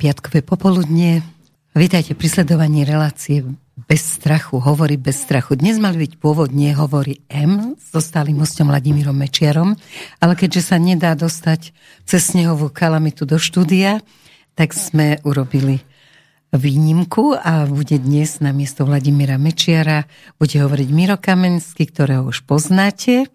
piatkové popoludne. Vítajte pri sledovaní relácie bez strachu, hovorí bez strachu. Dnes mali byť pôvodne hovorí M so stálym hostom Vladimírom Mečiarom, ale keďže sa nedá dostať cez snehovú kalamitu do štúdia, tak sme urobili výnimku a bude dnes na miesto Vladimíra Mečiara bude hovoriť Miro Kamenský, ktorého už poznáte.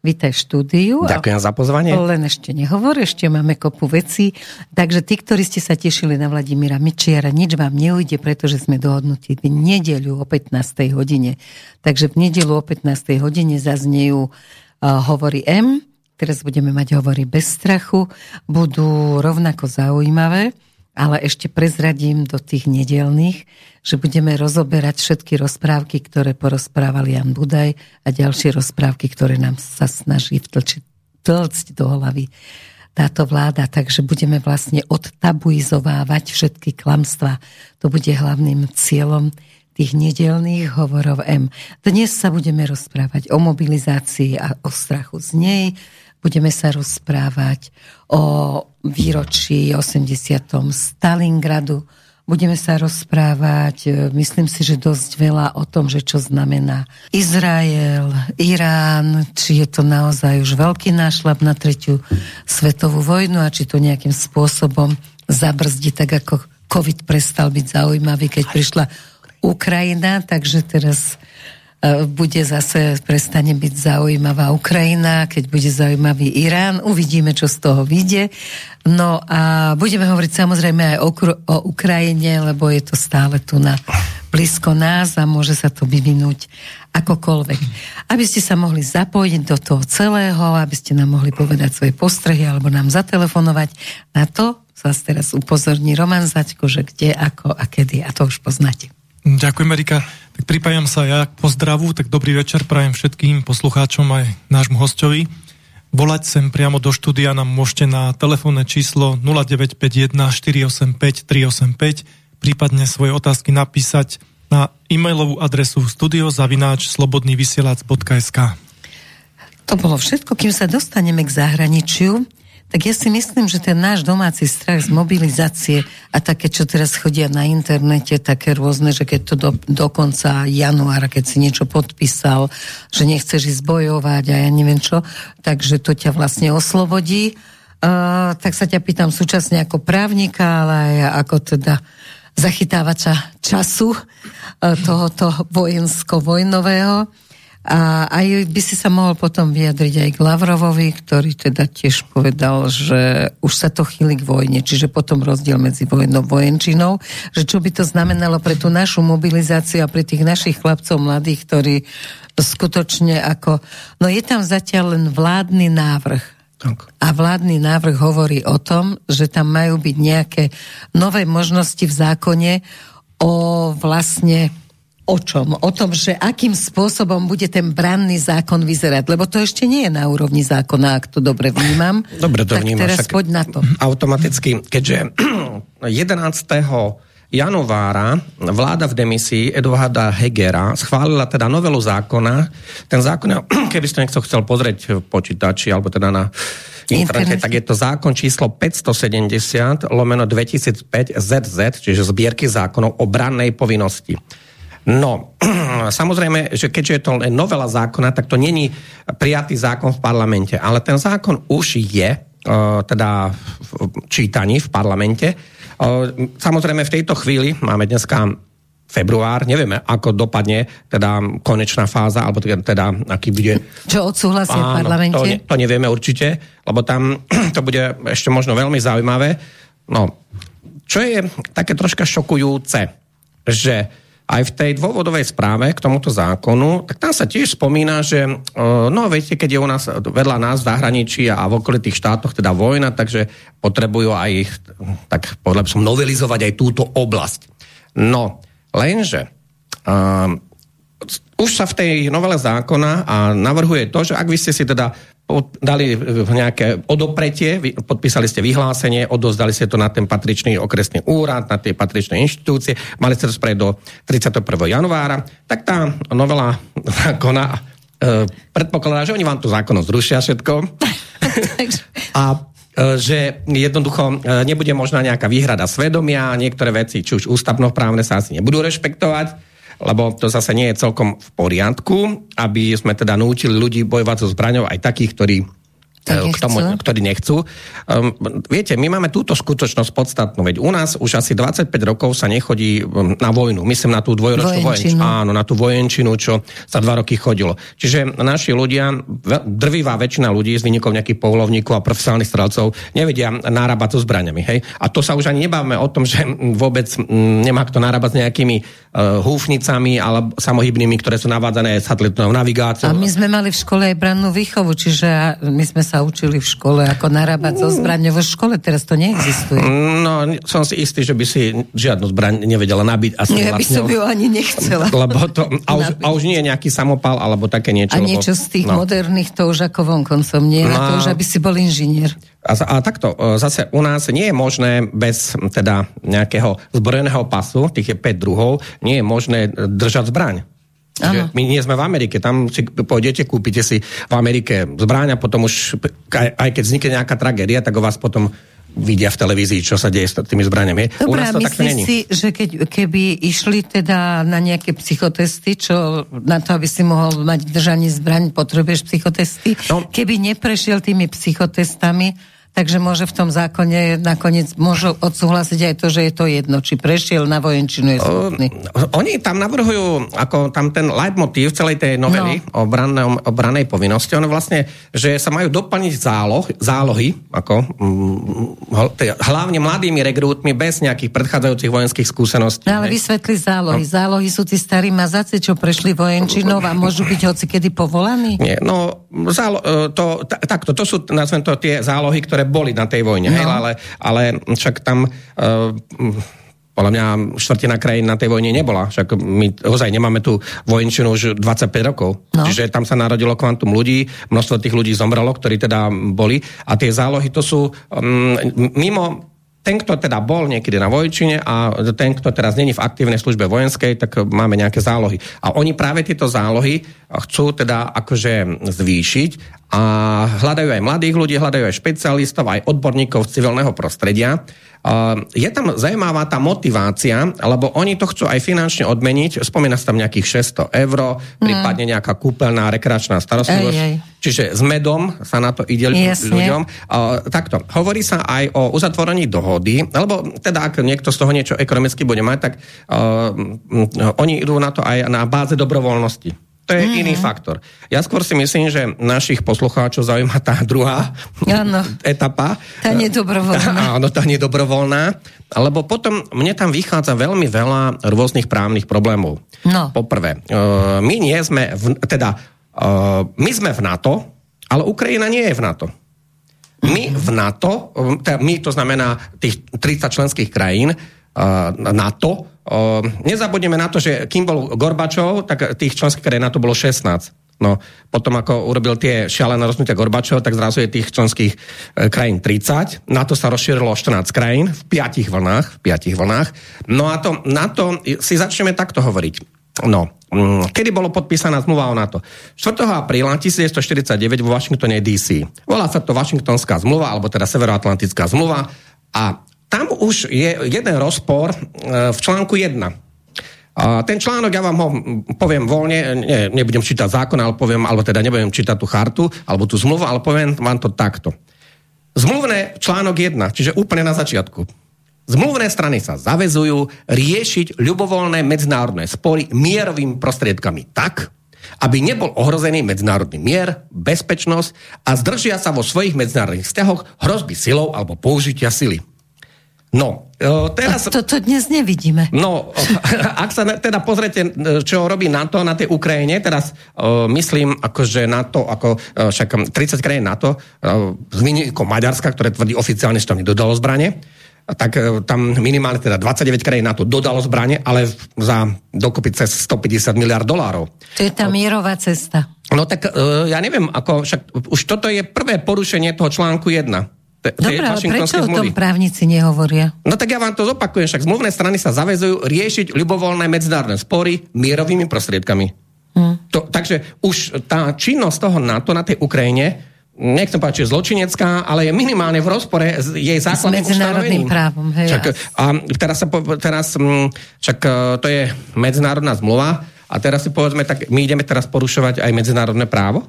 Vítaj v štúdiu. Ďakujem za pozvanie. Len ešte nehovor, ešte máme kopu vecí. Takže tí, ktorí ste sa tešili na Vladimíra Mičiara, nič vám neujde, pretože sme dohodnutí v nedeľu o 15. hodine. Takže v nedeľu o 15. hodine zaznejú uh, hovory M, teraz budeme mať hovory bez strachu, budú rovnako zaujímavé ale ešte prezradím do tých nedelných, že budeme rozoberať všetky rozprávky, ktoré porozprával Jan Budaj a ďalšie rozprávky, ktoré nám sa snaží vtlčiť, tlcť do hlavy táto vláda, takže budeme vlastne odtabuizovávať všetky klamstvá. To bude hlavným cieľom tých nedelných hovorov M. Dnes sa budeme rozprávať o mobilizácii a o strachu z nej, Budeme sa rozprávať o výročí 80. Stalingradu. Budeme sa rozprávať, e, myslím si, že dosť veľa o tom, že čo znamená Izrael, Irán, či je to naozaj už veľký nášlap na tretiu svetovú vojnu a či to nejakým spôsobom zabrzdí, tak ako COVID prestal byť zaujímavý, keď prišla Ukrajina, takže teraz bude zase, prestane byť zaujímavá Ukrajina, keď bude zaujímavý Irán. Uvidíme, čo z toho vyjde. No a budeme hovoriť samozrejme aj o, o Ukrajine, lebo je to stále tu na blízko nás a môže sa to vyvinúť akokoľvek. Aby ste sa mohli zapojiť do toho celého, aby ste nám mohli povedať svoje postrehy alebo nám zatelefonovať. Na to vás teraz upozorní Roman Zaďko, že kde, ako a kedy. A to už poznáte. Ďakujem, Erika. Tak pripájam sa ja k pozdravu, tak dobrý večer prajem všetkým poslucháčom aj nášmu hostovi. Volať sem priamo do štúdia nám môžete na telefónne číslo 0951 485 385, prípadne svoje otázky napísať na e-mailovú adresu studiozavináč slobodnývysielac.sk To bolo všetko, kým sa dostaneme k zahraničiu. Tak ja si myslím, že ten náš domáci strach z mobilizácie a také, čo teraz chodia na internete, také rôzne, že keď to do, do konca januára, keď si niečo podpísal, že nechceš ísť bojovať a ja neviem čo, takže to ťa vlastne oslobodí. Uh, tak sa ťa pýtam súčasne ako právnika, ale aj ako teda zachytávača času uh, tohoto vojensko-vojnového. A aj by si sa mohol potom vyjadriť aj k Lavrovovi, ktorý teda tiež povedal, že už sa to chýli k vojne, čiže potom rozdiel medzi vojnou a vojenčinou, že čo by to znamenalo pre tú našu mobilizáciu a pre tých našich chlapcov mladých, ktorí skutočne ako... No je tam zatiaľ len vládny návrh. Tak. A vládny návrh hovorí o tom, že tam majú byť nejaké nové možnosti v zákone o vlastne o čom? O tom, že akým spôsobom bude ten branný zákon vyzerať, lebo to ešte nie je na úrovni zákona, ak to dobre vnímam. Dobre to tak vnímam. teraz poď na to. Automaticky, keďže 11. januára vláda v demisii Eduarda Hegera schválila teda novelu zákona. Ten zákon, keby ste niekto chcel pozrieť v počítači, alebo teda na internete, tak je to zákon číslo 570 lomeno 2005 ZZ, čiže zbierky zákonov o brannej povinnosti. No, samozrejme, že keďže je to len novela zákona, tak to není prijatý zákon v parlamente. Ale ten zákon už je uh, teda v čítaní v parlamente. Uh, samozrejme, v tejto chvíli máme dneska február, nevieme, ako dopadne teda konečná fáza, alebo teda, teda aký bude... Čo odsúhlasia v parlamente? To, to nevieme určite, lebo tam to bude ešte možno veľmi zaujímavé. No, čo je také troška šokujúce, že aj v tej dôvodovej správe k tomuto zákonu, tak tam sa tiež spomína, že e, no viete, keď je u nás vedľa nás v zahraničí a v okolitých štátoch teda vojna, takže potrebujú aj ich, tak podľa som novelizovať aj túto oblasť. No, lenže uh, už sa v tej novele zákona a navrhuje to, že ak vy ste si teda dali nejaké odopretie, podpísali ste vyhlásenie, odozdali ste to na ten patričný okresný úrad, na tie patričné inštitúcie, mali ste to spraviť do 31. januára, tak tá novela zákona e, predpokladá, že oni vám tú zákonom zrušia všetko. a e, že jednoducho e, nebude možná nejaká výhrada svedomia, niektoré veci, či už ústavnoprávne sa asi nebudú rešpektovať, lebo to zase nie je celkom v poriadku, aby sme teda nútili ľudí bojovať so zbraňou aj takých, ktorí k tomu, ktorí nechcú. Um, viete, my máme túto skutočnosť podstatnú, veď u nás už asi 25 rokov sa nechodí um, na vojnu, myslím na tú dvojročnú vojenčinu. Áno, na tú vojenčinu, čo sa dva roky chodilo. Čiže naši ľudia, drvivá väčšina ľudí, z výnikov nejakých polovníkov a profesionálnych strelcov, nevedia nárábať so zbraniami. Hej? A to sa už ani nebavíme o tom, že vôbec nemá kto nárábať s nejakými uh, húfnicami alebo samohybnými, ktoré sú navádzané satelitnou navigáciou. A my sme mali v škole aj brannú výchovu, čiže my sme sa učili v škole, ako narábať so zbraňou. V škole teraz to neexistuje. No, som si istý, že by si žiadnu zbraň nevedela nabiť. Asi Nie, by som ju ani nechcela. Lebo to, a, už, a už nie je nejaký samopal, alebo také niečo. A niečo z tých no. moderných, to už ako vonkoncom nie. No, a to už, aby si bol inžinier. A, a takto, e, zase u nás nie je možné bez teda nejakého zbrojeného pasu, tých je 5 druhov, nie je možné držať zbraň. Že my nie sme v Amerike, tam si pôjdete, kúpite si v Amerike zbráň a potom už, aj, aj keď vznikne nejaká tragédia, tak o vás potom vidia v televízii, čo sa deje s tými zbraniami. Dobre, a myslíš si, že keď, keby išli teda na nejaké psychotesty, čo na to, aby si mohol mať v držaní zbraň, potrebuješ psychotesty? No. Keby neprešiel tými psychotestami, takže môže v tom zákone nakoniec môžu odsúhlasiť aj to, že je to jedno, či prešiel na vojenčinu je schopný. Uh, oni tam navrhujú, ako tam ten leitmotív celej tej novely no. o, brannom, o branej povinnosti, ono vlastne, že sa majú doplniť záloh, zálohy, ako mm, hlavne mladými rekrútmi bez nejakých predchádzajúcich vojenských skúseností. No, ale vysvetli zálohy. No. Zálohy sú tí starí mazaci, čo prešli vojenčinou a môžu byť hoci kedy povolaní? Nie, no zálo, e, to, takto, to sú, nazvem to, tie zálohy, ktoré ktoré boli na tej vojne, no. hej, ale, ale však tam uh, podľa mňa štvrtina krajín na tej vojne nebola. Však my ozaj nemáme tu vojenčinu už 25 rokov. No. Čiže tam sa narodilo kvantum ľudí, množstvo tých ľudí zomrelo, ktorí teda boli. A tie zálohy to sú um, mimo ten, kto teda bol niekedy na vojčine a ten, kto teraz není v aktívnej službe vojenskej, tak máme nejaké zálohy. A oni práve tieto zálohy chcú teda akože zvýšiť a hľadajú aj mladých ľudí, hľadajú aj špecialistov, aj odborníkov z civilného prostredia. Je tam zaujímavá tá motivácia, lebo oni to chcú aj finančne odmeniť. Spomína sa tam nejakých 600 eur, mm. prípadne nejaká kúpeľná rekreačná starostlivosť. Ej, ej. Čiže s medom sa na to ide Jasne. ľuďom. Takto, hovorí sa aj o uzatvorení dohody, lebo teda ak niekto z toho niečo ekonomicky bude mať, tak uh, oni idú na to aj na báze dobrovoľnosti. To je mm-hmm. iný faktor. Ja skôr si myslím, že našich poslucháčov zaujíma tá druhá ano. etapa. Tá nedobrovoľná. Áno, tá nedobrovoľná. Lebo potom mne tam vychádza veľmi veľa rôznych právnych problémov. No. Poprvé, e, my nie sme, v, teda, e, my sme v NATO, ale Ukrajina nie je v NATO. My v NATO, e, teda my to znamená tých 30 členských krajín NATO, nezabudneme na to, že kým bol Gorbačov, tak tých členských krajín na to bolo 16. No, potom ako urobil tie šialené rozhodnutia Gorbačov, tak zrazu je tých členských e, krajín 30. Na to sa rozšírilo 14 krajín v piatich vlnách. V piatich vlnách. No a to, na to si začneme takto hovoriť. No, mm, kedy bolo podpísaná zmluva o NATO? 4. apríla 1949 vo Washingtone DC. Volá sa to Washingtonská zmluva, alebo teda Severoatlantická zmluva. A tam už je jeden rozpor e, v článku 1. A ten článok, ja vám ho poviem voľne, ne, nebudem čítať zákon, ale poviem, alebo teda nebudem čítať tú chartu, alebo tú zmluvu, ale poviem vám to takto. Zmluvné článok 1, čiže úplne na začiatku. Zmluvné strany sa zavezujú riešiť ľubovoľné medzinárodné spory mierovými prostriedkami tak, aby nebol ohrozený medzinárodný mier, bezpečnosť a zdržia sa vo svojich medzinárodných vzťahoch hrozby silou alebo použitia sily. No, e, teraz... To, to dnes nevidíme. No, ak sa teda pozrete, e, čo robí NATO na tej Ukrajine, teraz uh, myslím, akože NATO, ako uh, však 30 krajín NATO, uh, z výnikou Maďarska, ktoré tvrdí oficiálne, že to nedodalo zbranie, tak tam minimálne teda 29 krajín NATO dodalo zbranie, ale za dokopy cez 150 miliard dolárov. To je tá mierová cesta. No tak ja neviem, ako však už toto je prvé porušenie toho článku 1 Dobre, ale prečo o tom právnici nehovoria? No tak ja vám to zopakujem, však zmluvné strany sa zavezujú riešiť ľubovoľné medzinárodné spory mierovými prostriedkami. Hmm. To, takže už tá činnosť toho NATO na tej Ukrajine nechcem povedať, že zločinecká, ale je minimálne v rozpore s jej základným S medzinárodným právom, hej, Čak, a teraz, sa, po- teraz čak, e, to je medzinárodná zmluva a teraz si povedzme, tak my ideme teraz porušovať aj medzinárodné právo?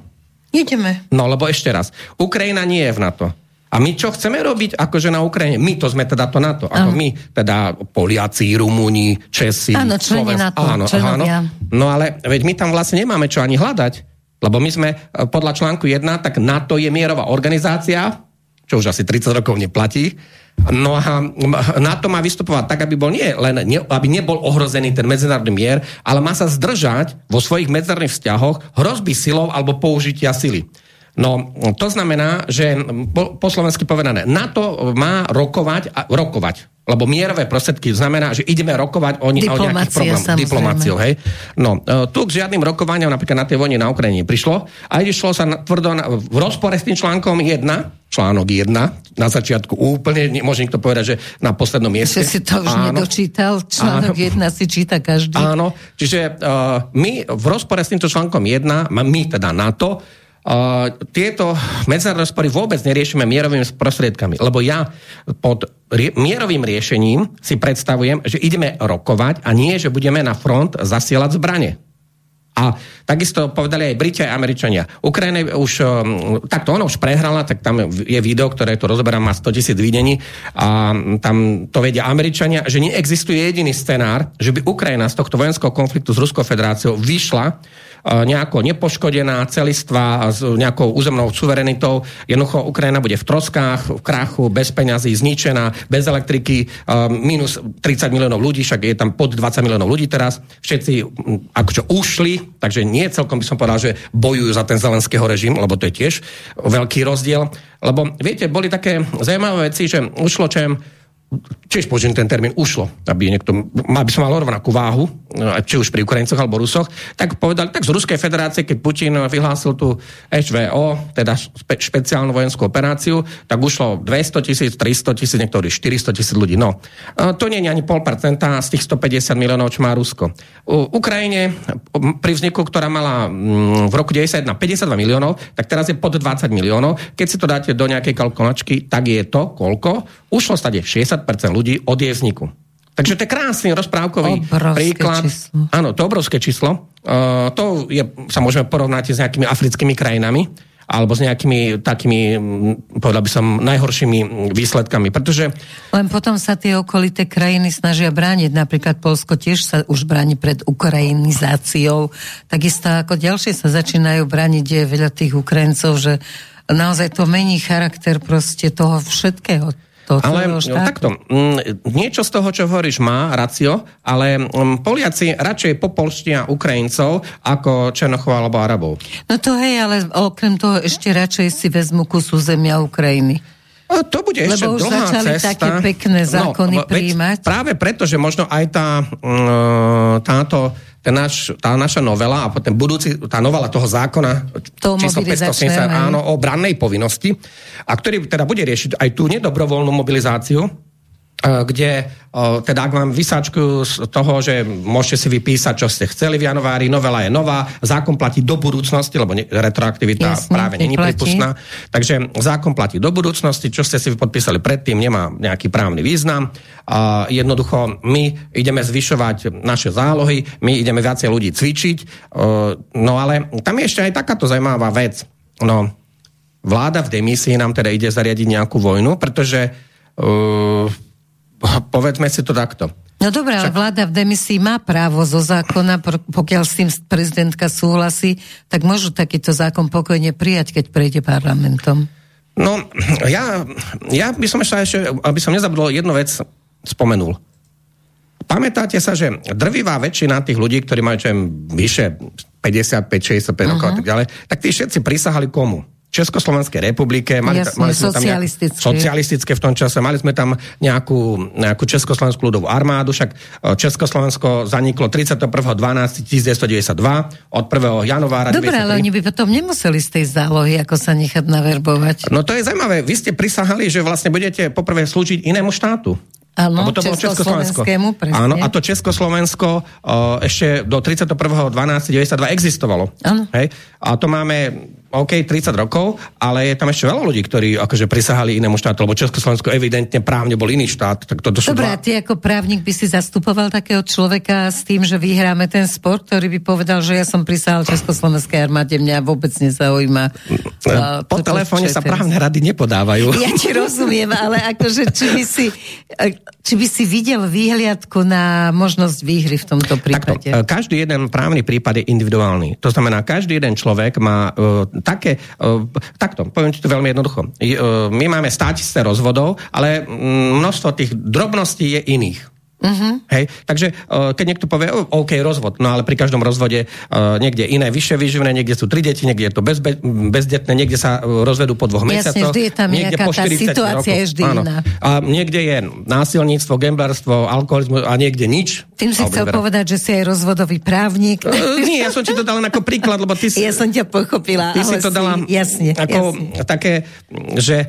Ideme. No lebo ešte raz, Ukrajina nie je v NATO. A my čo chceme robiť akože na Ukrajine? My to sme teda to NATO. Ako my, teda Poliaci, Rumúni, Česi, Áno, členi Slovensk- NATO, áno, áno. No ale veď my tam vlastne nemáme čo ani hľadať. Lebo my sme e, podľa článku 1, tak NATO je mierová organizácia, čo už asi 30 rokov neplatí. No a NATO má vystupovať tak, aby bol nie len, ne, aby nebol ohrozený ten medzinárodný mier, ale má sa zdržať vo svojich medzinárodných vzťahoch hrozby silou alebo použitia sily. No, to znamená, že po, po slovensky povedané, NATO má rokovať a rokovať. Lebo mierové prostriedky znamená, že ideme rokovať o, ni- o nejakých Diplomácia, problémoch. Diplomáciou, hej. No, e, tu k žiadnym rokovaniam napríklad na tej vojne na Ukrajine prišlo a išlo sa na, tvrdo na, v rozpore s tým článkom 1, článok 1, na začiatku úplne, ne- môže niekto povedať, že na poslednom mieste. Že si to už Áno. nedočítal. Článok Áno. 1 si číta každý. Áno, čiže uh, my v rozpore s týmto článkom 1, my teda NATO, tieto medzinárodné spory vôbec neriešime mierovými prostriedkami, lebo ja pod mierovým riešením si predstavujem, že ideme rokovať a nie, že budeme na front zasielať zbranie. A takisto povedali aj Briti, aj Američania. Ukrajina už, um, takto ona už prehrala, tak tam je video, ktoré to rozoberám, má 100 tisíc videní a tam to vedia Američania, že neexistuje jediný scenár, že by Ukrajina z tohto vojenského konfliktu s Ruskou federáciou vyšla nejako nepoškodená, celistvá, s nejakou územnou suverenitou. Jednoducho Ukrajina bude v troskách, v krachu, bez peňazí, zničená, bez elektriky, uh, minus 30 miliónov ľudí, však je tam pod 20 miliónov ľudí teraz. Všetci akože ušli, takže nie celkom by som povedal, že bojujú za ten zelenského režim, lebo to je tiež veľký rozdiel. Lebo viete, boli také zaujímavé veci, že ušlo čem tiež použijem ten termín ušlo, aby niekto, aby som mal rovnakú váhu, či už pri Ukrajincoch alebo Rusoch, tak povedali, tak z Ruskej federácie, keď Putin vyhlásil tú HVO, teda špe, špeciálnu vojenskú operáciu, tak ušlo 200 tisíc, 300 tisíc, niektorí 400 tisíc ľudí. No, e, to nie je ani pol percenta z tých 150 miliónov, čo má Rusko. U Ukrajine pri vzniku, ktorá mala v roku 91 52 miliónov, tak teraz je pod 20 miliónov. Keď si to dáte do nejakej kalkulačky, tak je to koľko? Ušlo stade 60% ľudí od jej vzniku. Takže to je krásny rozprávkový Obrovské príklad. číslo. Áno, to obrovské číslo. Uh, to je, sa môžeme porovnať s nejakými africkými krajinami alebo s nejakými takými, povedal by som, najhoršími výsledkami. Pretože Len potom sa tie okolité krajiny snažia brániť. Napríklad Polsko tiež sa už bráni pred ukrajinizáciou. Takisto ako ďalšie sa začínajú brániť, je veľa tých Ukrajincov, že naozaj to mení charakter proste toho všetkého. To Ale no, takto, mm, niečo z toho, čo hovoríš, má racio, ale mm, Poliaci radšej popolštia Ukrajincov ako Černochov alebo Arabov. No to hej, ale okrem toho ešte radšej si vezmu kus územia Ukrajiny. To bude ešte Lebo už dlhá začali cesta. také pekné zákony veď prijímať. Práve preto, že možno aj tá, mm, táto, ten náš, tá naša novela a potom budúci, tá novela toho zákona To číslo mobilizačné, 580, hej. áno, o brannej povinnosti, a ktorý teda bude riešiť aj tú nedobrovoľnú mobilizáciu, kde, o, teda ak vám vysáčkujú z toho, že môžete si vypísať, čo ste chceli v januári, novela je nová, zákon platí do budúcnosti, lebo retroaktivita Jasne, práve není prípustná. Takže zákon platí do budúcnosti, čo ste si podpísali predtým, nemá nejaký právny význam. A jednoducho my ideme zvyšovať naše zálohy, my ideme viacej ľudí cvičiť. E, No ale tam je ešte aj takáto zaujímavá vec. No, vláda v demisii nám teda ide zariadiť nejakú vojnu, pretože uh, povedzme si to takto. No dobré, ale vláda v demisii má právo zo zákona, pokiaľ s tým prezidentka súhlasí, tak môžu takýto zákon pokojne prijať, keď prejde parlamentom. No, ja, ja by som ešte, ešte, aby som nezabudol jednu vec, spomenul. Pamätáte sa, že drvivá väčšina tých ľudí, ktorí majú čo vyše 55, 65 uh-huh. rokov a tak ďalej, tak tí všetci prisahali komu? Československej republike, mali, Jasne, mali sme tam nejak, socialistické. socialistické v tom čase, mali sme tam nejakú, nejakú Československú ľudovú armádu, však e, Československo zaniklo 31.12.1992 od 1. januára Dobre, 93. ale oni by potom nemuseli z tej zálohy, ako sa nechať naverbovať. No to je zaujímavé. Vy ste prisahali, že vlastne budete poprvé slúžiť inému štátu. Áno, to bolo Československo. Áno, a to Československo uh, ešte do 31.12.92 existovalo. Áno. Hej? A to máme OK, 30 rokov, ale je tam ešte veľa ľudí, ktorí akože prisahali inému štátu, lebo Československo evidentne právne bol iný štát. Tak to, to sú Dobre, dva... a ty ako právnik by si zastupoval takého človeka s tým, že vyhráme ten sport, ktorý by povedal, že ja som prisahal Československej armáde, mňa vôbec nezaujíma. Uh, po telefóne sa právne rady nepodávajú. Ja ti rozumiem, ale akože či by si, či by si videl výhliadku na možnosť výhry v tomto prípade? Takto, každý jeden právny prípad je individuálny. To znamená, každý jeden človek má také, uh, takto, poviem ti to veľmi jednoducho. Uh, my máme státisíce rozvodov, ale množstvo tých drobností je iných. Uh-huh. Hej? Takže uh, keď niekto povie, OK, rozvod, no ale pri každom rozvode uh, niekde iné vyššie výživné, niekde sú tri deti, niekde je to bezbe, bezdetné, niekde sa rozvedú po dvoch Jasne, mesiacoch. vždy je tam niekde nejaká po tá situácia rokov. je vždy Áno. iná. A niekde je násilníctvo, gamblerstvo, alkoholizmus a niekde nič. Tým si chcel povedať, že si aj rozvodový právnik. Uh, nie, ja som ti to dal ako príklad, lebo ty si... Ja som ťa pochopila. Ty si to dala jasne, ako jasne. také, že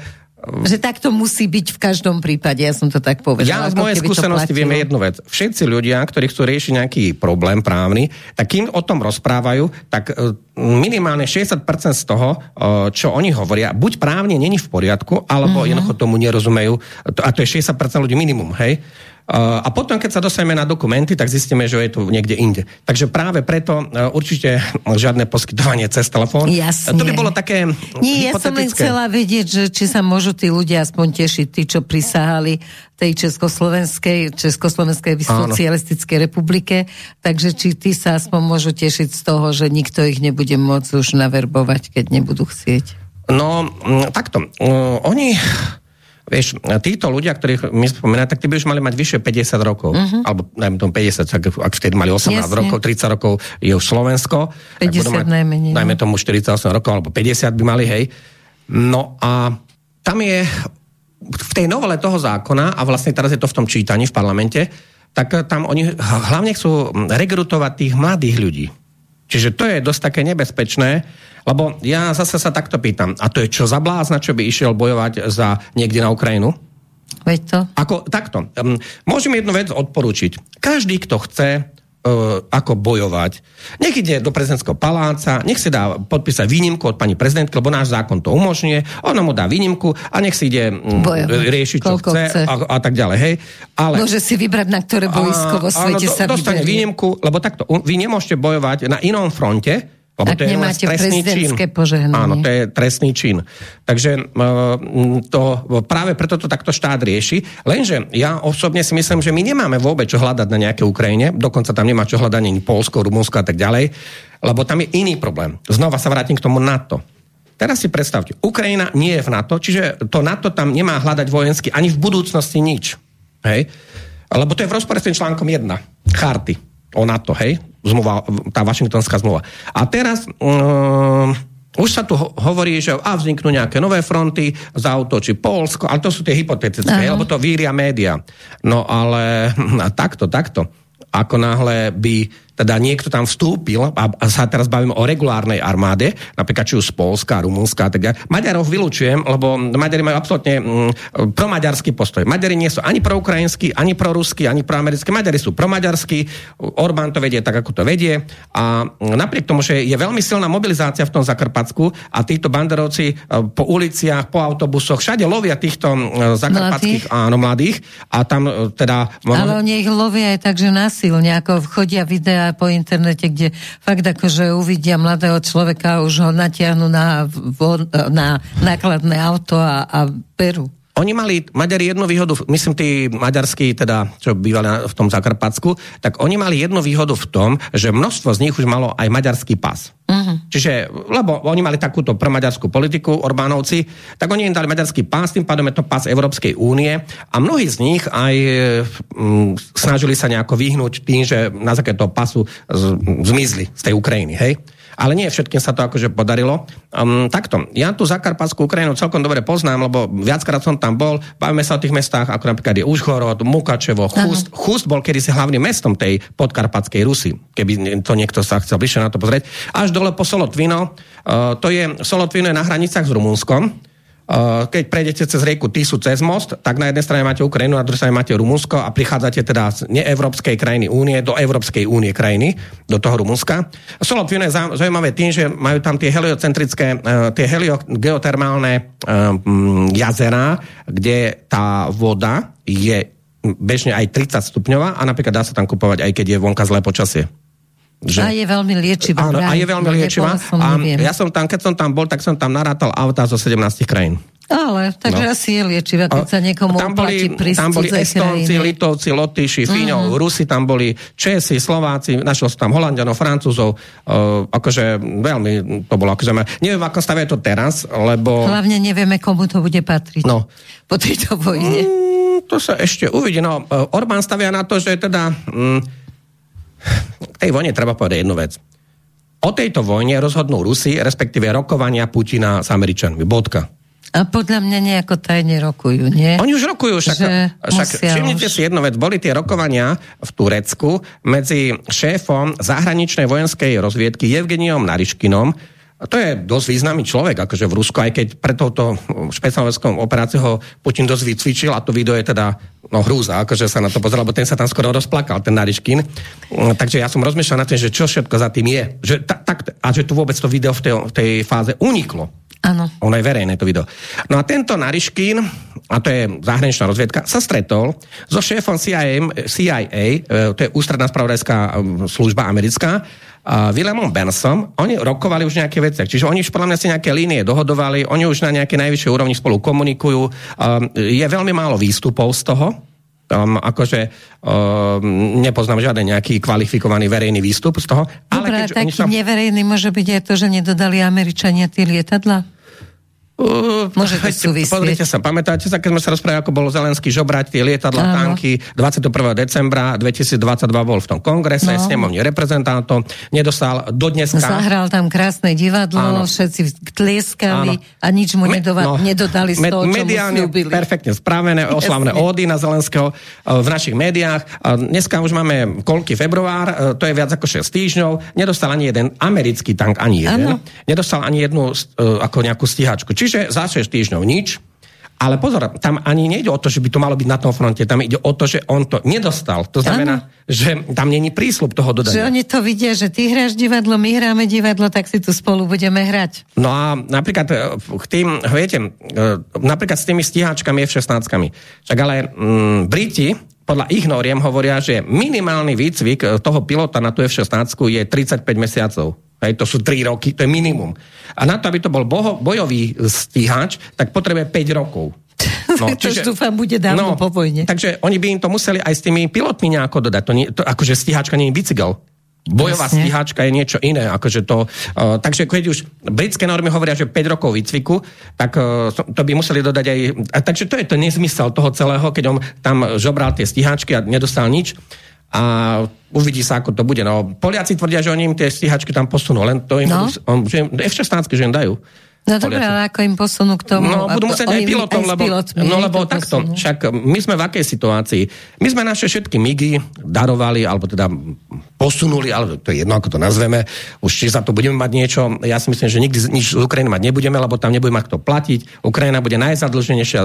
že tak to musí byť v každom prípade, ja som to tak povedala. Ja z mojej skúsenosti vieme jednu vec. Všetci ľudia, ktorí chcú riešiť nejaký problém právny, tak kým o tom rozprávajú, tak e, minimálne 60% z toho, e, čo oni hovoria, buď právne není v poriadku, alebo mm-hmm. jednoducho tomu nerozumejú. A to je 60% ľudí minimum, hej? A potom, keď sa dostaneme na dokumenty, tak zistíme, že je tu niekde inde. Takže práve preto e, určite žiadne poskytovanie cez telefón. Jasne. To by bolo také Nie, ja som len chcela vedieť, že či sa môžu tí ľudia aspoň tešiť, tí, čo prisahali tej Československej, Československej socialistickej republike, takže či tí sa aspoň môžu tešiť z toho, že nikto ich nebude môcť už naverbovať, keď nebudú chcieť. No, takto. Oni Vieš, títo ľudia, ktorých my spomíname, tak tí by už mali mať vyššie 50 rokov. Uh-huh. Alebo najmä tom 50, ak, ak vtedy mali 18 Jasne. rokov, 30 rokov je už Slovensko. 50 mať, najmenej. Najmä tomu 48 rokov, alebo 50 by mali, hej. No a tam je v tej novele toho zákona, a vlastne teraz je to v tom čítaní v parlamente, tak tam oni hlavne chcú rekrutovať tých mladých ľudí. Čiže to je dosť také nebezpečné, lebo ja zase sa takto pýtam, a to je čo za blázna, čo by išiel bojovať za niekde na Ukrajinu? Veď to. Ako, takto. Um, môžem jednu vec odporúčiť. Každý, kto chce ako bojovať. Nech ide do prezidentského paláca, nech si dá podpísať výnimku od pani prezidentky, lebo náš zákon to umožňuje, ona mu dá výnimku a nech si ide um, riešiť, čo chce, chce. A, a tak ďalej. Hej. Ale, Môže si vybrať, na ktoré boisko vo svete áno, sa dostane výnimku, lebo takto, vy nemôžete bojovať na inom fronte, lebo tak to je nemáte trestný čin. požehnanie. Áno, to je trestný čin. Takže to, práve preto to takto štát rieši. Lenže ja osobne si myslím, že my nemáme vôbec čo hľadať na nejaké Ukrajine, dokonca tam nemá čo hľadať ani Polsko, Rumunsko a tak ďalej, lebo tam je iný problém. Znova sa vrátim k tomu NATO. Teraz si predstavte, Ukrajina nie je v NATO, čiže to NATO tam nemá hľadať vojensky ani v budúcnosti nič. Hej? Lebo to je v rozpore s tým článkom 1 charty o NATO, hej? Zmluva, tá Washingtonská zmluva. A teraz... Um, už sa tu hovorí, že a vzniknú nejaké nové fronty, zautočí Polsko, ale to sú tie hypotetické, lebo to víria média. No ale takto, takto. Ako náhle by teda niekto tam vstúpil, a, a sa teraz bavíme o regulárnej armáde, napríklad či už z Polska, Rumunska a tak ďalej. Maďarov vylúčujem, lebo Maďari majú absolútne mm, promaďarský postoj. Maďari nie sú ani proukrajinskí, ani proruskí, ani proamerickí. Maďari sú promaďarskí, Orbán to vedie tak, ako to vedie. A napriek tomu, že je veľmi silná mobilizácia v tom Zakarpatsku a títo banderovci po uliciach, po autobusoch, všade lovia týchto zakarpatských, mladých. áno, mladých. A tam teda... Ale oni ich lovia aj tak, že násilne, ako chodia videa po internete, kde fakt akože uvidia mladého človeka už ho natiahnu na, na nákladné auto a, a berú. Oni mali Maďari jednu výhodu, myslím tí maďarskí, teda, čo bývali v tom Zakarpatsku, tak oni mali jednu výhodu v tom, že množstvo z nich už malo aj maďarský pas. Uh-huh. Čiže, lebo oni mali takúto promaďarskú politiku, Orbánovci, tak oni im dali maďarský pás, tým pádom je to pás Európskej únie a mnohí z nich aj m, snažili sa nejako vyhnúť tým, že na základe toho pasu z, zmizli z tej Ukrajiny, hej? Ale nie všetkým sa to akože podarilo. Um, takto, ja tú Zakarpatskú Ukrajinu celkom dobre poznám, lebo viackrát som tam bol, bavíme sa o tých mestách, ako napríklad je Užhorod, Mukačevo, Chust. Ano. Chust bol kedysi hlavným mestom tej podkarpatskej Rusy, keby to niekto sa chcel bližšie na to pozrieť. Až dole po Solotvino, uh, to je, Solotvino je na hranicách s Rumunskom, keď prejdete cez rieku Tisu cez most, tak na jednej strane máte Ukrajinu, na druhej strane máte Rumunsko a prichádzate teda z neevropskej krajiny únie do Európskej únie krajiny, do toho Rumunska. Solopvino je zaujímavé tým, že majú tam tie heliocentrické, uh, tie heliogeotermálne uh, jazera, kde tá voda je bežne aj 30 stupňová a napríklad dá sa tam kupovať, aj keď je vonka zlé počasie. Že... A je veľmi liečivá. Áno, a je veľmi liečivá. A ja som tam, keď som tam bol, tak som tam narátal auta zo 17 krajín. Ale, takže no. asi je liečivá, keď sa niekomu tam boli, tam boli Estonci, Litovci, Lotyši, Fíňov, uh-huh. Rusi tam boli, Česi, Slováci, našiel som tam Holandianov, Francúzov, uh, akože veľmi to bolo, akože neviem, ako stavia to teraz, lebo... Hlavne nevieme, komu to bude patriť no. po tejto vojne. Mm, to sa ešte uvidí. No, Orbán stavia na to, že teda... Mm, k tej vojne treba povedať jednu vec. O tejto vojne rozhodnú Rusi, respektíve rokovania Putina s Američanmi. Bodka. A podľa mňa nejako tajne rokujú, nie? Oni už rokujú, však, však všimnite už... si jednu vec, boli tie rokovania v Turecku medzi šéfom zahraničnej vojenskej rozviedky Evgeniom Nariškinom, to je dosť významný človek, akože v Rusku, aj keď pre touto špeciálnou operáciou Putin dosť vycvičil a to video je teda no, hrúza, akože sa na to pozrel, lebo ten sa tam skoro rozplakal, ten Nariškin. Mm, takže ja som rozmýšľal na tým, že čo všetko za tým je. Že, ta, tak, a že tu vôbec to video v tej, v tej fáze uniklo. Áno. Ono je verejné to video. No a tento Nariškin, a to je zahraničná rozviedka, sa stretol so šéfom CIA, CIA e, to je ústredná spravodajská služba americká, uh, Williamom Bensom, oni rokovali už nejaké veci. Čiže oni už podľa mňa si nejaké línie dohodovali, oni už na nejaké najvyššej úrovni spolu komunikujú. Um, je veľmi málo výstupov z toho, um, akože um, nepoznám žiaden nejaký kvalifikovaný verejný výstup z toho. Dobre, ale taký sa... neverejný môže byť aj to, že nedodali Američania tie lietadla? Uh, Môže to súvisieť. Pozrite sa, pamätáte sa, keď sme sa rozprávali, ako bol Zelenský žobrať tie lietadla, tanky, 21. decembra 2022 bol v tom kongrese, no. snemovne reprezentantov, nedostal do dneska... Zahral tam krásne divadlo, Áno. všetci tlieskali Áno. a nič mu nedova- no, nedodali z toho, čo mediálne mu perfektne spravené, oslavné ódy na Zelenského e, v našich médiách. Dneska už máme koľky február, e, to je viac ako 6 týždňov, nedostal ani jeden americký tank, ani jeden. Áno. Nedostal ani jednu ako nejakú stíhačku. Čiže za 6 týždňov nič. Ale pozor, tam ani nejde o to, že by to malo byť na tom fronte, tam ide o to, že on to nedostal. To znamená, ano. že tam není prísľub toho dodania. Že oni to vidia, že ty hráš divadlo, my hráme divadlo, tak si tu spolu budeme hrať. No a napríklad e, k tým, viete, e, napríklad s tými stíhačkami F-16. Však ale mm, Briti podľa ich noriem hovoria, že minimálny výcvik e, toho pilota na tú F-16 je 35 mesiacov. Hej, to sú 3 roky, to je minimum. A na to, aby to bol boho, bojový stíhač, tak potrebuje 5 rokov. No, čiže, to dúfam, bude dávno no, po vojne. Takže oni by im to museli aj s tými pilotmi nejako dodať. To, nie, to akože stíhačka nie je bicykel. Bojová Jasne. stíhačka je niečo iné. Akože to, uh, takže keď už britské normy hovoria, že 5 rokov výcviku, tak uh, to by museli dodať aj... A, takže to je to nezmysel toho celého, keď on tam žobral tie stíhačky a nedostal nič a uvidí sa, ako to bude. No, Poliaci tvrdia, že oni im tie stíhačky tam posunú, len to im no. on, že F-16, že im dajú. No dobré, ale ako im posunú k tomu? No, budú musieť aj pilotom, lebo, no, lebo takto, posunú. však my sme v akej situácii? My sme naše všetky migy darovali, alebo teda posunuli, ale to je jedno, ako to nazveme. Už či za to budeme mať niečo, ja si myslím, že nikdy nič z Ukrajiny mať nebudeme, lebo tam nebude mať kto platiť. Ukrajina bude najzadlženejšia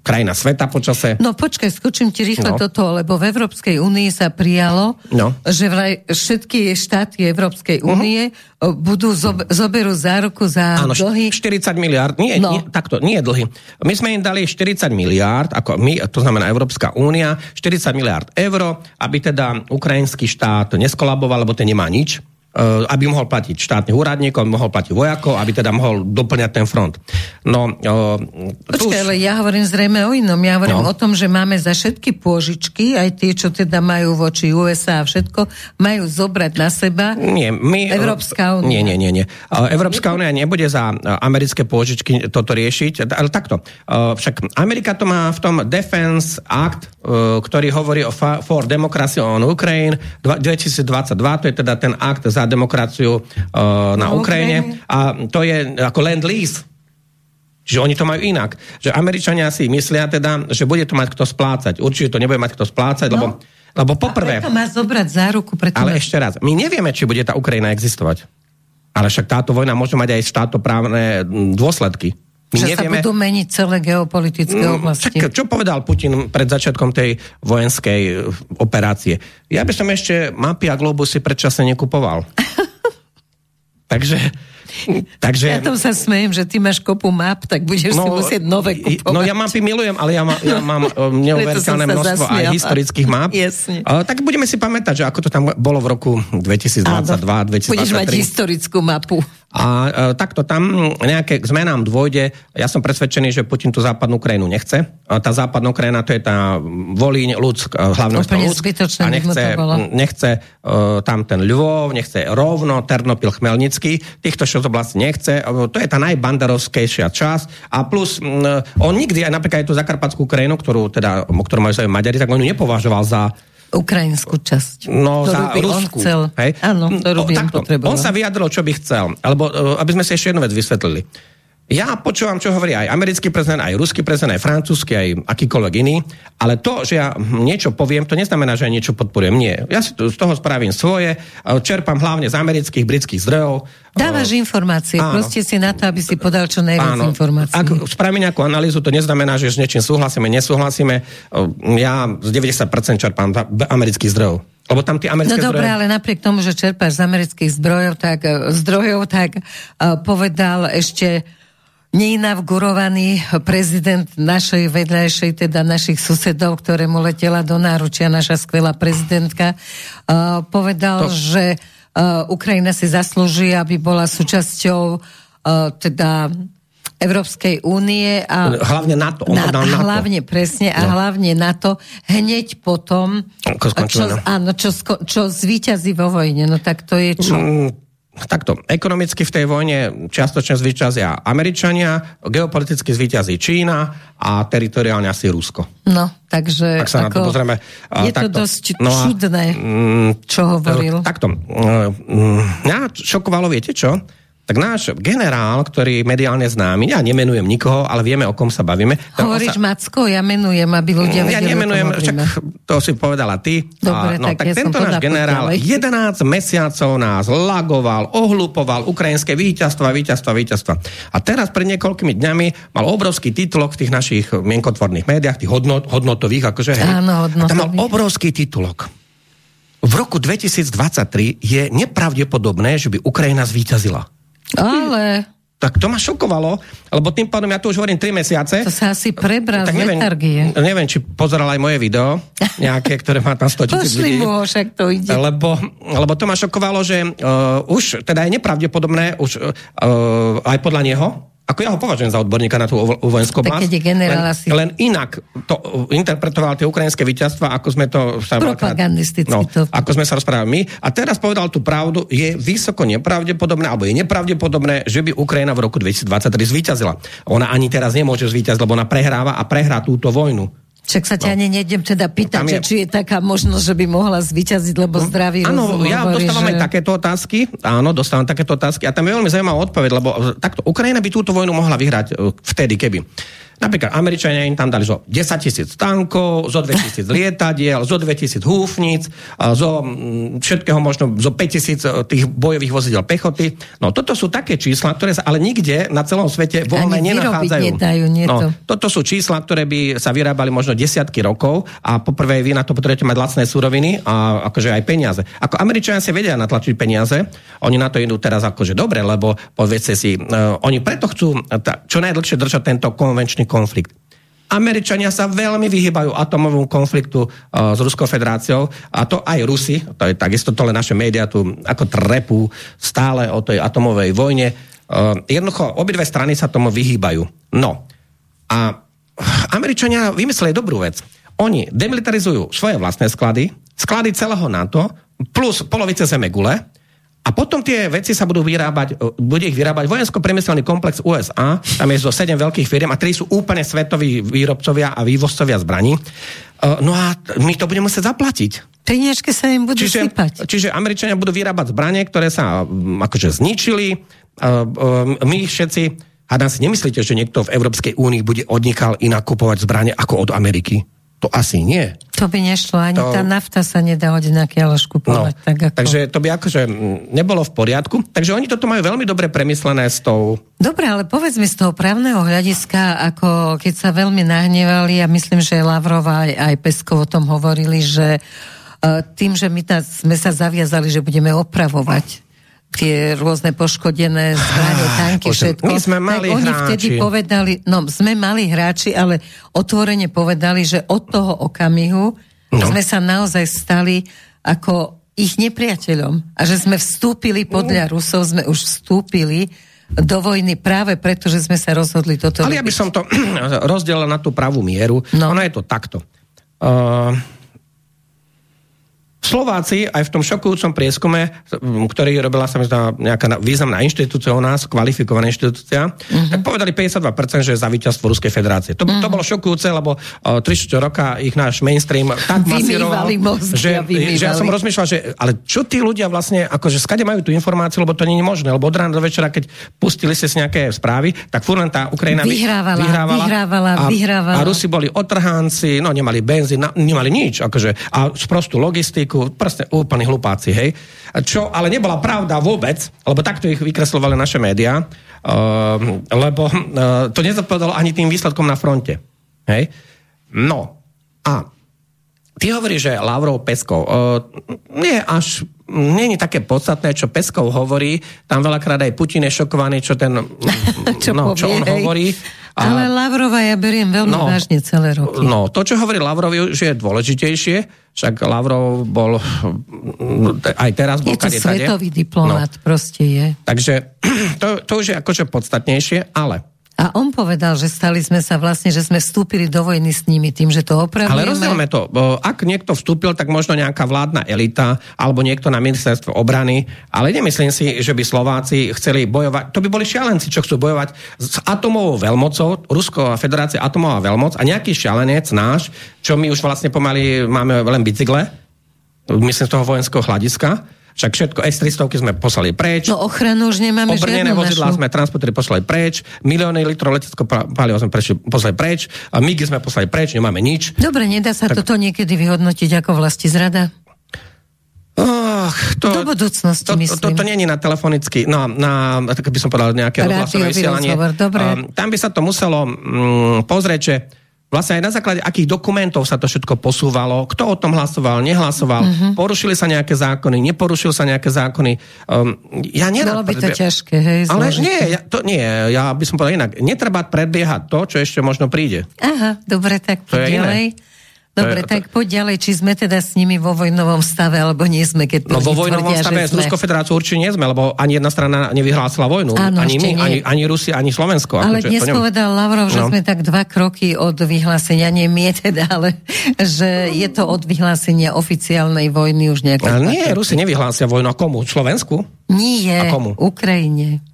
krajina sveta počase. No počkaj, skočím ti rýchlo no. toto, lebo v Európskej únii sa prijalo, no. že vraj všetky štáty Európskej mhm. únie uh-huh. budú zob- zoberú záruku za Áno, dlhy 40 miliard, nie, no. nie, takto, nie je dlhy. My sme im dali 40 miliard, ako my, to znamená Európska únia, 40 miliard eur, aby teda ukrajinský štát neskolaboval, lebo ten nemá nič aby mohol platiť štátnych úradníkov, mohol platiť vojakov, aby teda mohol doplňať ten front. No, uh, Počkaj, ale ja hovorím zrejme o inom. Ja hovorím no. o tom, že máme za všetky pôžičky, aj tie, čo teda majú voči USA a všetko, majú zobrať na seba nie, my, Európska únia. Nie, nie, nie. nie. Európska únia nebude za americké pôžičky toto riešiť, ale takto. Však Amerika to má v tom Defense Act, ktorý hovorí o For Democracy on Ukraine 2022, to je teda ten akt za za demokraciu uh, na Ukrajine. A to je ako land lease. Čiže oni to majú inak. Že Američania si myslia teda, že bude to mať kto splácať. Určite to nebude mať kto splácať, no. lebo, lebo poprvé... A má zobrať záruku. Preto ale ešte raz, my nevieme, či bude tá Ukrajina existovať. Ale však táto vojna môže mať aj štátoprávne dôsledky. My že nevieme... sa budú meniť celé geopolitické mm, oblasti. Čak, čo povedal Putin pred začiatkom tej vojenskej e, operácie? Ja by som ešte mapy a globusy predčasne nekupoval. Takže Takže, ja tam sa smejem, že ty máš kopu map, tak budeš no, si musieť nové kupovať. No ja mapy milujem, ale ja, ma, ja mám um, neuveriteľné množstvo zasmiala. aj historických map. Jasne. Uh, tak budeme si pamätať, že ako to tam bolo v roku 2022, Áno. 2023. Budeš mať historickú mapu. A uh, takto tam nejaké k zmenám dôjde. Ja som presvedčený, že Putin tú západnú krajinu nechce. Uh, tá západná krajina to je tá Volíň, Ľudsk, hlavné mesto Ľudsk. A nechce, nechce uh, tam ten Ľvov, nechce rovno Ternopil, Chmelnický. Týchto z oblasti nechce. To je tá najbandarovskejšia časť. A plus, mm, on nikdy, aj napríklad aj tú zakarpatskú krajinu, ktorú, teda, ktorú majú Maďari, tak on ju nepovažoval za ukrajinskú časť. No, za Rusku. On chcel. Hej? Áno, ktorú by on, on sa vyjadril, čo by chcel. Alebo, e, aby sme si ešte jednu vec vysvetlili. Ja počúvam, čo hovorí aj americký prezident, aj ruský prezident, aj francúzsky, aj akýkoľvek iný, ale to, že ja niečo poviem, to neznamená, že ja niečo podporujem. Nie. Ja si z toho spravím svoje, čerpám hlavne z amerických, britských zdrojov. Dávaš informácie, áno. proste si na to, aby si podal čo najviac áno. informácií. Ak spravím nejakú analýzu, to neznamená, že s niečím súhlasíme, nesúhlasíme. Ja z 90% čerpám amerických zdrojov. Lebo tam tie americké No dobre, ale napriek tomu, že čerpáš z amerických zdrojov, tak, zdrojov, tak uh, povedal ešte neinavgurovaný prezident našej vedľajšej, teda našich susedov, ktorému letela do náručia naša skvelá prezidentka, uh, povedal, to... že uh, Ukrajina si zaslúži, aby bola súčasťou uh, teda Európskej únie a hlavne NATO. On na, NATO. Hlavne, presne, a no. hlavne NATO hneď potom, čo, áno, čo, čo zvíťazí vo vojne. No tak to je čo? Mm, takto, ekonomicky v tej vojne čiastočne zvyťazia Američania, geopoliticky zvyťazí Čína a teritoriálne asi Rusko. No, takže tak sa ako, na to pozrieme. Je takto. to dosť no a, čudné, čo hovoril. Takto, mm, mňa šokovalo, viete čo? Tak náš generál, ktorý mediálne známy, ja nemenujem nikoho, ale vieme, o kom sa bavíme. Hovoríš sa... Macko, ja menujem, aby ľudia vedeli, Ja nemenujem, čak to si povedala ty. Dobre, a, no, tak, tak ja tento náš generál 11 mesiacov nás lagoval, ohlupoval ukrajinské víťazstva, víťazstva, víťazstva. A teraz pred niekoľkými dňami mal obrovský titulok v tých našich mienkotvorných médiách, tých hodnot, hodnotových, akože, hej. Áno, hodnotových. A tam mal obrovský titulok. V roku 2023 je nepravdepodobné, že by Ukrajina zvíťazila. Ale... Tak to ma šokovalo, lebo tým pádom ja tu už hovorím 3 mesiace. To sa asi prebral tak neviem, neviem, či pozeral aj moje video, nejaké, ktoré má tam 100 tisíc ľudí. mu však to ide. Lebo, lebo to ma šokovalo, že uh, už, teda je nepravdepodobné, už uh, aj podľa neho, ako ja ho považujem za odborníka na tú vojenskú oblasť. keď je generál len, asi... len inak to interpretoval tie ukrajinské víťazstva, ako sme to... Propagandisticky no, to. Ako sme sa rozprávali my. A teraz povedal tú pravdu, je vysoko nepravdepodobné, alebo je nepravdepodobné, že by Ukrajina v roku 2023 zvíťazila. Ona ani teraz nemôže zvíťaziť, lebo ona prehráva a prehrá túto vojnu. Však sa ťa no. ani nejdem teda pýtať, je... že či je taká možnosť, že by mohla zvyťaziť, lebo no, zdravý Áno, ja hovorí, dostávam že... aj takéto otázky. Áno, dostávam takéto otázky. A tam je veľmi zaujímavá odpoveď, lebo takto Ukrajina by túto vojnu mohla vyhrať e, vtedy, keby Napríklad Američania im tam dali zo 10 tisíc tankov, zo 2 tisíc lietadiel, zo 2 tisíc húfnic, zo mm, všetkého možno, zo 5 tisíc e, tých bojových vozidel pechoty. No toto sú také čísla, ktoré sa ale nikde na celom svete voľne nenachádzajú. Nedajú, nie no, toto sú čísla, ktoré by sa vyrábali možno desiatky rokov a poprvé vy na to potrebujete mať lacné suroviny a akože aj peniaze. Ako Američania si vedia natlačiť peniaze, oni na to idú teraz akože dobre, lebo povedzte si, uh, oni preto chcú ta, čo najdlhšie držať tento konvenčný konflikt. Američania sa veľmi vyhýbajú atomovému konfliktu uh, s Ruskou federáciou a to aj Rusi, to je takisto to naše médiá tu ako trepú stále o tej atomovej vojne. Uh, jednoducho, obidve strany sa tomu vyhýbajú. No. A Američania vymysleli dobrú vec. Oni demilitarizujú svoje vlastné sklady, sklady celého NATO, plus polovice zeme gule, a potom tie veci sa budú vyrábať, e, bude ich vyrábať vojensko-priemyselný komplex USA, tam je zo sedem veľkých firm a tri sú úplne svetoví výrobcovia a vývozcovia zbraní. E, no a my to budeme musieť zaplatiť. Peniažky sa im budú čiže, sypať. Čiže Američania budú vyrábať zbranie, ktoré sa akože zničili. E, my všetci, a nás nemyslíte, že niekto v Európskej únii bude odnikal inak kupovať zbranie ako od Ameriky? To asi nie. To by nešlo, ani To- tá nafta sa nedá hodiť na kialoš No, tak ako... takže to by akože mm, nebolo v poriadku. Takže oni toto majú veľmi dobre premyslené s tou... Dobre, ale povedz mi z toho právneho hľadiska, ako keď sa veľmi nahnevali, a myslím, že Lavrov aj, aj Peskov o tom hovorili, že e, tým, že my tá, sme sa zaviazali, že budeme opravovať tie rôzne poškodené zbranie, tanky, Bože, všetko. my sme mali tak oni hráči. vtedy povedali, no sme mali hráči, ale otvorene povedali, že od toho okamihu No. sme sa naozaj stali ako ich nepriateľom a že sme vstúpili podľa Rusov, sme už vstúpili do vojny práve preto, že sme sa rozhodli toto Ale ja by robiť. som to rozdelil na tú pravú mieru. No. Ono je to takto. Uh, Slováci aj v tom šokujúcom prieskume, ktorý robila sa nejaká na- významná inštitúcia u nás, kvalifikovaná inštitúcia, Mhm. uh-huh. tak povedali 52%, že je za víťazstvo Ruskej federácie. To, uh-huh. to bolo šokujúce, lebo uh, 3 roka ich náš mainstream tak masíroval, že, vymývali. že ja som rozmýšľal, že ale čo tí ľudia vlastne, akože skade majú tú informáciu, lebo to nie je možné, lebo od rána do večera, keď pustili si nejaké správy, tak furt tá Ukrajina vy- Vyhrávala, vyhrávala, vyhrávala, a, vyhrávala. A Rusi boli otrhánci, no nemali benzín, nemali nič, akože, a sprostú logistiku, proste úplní hlupáci, hej. Čo ale nebola pravda vôbec, lebo takto ich vykreslovali naše médiá, uh, lebo uh, to nezodpovedalo ani tým výsledkom na fronte. Hej. No, a ty hovoríš, že Lavrov Peskov. Uh, nie až nie je také podstatné, čo Peskov hovorí. Tam veľakrát aj Putin je šokovaný, čo ten, Čo no, čo on hej. hovorí. Ale Lavrova ja beriem veľmi No. vážne celé roky. No, to, čo hovorí Lavrov, že je dôležitejšie, však Lavrov bol aj teraz bol je to svetový diplomat, No, proste je. takže to, to už je akože podstatnejšie, ale A on povedal, že stali sme sa vlastne, že sme vstúpili do vojny s nimi tým, že to opravujeme. Ale rozdielme to. Ak niekto vstúpil, tak možno nejaká vládna elita alebo niekto na ministerstve obrany, ale nemyslím si, že by Slováci chceli bojovať. To by boli šialenci, čo chcú bojovať s atomovou veľmocou, Rusko a Federácia atomová veľmoc a nejaký šialenec náš, čo my už vlastne pomaly máme len bicykle, myslím z toho vojenského hľadiska, však všetko S-300 sme poslali preč. No ochranu už nemáme Obrnené vozidlá našu. sme transportéry poslali preč, milióny litrov leteckého pa- paliva sme prešli, poslali preč, a MIGy sme poslali preč, nemáme nič. Dobre, nedá sa toto niekedy vyhodnotiť ako vlasti zrada? Oh, to, Do budúcnosti, to, myslím. To, to, to nie je na telefonický, no, na, tak by som povedal, nejaké rozhlasové vysielanie. dobre. Um, tam by sa to muselo mm, pozrieť, že vlastne aj na základe akých dokumentov sa to všetko posúvalo, kto o tom hlasoval, nehlasoval, Mhm. uh-huh. porušili sa nejaké zákony, neporušil sa nejaké zákony. Um, ja nerad Bolo by to predbie- ťažké, hej? Ale zložité. nie, ja, to nie, ja by som povedal inak. Netreba predbiehať to, čo ešte možno príde. Aha, dobre, tak To je iné. Dobre, tak poď ďalej, či sme teda s nimi vo vojnovom stave, alebo nie sme, keď No vo vojnovom tvrdia, stave s. Ruskou federáciou určite nie sme, lebo ani jedna strana nevyhlásila vojnu. Áno, ani my, nie. ani, ani Rusi, ani Slovensko. Ale Akože dnes nem- povedal Lavrov, že No. sme tak dva kroky od vyhlásenia, nie my teda, ale že je to od vyhlásenia oficiálnej vojny už nejaké Ale nie. Rusi nevyhlásia vojnu. A komu? Slovensku? A Nie, komu? Ukrajine.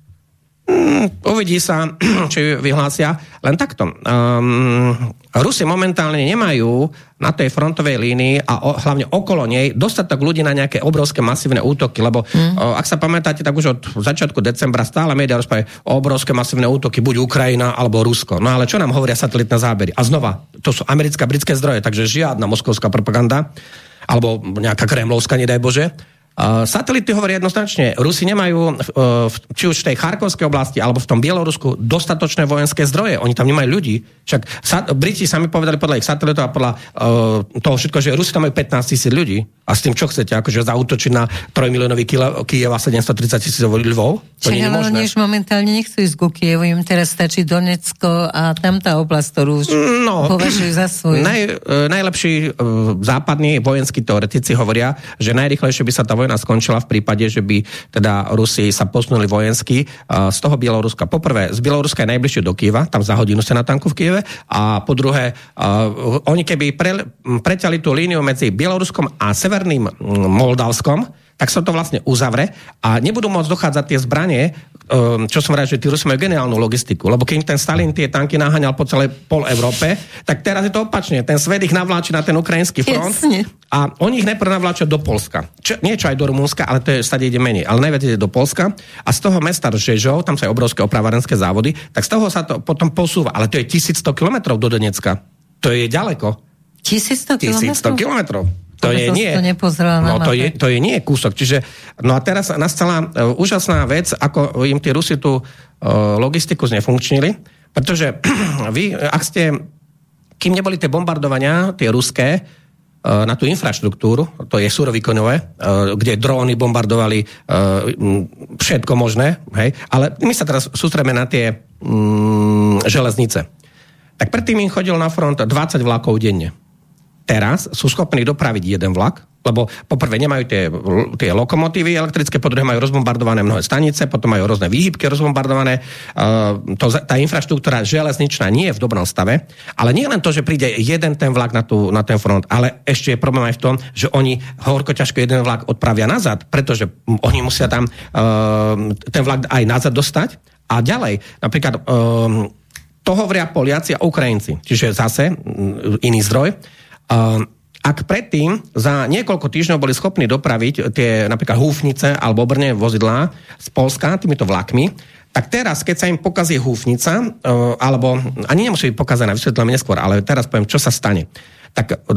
Uvidí sa, či vyhlásia. Len takto. Um, Rusi momentálne nemajú na tej frontovej línii a o, hlavne okolo nej dostatok ľudí na nejaké obrovské masívne útoky, lebo mm. o, ak sa pamätáte, tak už od začiatku decembra stále médiá rozprávajú o obrovské masívne útoky, buď Ukrajina alebo Rusko. No ale čo nám hovoria satelitné zábery? A znova, to sú americké a britské zdroje, takže žiadna moskovská propaganda alebo nejaká kremlovská, nedaj Bože. Satelity hovoria jednoznačne, Rusi nemajú v, či už v tej Charkovskej oblasti alebo v tom Bielorusku dostatočné vojenské zdroje. Oni tam nemajú ľudí. Však Briti sami povedali podľa ich satelitov a podľa uh, toho všetko, že Rusi tam majú 15 tisíc ľudí. A s tým čo chcete? Akože zautočiť na 3 miliónový Kiev a 730 tisíc Lvov? To nie je možné. oni už momentálne nechcú ísť ku Kievu, im teraz stačí Donecko a tam tá oblasť, ktorú už No, považujú za svoju. Naj, e, najlepší e, západní vojenskí teoretici hovoria, že najrychlejšie by sa tá vojna skončila v prípade, že by teda Rusi sa posunuli vojensky z toho Bieloruska. Poprvé, z Bieloruska je najbližšie do Kieva, tam za hodinu ste na tanku v Kieve, a po druhé, oni keby pre, preťali tú líniu medzi Bieloruskom a Severným Moldavskom, tak sa to vlastne uzavre a nebudú môcť dochádzať tie zbranie, um, čo som rád, že tí Rusi majú geniálnu logistiku, lebo keď ten Stalin tie tanky naháňal po celej pol Európe, tak teraz je to opačne. Ten svet ich navláči na ten ukrajinský front Jasne. a oni ich najprv navláčia do Polska. Čo, niečo aj do Rumúnska, ale to je stade ide menej. Ale najviac ide do Polska a z toho mesta Žežov, tam sú aj obrovské opravárenské závody, tak z toho sa to potom posúva. Ale to je 1100 kilometrov do Donecka. To je ďaleko. 1100 1100 kilometrov. To je nie, to no, to je, to je nie kúsok. Čiže, no a teraz nastala uh, úžasná vec, ako im tí Rusi tú uh, logistiku znefunkčnili, pretože vy, ak ste, kým neboli tie bombardovania, tie ruské, uh, na tú infraštruktúru, to je surovikonové, uh, kde dróny bombardovali uh, všetko možné, hej? ale my sa teraz sústreme na tie um, železnice. Tak predtým im chodil na front 20 vlakov denne teraz sú schopní dopraviť jeden vlak, lebo poprvé nemajú tie, tie lokomotívy elektrické, po druhé majú rozbombardované mnohé stanice, potom majú rôzne výhybky rozbombardované. Uh, to, tá infraštruktúra železničná nie je v dobrom stave, ale nie len to, že príde jeden ten vlak na, tú, na ten front, ale ešte je problém aj v tom, že oni horko ťažko jeden vlak odpravia nazad, pretože oni musia tam uh, ten vlak aj nazad dostať. A ďalej, napríklad um, to hovoria Poliaci a Ukrajinci, čiže zase iný zdroj, ak predtým za niekoľko týždňov boli schopní dopraviť tie napríklad húfnice alebo obrne vozidlá z Polska týmito vlakmi, tak teraz, keď sa im pokazí húfnica, e, alebo ani nemusí byť pokazaná, vysvetlím neskôr, ale teraz poviem, čo sa stane. Tak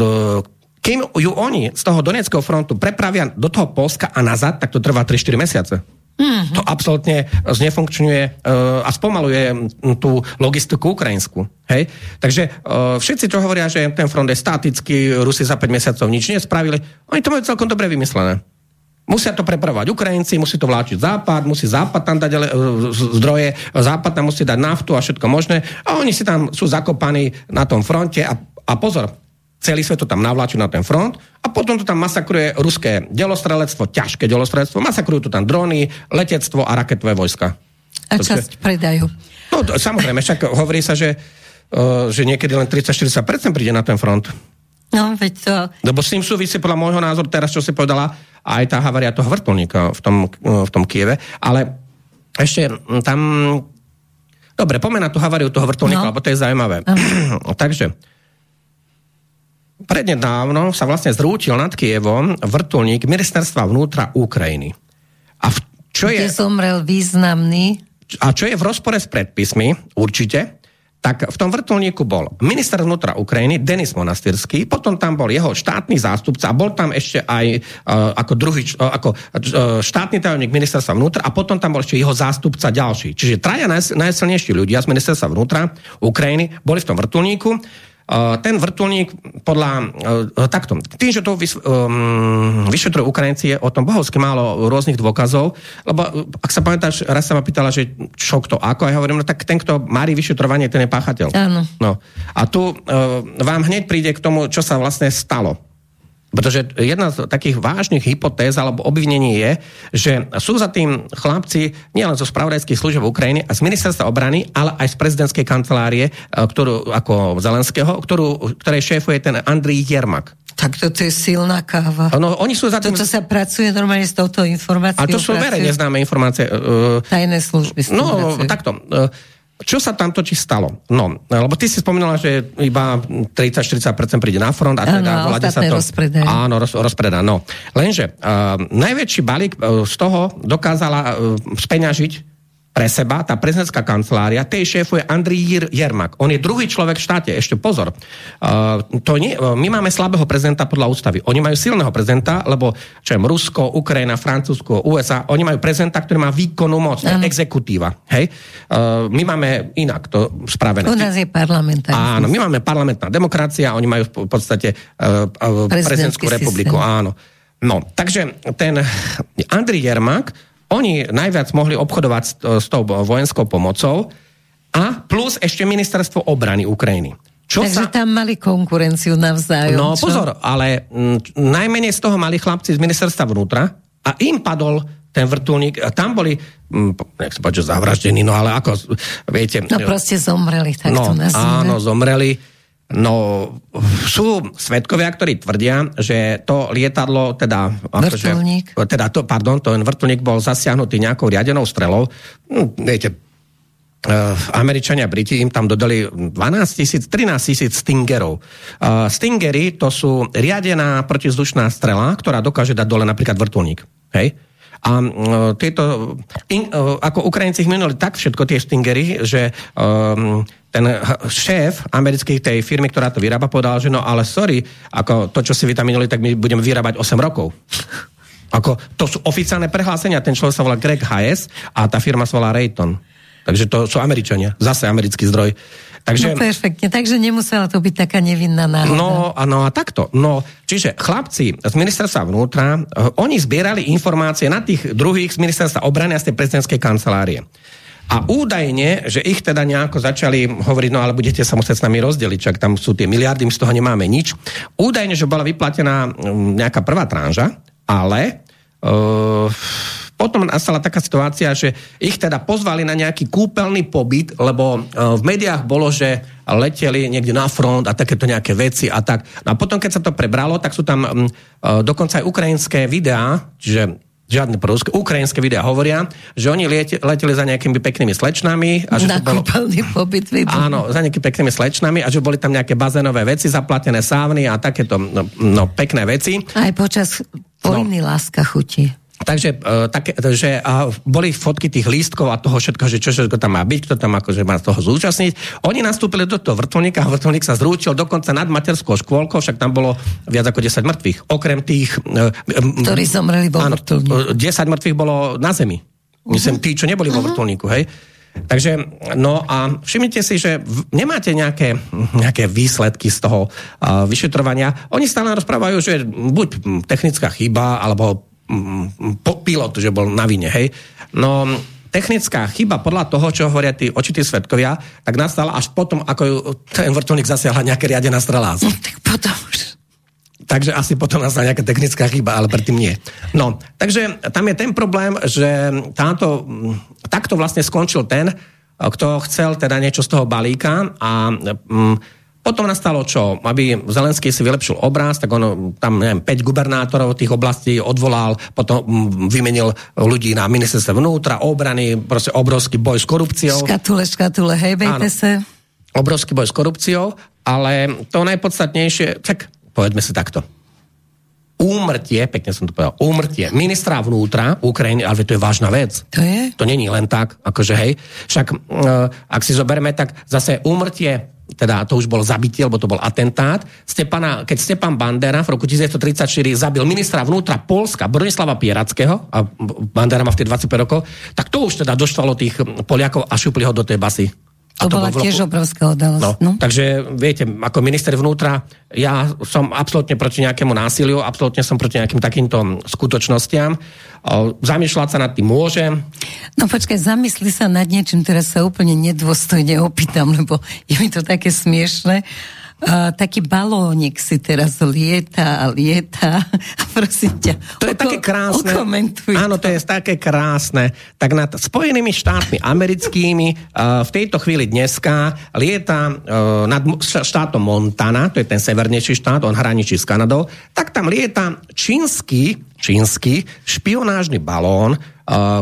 kým ju oni z toho Donetského frontu prepravia do toho Polska a nazad, tak to trvá 3-4 mesiace. Mm-hmm. To absolútne znefunkčňuje uh, a spomaluje tú logistiku ukrajinsku. Hej? Takže uh, všetci, čo hovoria, že ten front je statický, Rusi za 5 mesiacov nič nespravili, oni to majú celkom dobre vymyslené. Musia to prepravovať Ukrajinci, musí to vláčiť Západ, musí Západ tam dať uh, zdroje, Západ tam musí dať naftu a všetko možné a oni si tam sú zakopaní na tom fronte a, a pozor, celý svet to tam navláču na ten front a potom to tam masakruje ruské delostrelectvo, ťažké delostrelectvo, masakrujú to tam drony, letectvo a raketové vojska. A časť predajú. No to, samozrejme, však hovorí sa, že, uh, že niekedy len 30-40% príde na ten front. No, veď to... Lebo s tým súvisí podľa môjho názoru teraz, čo si povedala, aj tá havaria toho vrtulníka v tom, v tom Kieve. Ale ešte tam... Dobre, pomená tú havariu toho vrtulníka, no. lebo to je zaujímavé. Takže, prednedávno sa vlastne zrútil nad Kievom vrtulník ministerstva vnútra Ukrajiny. A v, čo Kde je... zomrel významný... A čo je v rozpore s predpismi, určite, tak v tom vrtulníku bol minister vnútra Ukrajiny Denis Monastyrský, potom tam bol jeho štátny zástupca a bol tam ešte aj uh, ako druhý, uh, ako uh, štátny tajomník ministerstva vnútra a potom tam bol ešte jeho zástupca ďalší. Čiže traja naj, najsilnejší ľudia z ministerstva vnútra Ukrajiny boli v tom vrtulníku ten vrtulník podľa uh, takto, tým, že to um, vyšetrujú Ukrajinci, je o tom bohovsky málo rôznych dôkazov, lebo ak sa pamätáš, raz sa ma pýtala, že čo kto, ako, a ja hovorím, no tak ten, kto mári vyšetrovanie, ten je páchateľ. Áno. No. A tu vám hneď príde k tomu, čo sa vlastne stalo. Pretože jedna z takých vážnych hypotéz alebo obvinení je, že sú za tým chlapci nielen zo spravodajských služieb Ukrajiny a z ministerstva obrany, ale aj z prezidentskej kancelárie, e, ktorú, ako Zelenského, ktorú, ktorej šéfuje ten Andrej Jermak. Tak toto je silná káva. No, oni sú za tým... Toto sa pracuje normálne s touto informáciou. A to sú verejne známe informácie. Uh, Tajné služby. No, takto. Čo sa tam totiž stalo? No, lebo ty si spomínala, že iba 30-40% príde na front a teda áno, sa to... rozpredaj. Áno, roz, rozpredá, no. Lenže uh, najväčší balík uh, z toho dokázala uh, speňažiť pre seba, tá prezidentská kancelária, tej šéfuje Andrej Jermak. On je druhý človek v štáte, ešte pozor. Uh, to nie, uh, my máme slabého prezidenta podľa ústavy. Oni majú silného prezidenta, lebo čo je Rusko, Ukrajina, Francúzsko, USA, oni majú prezidenta, ktorý má výkonnú moc, uh-huh. exekutíva. Hej? Uh, my máme inak to spravené. U nás je parlamentná. Áno, my máme parlamentná demokracia, oni majú v podstate uh, uh, prezidentskú republiku. Systém. Áno. No, takže ten Andrej Jermak oni najviac mohli obchodovať s, s tou vojenskou pomocou a plus ešte ministerstvo obrany Ukrajiny. Čo Takže sa... tam mali konkurenciu navzájom. No čo? pozor, ale m, najmenej z toho mali chlapci z ministerstva vnútra a im padol ten vrtulník, a tam boli, nech sa páči, zavraždení, no ale ako, viete... No proste zomreli, tak no, to nazvime. Áno, zomreli No, sú svetkovia, ktorí tvrdia, že to lietadlo, teda... Akože, teda to, pardon, ten vrtulník bol zasiahnutý nejakou riadenou strelou. Hm, viete, Uh, Američania Briti im tam dodali 12 tisíc, 13 tisíc Stingerov. Uh, Stingery to sú riadená protizdušná strela, ktorá dokáže dať dole napríklad vrtulník. Hej? A uh, tieto, in, uh, ako Ukrajinci ich minuli tak všetko tie stingery, že um, ten šéf americkej tej firmy, ktorá to vyrába, povedal, že no ale sorry, ako to, čo si vy tam minuli, tak my budeme vyrábať 8 rokov. Ako, to sú oficiálne prehlásenia. Ten človek sa volá Greg Hayes a tá firma sa volá Rayton. Takže to sú Američania. Zase americký zdroj. Takže, no perfektne, takže nemusela to byť taká nevinná náhoda. No, no a takto. No, čiže chlapci z ministerstva vnútra, uh, oni zbierali informácie na tých druhých z ministerstva obrany a z tej prezidentskej kancelárie. A údajne, že ich teda nejako začali hovoriť, no ale budete sa musieť s nami rozdeliť, čak tam sú tie miliardy, my z toho nemáme nič. Údajne, že bola vyplatená nejaká prvá tranža, ale uh, potom nastala taká situácia, že ich teda pozvali na nejaký kúpeľný pobyt, lebo e, v médiách bolo, že leteli niekde na front a takéto nejaké veci a tak. No a potom, keď sa to prebralo, tak sú tam um, dokonca aj ukrajinské videá, čiže žiadne proruské, ukrajinské videá hovoria, že oni liete, leteli za nejakými peknými slečnami. A že na bolo, pobyt. Áno, za nejakými peknými slečnami a že boli tam nejaké bazénové veci, zaplatené sávny a takéto no, no, pekné veci. Aj počas vojny no. láska chutí. Takže uh, také, že, uh, boli fotky tých lístkov a toho všetko, že čo všetko tam má byť, kto tam akože má z toho zúčastniť. Oni nastúpili do toho vrtulníka a vrtulník sa zrúčil dokonca nad materskou škôlkou, však tam bolo viac ako 10 mŕtvych. Okrem tých... Uh, Ktorí zomreli vo vrtulníku. 10 mŕtvych bolo na zemi. Myslím, uh-huh. tí, čo neboli vo vrtulníku, hej. Takže, no a všimnite si, že nemáte nejaké, nejaké výsledky z toho uh, vyšetrovania. Oni stále rozprávajú, že buď technická chyba, alebo pilot, že bol na vine, hej. No, technická chyba podľa toho, čo hovoria tí očití svetkovia, tak nastala až potom, ako ju ten vrtulník zasiahla nejaké riadená strela. No, tak potom už. Takže asi potom nastala nejaká technická chyba, ale predtým nie. No, takže tam je ten problém, že táto, takto vlastne skončil ten, kto chcel teda niečo z toho balíka a mm, potom nastalo čo? Aby Zelenský si vylepšil obraz, tak on tam, neviem, 5 gubernátorov tých oblastí odvolal, potom mm, vymenil ľudí na ministerstve vnútra, obrany, proste obrovský boj s korupciou. Škatule, škatule, hej, bejte sa. Obrovský boj s korupciou, ale to najpodstatnejšie, tak povedme si takto. Úmrtie, pekne som to povedal, úmrtie ministra vnútra Ukrajiny, ale to je vážna vec. To je? To není len tak, akože hej. Však, uh, ak si zoberieme, tak zase úmrtie teda to už bol zabitie, lebo to bol atentát. Stepana, keď Stepan Bandera v roku 1934 zabil ministra vnútra Polska, Bronislava Pierackého, a Bandera má v tých 25 rokov, tak to už teda doštvalo tých Poliakov a šupli ho do tej basy. To, to bola tiež obrovská udalosť. No, no. Takže viete, ako minister vnútra, ja som absolútne proti nejakému násiliu, absolútne som proti nejakým takýmto skutočnostiam. O, zamýšľať sa nad tým môže. No počkaj, zamysli sa nad niečím, teraz sa úplne nedôstojne opýtam, lebo je mi to také smiešne. Uh, taký balónik si teraz lieta a lieta. Prosím ťa. To je také krásne. Áno, to. to je také krásne. Tak nad Spojenými štátmi americkými uh, v tejto chvíli dneska lieta uh, nad štátom Montana, to je ten severnejší štát, on hraničí s Kanadou, tak tam lieta čínsky, čínsky špionážny balón,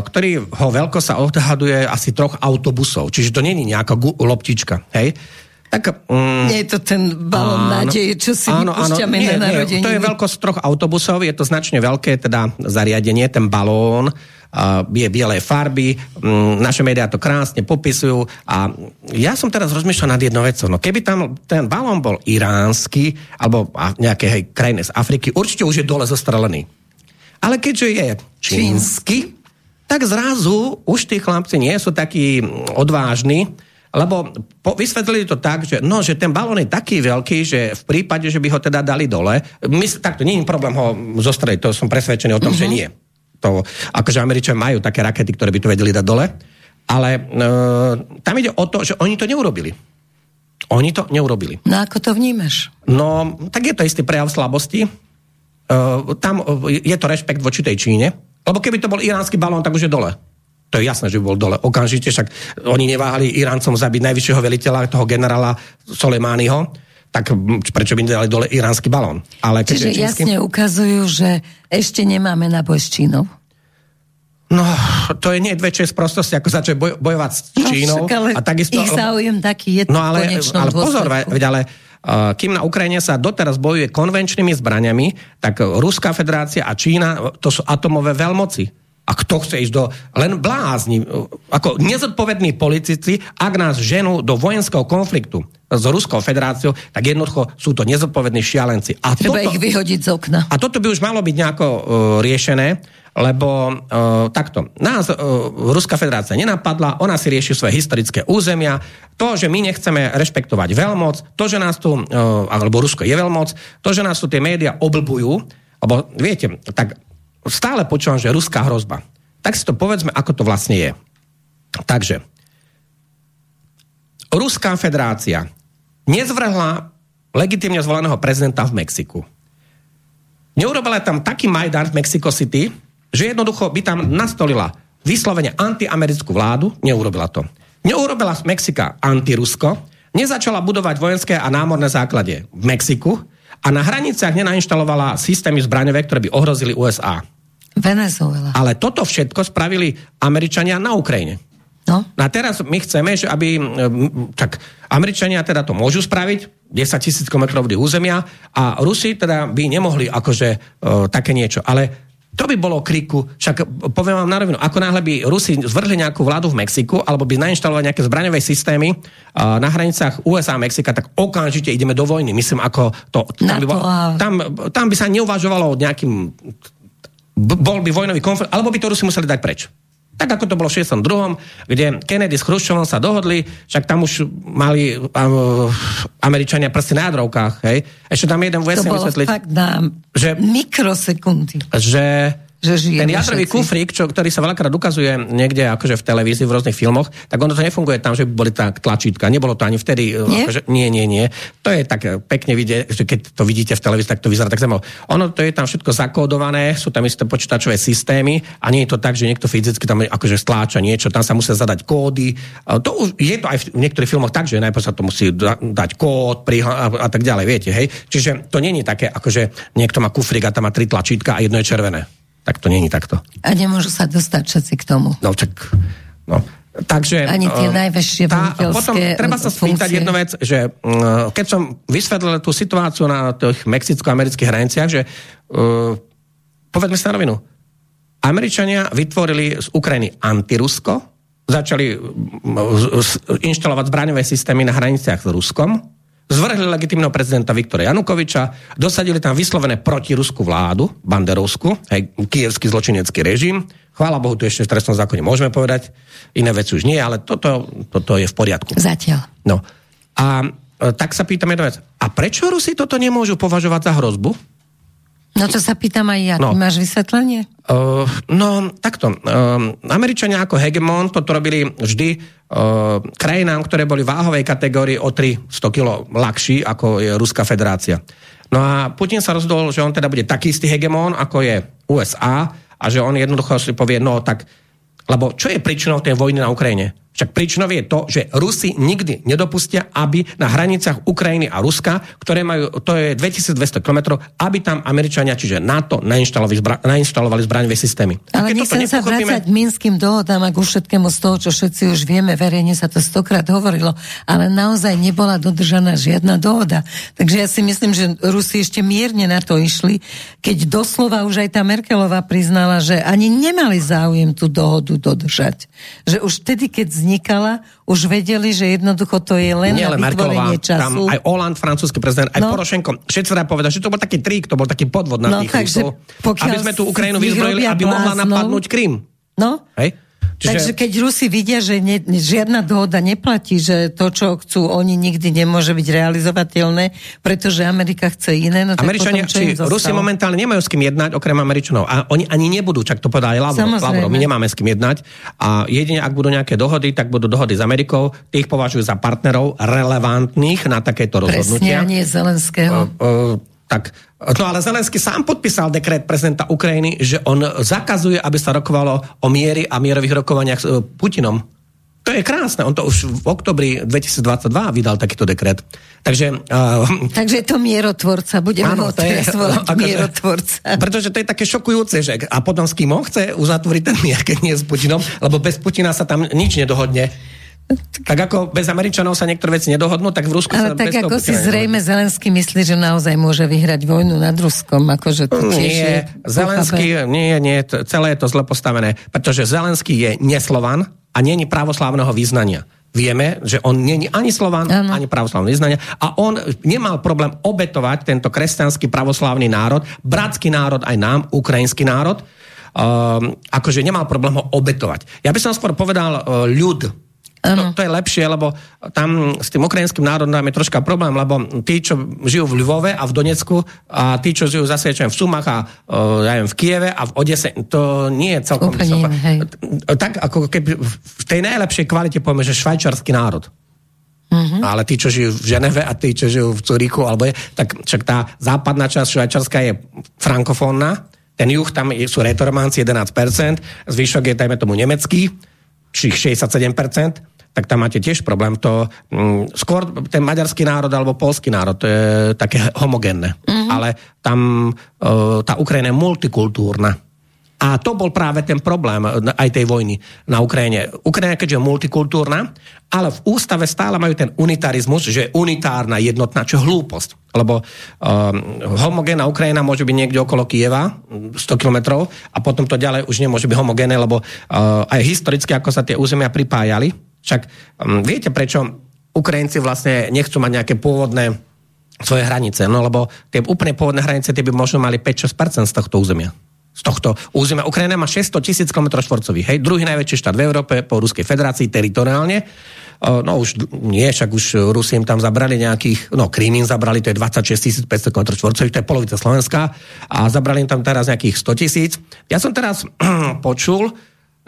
ktorý ho veľko sa odhaduje asi troch autobusov. Čiže to není nejaká loptička. Hej? Tak, um, nie je to ten balón nádeje, čo si áno, vypúšťame áno, nie, na narodeniny. To je veľkosť troch autobusov, je to značne veľké teda zariadenie, ten balón uh, je bielej farby, um, naše médiá to krásne popisujú a ja som teraz rozmýšľal nad jednou vecou. No keby tam ten balón bol iránsky alebo nejaké hej, krajiny z Afriky, určite už je dole zostrelený. Ale keďže je čínsky, tak zrazu už tí chlapci nie sú takí odvážni, lebo po, vysvetlili to tak, že, no, že ten balón je taký veľký, že v prípade, že by ho teda dali dole, my, takto nie je problém ho zostreliť, to som presvedčený o tom, uh-huh. že mhm. nie. To, akože Američania majú také rakety, ktoré by to vedeli dať dole, ale e, tam ide o to, že oni to neurobili. Oni to neurobili. No ako to vnímaš? No, tak je to istý prejav slabosti. E, tam je to rešpekt voči tej Číne, lebo keby to bol iránsky balón, tak už je dole. To je jasné, že by bol dole. Okamžite však oni neváhali Iráncom zabiť najvyššieho veliteľa, toho generála Soleimányho, tak prečo by nedali dole iránsky balón? Ale Čiže čínsky... jasne ukazujú, že ešte nemáme na boj s Čínou. No, to je nie väčšie sprostosti, ako začať boj, bojovať s no, Čínou. No, ale a takisto, ich záujem taký je no, ale, ale pozor, veď ale uh, kým na Ukrajine sa doteraz bojuje konvenčnými zbraniami, tak Ruská federácia a Čína, to sú atomové veľmoci. A kto chce ísť do... Len blázni, ako nezodpovední politici, ak nás ženú do vojenského konfliktu s Ruskou federáciou, tak jednoducho sú to nezodpovední šialenci. A Treba toto, ich vyhodiť z okna. A toto by už malo byť nejako uh, riešené, lebo uh, takto, nás uh, Ruská federácia nenapadla, ona si rieši svoje historické územia, to, že my nechceme rešpektovať veľmoc, to, že nás tu, uh, alebo Rusko je veľmoc, to, že nás tu tie médiá oblbujú, lebo viete, tak stále počúvam, že ruská hrozba. Tak si to povedzme, ako to vlastne je. Takže, Ruská federácia nezvrhla legitimne zvoleného prezidenta v Mexiku. Neurobila tam taký Majdan v Mexico City, že jednoducho by tam nastolila vyslovene antiamerickú vládu, neurobila to. Neurobila z Mexika antirusko, nezačala budovať vojenské a námorné základe v Mexiku, a na hraniciach nenainštalovala systémy zbraňové, ktoré by ohrozili USA. Venezuela. Ale toto všetko spravili Američania na Ukrajine. No. A teraz my chceme, že aby... Tak Američania teda to môžu spraviť, 10 tisíc kilometrov územia a Rusi teda by nemohli akože uh, také niečo. Ale to by bolo kriku, však poviem vám na rovinu, ako náhle by Rusi zvrhli nejakú vládu v Mexiku, alebo by nainštalovali nejaké zbraňové systémy uh, na hranicách USA a Mexika, tak okamžite ideme do vojny. Myslím, ako to... Tam, by, bol, tam, tam by sa neuvažovalo nejakým... Bol by vojnový konflikt, alebo by to Rusi museli dať preč. Tak ako to bolo v 62., kde Kennedy s Chruščovom sa dohodli, však tam už mali uh, Američania prsty na jadrovkách, hej. Ešte tam jeden vec vysvetliť, fakt na že, mikrosekundy. Že že Ten jadrový všetci. kufrík, čo, ktorý sa veľakrát ukazuje niekde akože v televízii, v rôznych filmoch, tak ono to nefunguje tam, že by boli tak tlačítka. Nebolo to ani vtedy. Nie? Akože, nie, nie, nie. To je tak pekne vidieť, že keď to vidíte v televízii, tak to vyzerá tak zaujímavé. Ono to je tam všetko zakódované, sú tam isté počítačové systémy a nie je to tak, že niekto fyzicky tam akože stláča niečo, tam sa musia zadať kódy. To už, je to aj v niektorých filmoch tak, že najprv sa to musí dať kód prihla- a, a tak ďalej, viete, hej. Čiže to nie je také, akože niekto má kufrík a tam má tri tlačítka a jedno je červené. Tak to není takto. A nemôžu sa dostať všetci k tomu. No, čak, no. Takže, Ani tie uh, najväčšie tá, Potom treba sa spýtať jednu vec, že uh, keď som vysvetlil tú situáciu na tých mexicko-amerických hraniciach, že uh, povedme sa na rovinu, Američania vytvorili z Ukrajiny antirusko, začali inštalovať zbraňové systémy na hraniciach s Ruskom, zvrhli legitimného prezidenta Viktora Janukoviča, dosadili tam vyslovené protiruskú vládu, banderovskú, hej, kievský zločinecký režim. Chvála Bohu, tu ešte v trestnom zákone môžeme povedať, iné veci už nie, ale toto, toto je v poriadku. Zatiaľ. No. A e, tak sa pýtam jednu vec. A prečo Rusi toto nemôžu považovať za hrozbu? No to sa pýtam aj ja. No. Ty máš vysvetlenie? Uh, no, takto. Uh, Američania ako hegemon toto robili vždy uh, krajinám, ktoré boli váhovej kategórii o 300 kg ľahší, ako je Ruská federácia. No a Putin sa rozhodol, že on teda bude taký istý hegemon, ako je USA a že on jednoducho si povie, no tak, lebo čo je príčinou tej vojny na Ukrajine? Však príčinou je to, že Rusi nikdy nedopustia, aby na hraniciach Ukrajiny a Ruska, ktoré majú, to je 2200 km, aby tam Američania, čiže NATO, nainštalovali, zbra, nainštalovali zbraňové systémy. Ale nechcem sa vrácať minským dohodám a ku všetkému z toho, čo všetci už vieme, verejne sa to stokrát hovorilo, ale naozaj nebola dodržaná žiadna dohoda. Takže ja si myslím, že Rusi ešte mierne na to išli, keď doslova už aj tá Merkelová priznala, že ani nemali záujem tú dohodu dodržať. Že už vtedy, keď vznikala, už vedeli, že jednoducho to je len Nie, na vytvorenie času. Tam aj Oland, francúzsky prezident, aj no. Porošenko. Všetci dá povedať, že to bol taký trik, to bol taký podvod na no, tých takže, Aby sme tú Ukrajinu vyzbrojili, aby mohla napadnúť Krym. No. Hej? Čiže... Takže keď Rusi vidia, že ne, žiadna dohoda neplatí, že to, čo chcú oni, nikdy nemôže byť realizovateľné, pretože Amerika chce iné, no Američania, potom, či Rusi momentálne nemajú s kým jednať, okrem Američanov. A oni ani nebudú, čak to povedal aj Lavrov. My nemáme s kým jednať. A jedine, ak budú nejaké dohody, tak budú dohody s Amerikou. Tých považujú za partnerov relevantných na takéto rozhodnutia. Presne, nie Zelenského. Uh, uh, tak, no ale Zelenský sám podpísal dekret prezidenta Ukrajiny, že on zakazuje, aby sa rokovalo o miery a mierových rokovaniach s e, Putinom. To je krásne. On to už v oktobri 2022 vydal takýto dekret. Takže, uh, Takže je to mierotvorca. Budeme áno, to je, akože, mierotvorca. Pretože to je také šokujúce, že a potom s kým on chce uzatvoriť ten mier, keď nie s Putinom, lebo bez Putina sa tam nič nedohodne. Tak ako bez Američanov sa niektoré veci nedohodnú, tak v Rusku Ale sa tak bez ako si zrejme Zelenský myslí, že naozaj môže vyhrať vojnu nad Ruskom, akože to tiež je... Nie, Zelenský, nie, nie, to- celé je to zle postavené, pretože Zelenský je neslovan a není pravoslávneho význania. Vieme, že on není ani Slovan, Áno. ani pravoslávne vyznania a on nemal problém obetovať tento kresťanský pravoslávny národ, bratský národ aj nám, ukrajinský národ, um, akože nemal problém ho obetovať. Ja by som skôr povedal uh, ľud, To, to je lepšie, lebo tam s tým ukrajinským národom je troška problém, lebo tí, čo žijú v Lvove a v Donecku a tí, čo žijú zase čo v Sumach a ja viem, v Kieve a v Odese, to nie je celkom... Úplne hej. Tak ako keby v tej najlepšej kvalite povieme, že švajčarský národ. Mhm. Mm-hmm. Ale tí, čo žijú v Ženeve a tí, čo žijú v Curíku, alebo je, tak však tá západná časť Švajčarska je frankofónna, ten juh tam sú retormánci 11%, zvyšok je, dajme tomu, nemecký, či 67%, tak tam máte tiež problém. To, mm, skôr ten maďarský národ alebo polský národ, to je také homogénne. Mm-hmm. Ale tam e, tá Ukrajina je multikultúrna. A to bol práve ten problém e, aj tej vojny na Ukrajine. Ukrajina, keďže je multikultúrna, ale v ústave stále majú ten unitarizmus, že je unitárna, jednotná, čo hlúposť. Lebo um, homogénna Ukrajina môže byť niekde okolo Kieva, 100 kilometrov, a potom to ďalej už nemôže byť homogénne, lebo uh, aj historicky, ako sa tie územia pripájali, však um, viete, prečo Ukrajinci vlastne nechcú mať nejaké pôvodné svoje hranice, no lebo tie úplne pôvodné hranice tie by možno mali 5-6% z tohto územia. Z tohto územia. Ukrajina má 600 tisíc km štvorcových, hej, druhý najväčší štát v Európe po Ruskej federácii teritoriálne. No už nie, však už Rusi im tam zabrali nejakých, no Krím im zabrali, to je 26 500 km štvorcových, to je polovica Slovenska a zabrali im tam teraz nejakých 100 tisíc. Ja som teraz počul,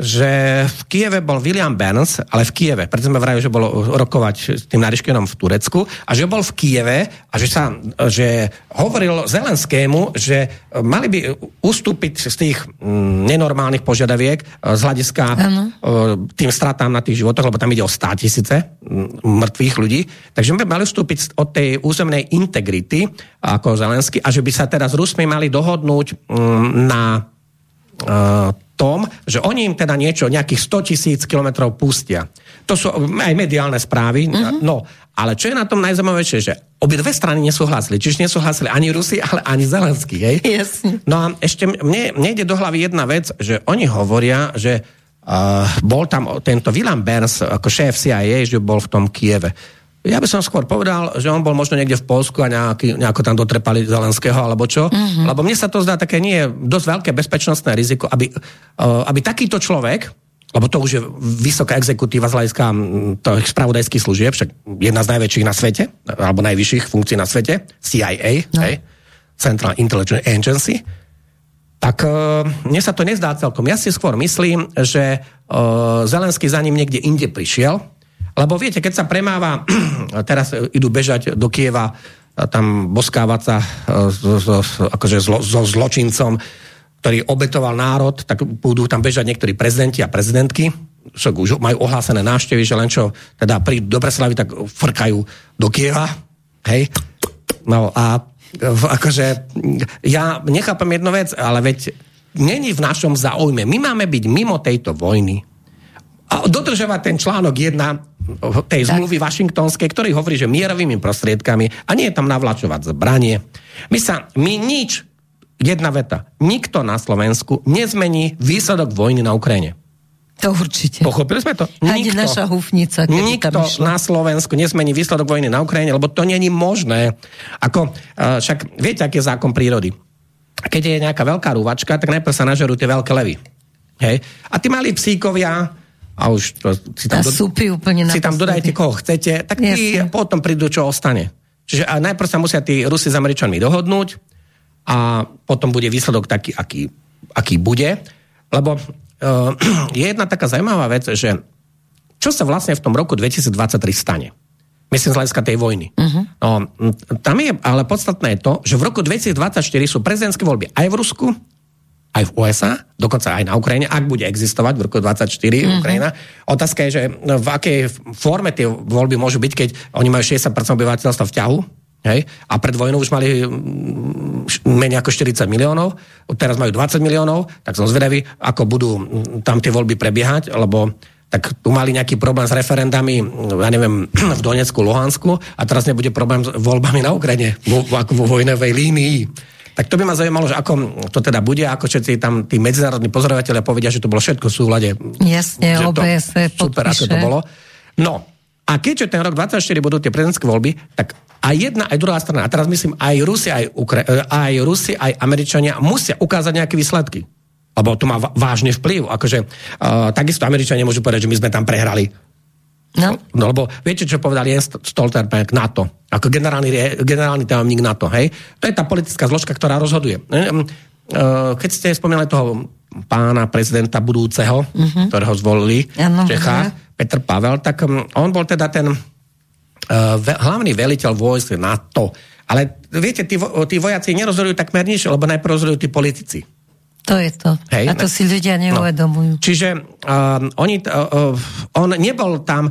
že v Kieve bol William Burns, ale v Kieve, preto sme vrajili, že bol rokovať s tým Nariškenom v Turecku a že bol v Kieve a že, sa, že hovoril Zelenskému, že mali by ustúpiť z tých mm, nenormálnych požiadaviek e, z hľadiska Áno. e, tým stratám na tých životoch, lebo tam ide o 100 tisíce mŕtvych ľudí. Takže by mali vstúpiť od tej územnej integrity ako Zelensky a že by sa teraz Rusmi mali dohodnúť mm, na e, tom, že oni im teda niečo, nejakých 100 tisíc kilometrov pustia. To sú aj mediálne správy. Uh-huh. No, ale čo je na tom najzaujímavejšie, že obidve strany nesúhlasili. Čiže nesúhlasili ani Rusi, ale ani Zelenský. Hej? Jasne. No a ešte mne, mne ide do hlavy jedna vec, že oni hovoria, že uh, bol tam tento William Burns ako šéf CIA, že bol v tom Kieve. Ja by som skôr povedal, že on bol možno niekde v Polsku a nejaký, nejako tam dotrepali Zelenského alebo čo. Mm-hmm. Lebo mne sa to zdá také nie dosť veľké bezpečnostné riziko, aby, uh, aby takýto človek, lebo to už je vysoká exekutíva z hľadiska tých spravodajských služieb, však jedna z najväčších na svete, alebo najvyšších funkcií na svete, CIA, no. hej, Central Intelligence Agency, tak uh, mne sa to nezdá celkom. Ja si skôr myslím, že uh, Zelenský za ním niekde inde prišiel, lebo viete, keď sa premáva, teraz idú bežať do Kieva, tam boskávať sa so, so, akože zlo, so zločincom, ktorý obetoval národ, tak budú tam bežať niektorí prezidenti a prezidentky, však už majú ohlásené návštevy, že len čo teda prídu do Breslavy, tak frkajú do Kieva, hej. No a akože ja nechápem jednu vec, ale veď není v našom záujme. My máme byť mimo tejto vojny a dodržovať ten článok 1 tej zmluvy Washingtonskej, ktorý hovorí, že mierovými prostriedkami a nie je tam navlačovať zbranie. My sa, my nič, jedna veta, nikto na Slovensku nezmení výsledok vojny na Ukrajine. To určite. Pochopili sme to? Ani naša hufnica, Nikto tam na Slovensku nesmení výsledok vojny na Ukrajine, lebo to není možné. Ako, uh, však viete, aký je zákon prírody. Keď je nejaká veľká rúvačka, tak najprv sa nažerú tie veľké levy. Hej? A tí malí psíkovia, a už to, si A tam, súpy úplne si tam dodajte, koho chcete, tak tí Jasne. potom prídu, čo ostane. Čiže a najprv sa musia tí Rusi s Američanmi dohodnúť a potom bude výsledok taký, aký, aký bude. Lebo uh, je jedna taká zaujímavá vec, že čo sa vlastne v tom roku 2023 stane? Myslím z hľadiska tej vojny. Uh-huh. No, tam je ale podstatné to, že v roku 2024 sú prezidentské voľby aj v Rusku, aj v USA, dokonca aj na Ukrajine, ak bude existovať v roku 2024 uh-huh. Ukrajina. Otázka je, že no, v akej forme tie voľby môžu byť, keď oni majú 60% obyvateľstva v ťahu, hej? a pred vojnou už mali mm, menej ako 40 miliónov, teraz majú 20 miliónov, tak som zvedavý, ako budú mm, tam tie voľby prebiehať, lebo tak tu mali nejaký problém s referendami, ja neviem, v Donecku, Luhansku a teraz nebude problém s voľbami na Ukrajine, vo, ako vo vojnovej línii. Tak to by ma zaujímalo, že ako to teda bude, ako všetci tam tí medzinárodní pozorovateľia povedia, že to bolo všetko v súlade. Jasne, OBS Super, ako to bolo. No, a keďže ten rok 24 budú tie prezidentské voľby, tak aj jedna, aj druhá strana, a teraz myslím, aj Rusi, aj, Ukra- e, aj Rusi, aj Američania musia ukázať nejaké výsledky. Lebo to má vážny vplyv. Akože, uh, takisto Američania môžu povedať, že my sme tam prehrali. No. no lebo viete, čo povedal Jens Stoltenberg NATO, ako generálny, generálny tajomník NATO, hej? To je tá politická zložka, ktorá rozhoduje. Uh, keď ste spomínali toho pána prezidenta budúceho, uh-huh. ktorého zvolili ano, v Čechách, ja. Petr Pavel, tak on bol teda ten ve, hlavný veliteľ vojsk NATO. Ale viete, tí, tí vojaci nerozhodujú takmer nič, lebo najprv rozhodujú tí politici. To je to. Hej, a to si ľudia neuvedomujú. No. Čiže uh, oni, uh, on nebol tam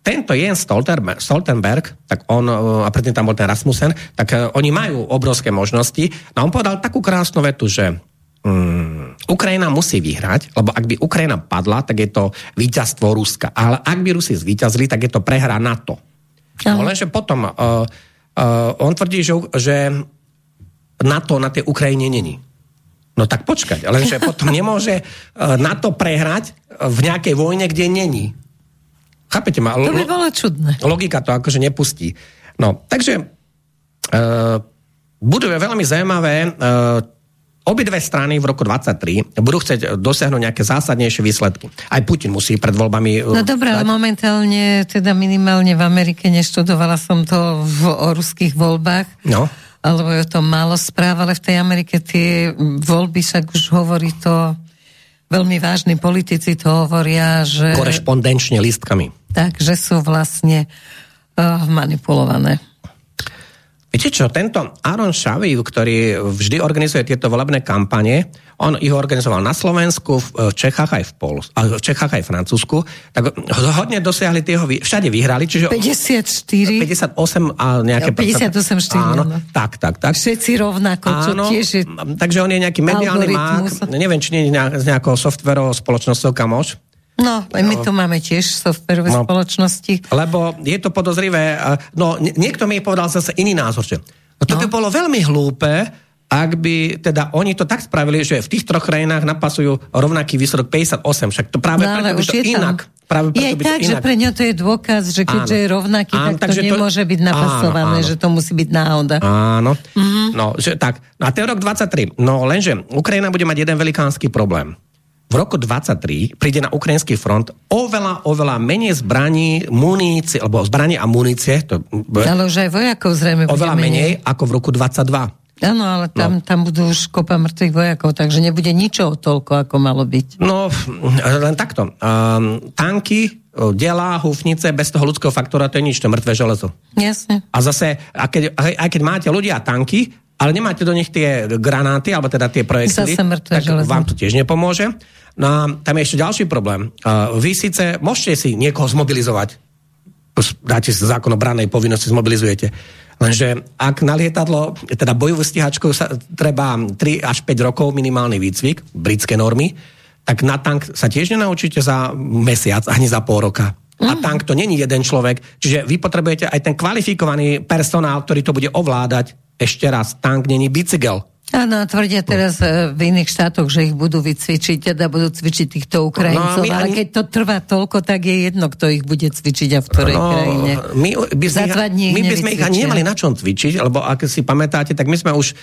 tento Jens Stoltenberg, Stoltenberg tak on, a predtým tam bol ten Rasmussen, tak uh, oni majú obrovské možnosti. No on povedal takú krásnu vetu, že um, Ukrajina musí vyhrať, lebo ak by Ukrajina padla, tak je to víťazstvo Ruska. Ale ak by Rusi zvíťazili, tak je to prehra NATO. No, lenže potom uh, uh, on tvrdí, že, že NATO na tej Ukrajine není. No tak počkať, lenže potom nemôže e, na to prehrať v nejakej vojne, kde není. Chápete ma? To by bolo čudné. Logika to akože nepustí. No, takže uh, budú veľmi zaujímavé uh, obidve strany v roku 23 budú chcieť dosiahnuť nejaké zásadnejšie výsledky. Aj Putin musí pred voľbami... No dobré, ale momentálne, teda minimálne v Amerike, neštudovala som to v, o ruských voľbách. No alebo je to málo správ, ale v tej Amerike tie voľby však už hovorí to veľmi vážni politici to hovoria, že... Korešpondenčne listkami. Takže sú vlastne uh, manipulované. Viete čo, tento Aaron Šaviv, ktorý vždy organizuje tieto volebné kampane, on ich organizoval na Slovensku, v Čechách aj v, Pol, v Čechách aj v Francúzsku, tak hodne dosiahli tieho, všade vyhrali, čiže... 54. 58 a nejaké... 58, 4, áno, no. tak, tak, tak. Všetci rovnako, čo áno, tiež je Takže on je nejaký mediálny mák, neviem, či nie z nejakou softverovou spoločnosťou Kamoš, No, my tu máme tiež softverové no, spoločnosti. Lebo je to podozrivé. No, niekto mi povedal zase iný názor, že no, to no. by bolo veľmi hlúpe, ak by teda oni to tak spravili, že v tých troch krajinách napasujú rovnaký výsledok 58, však to práve no, preto by to inak. Práve preto je by tak, to že pre ňo to je dôkaz, že keďže áno. je rovnaký, áno, tak to nemôže to... byť napasované, áno, áno. že to musí byť náhoda. Áno, mm-hmm. no, že tak. No a to je rok 23. No lenže Ukrajina bude mať jeden velikánsky problém roku 23 príde na ukrajinský front oveľa, oveľa menej zbraní, munície, alebo zbraní a munície. To, ale už aj vojakov zrejme Oveľa menej. menej ako v roku 22. Áno, ale tam, no. tam budú už kopa mŕtvych vojakov, takže nebude ničoho toľko, ako malo byť. No, len takto. Um, tanky, delá, húfnice, bez toho ľudského faktora to je nič, to je mŕtve železo. Jasne. A zase, aj keď, aj keď máte ľudia tanky, ale nemáte do nich tie granáty, alebo teda tie projektily, tak železné. vám to tiež nepomôže. No a tam je ešte ďalší problém. Vy síce môžete si niekoho zmobilizovať, dáte si zákon o brannej povinnosti, zmobilizujete. Lenže ak na lietadlo, teda bojovú stíhačkou sa treba 3 až 5 rokov minimálny výcvik, britské normy, tak na tank sa tiež nenaučíte za mesiac, ani za pol roka. A mhm. tank to není jeden človek, čiže vy potrebujete aj ten kvalifikovaný personál, ktorý to bude ovládať ešte raz, tank není bicykel. Áno, tvrdia teraz e, v iných štátoch, že ich budú vycvičiť, teda budú cvičiť týchto Ukrajincov, no, ale ani... keď to trvá toľko, tak je jedno, kto ich bude cvičiť a v ktorej no, krajine. My by, sme, ich, my by sme ich ani nemali na čom cvičiť, lebo ak si pamätáte, tak my sme už,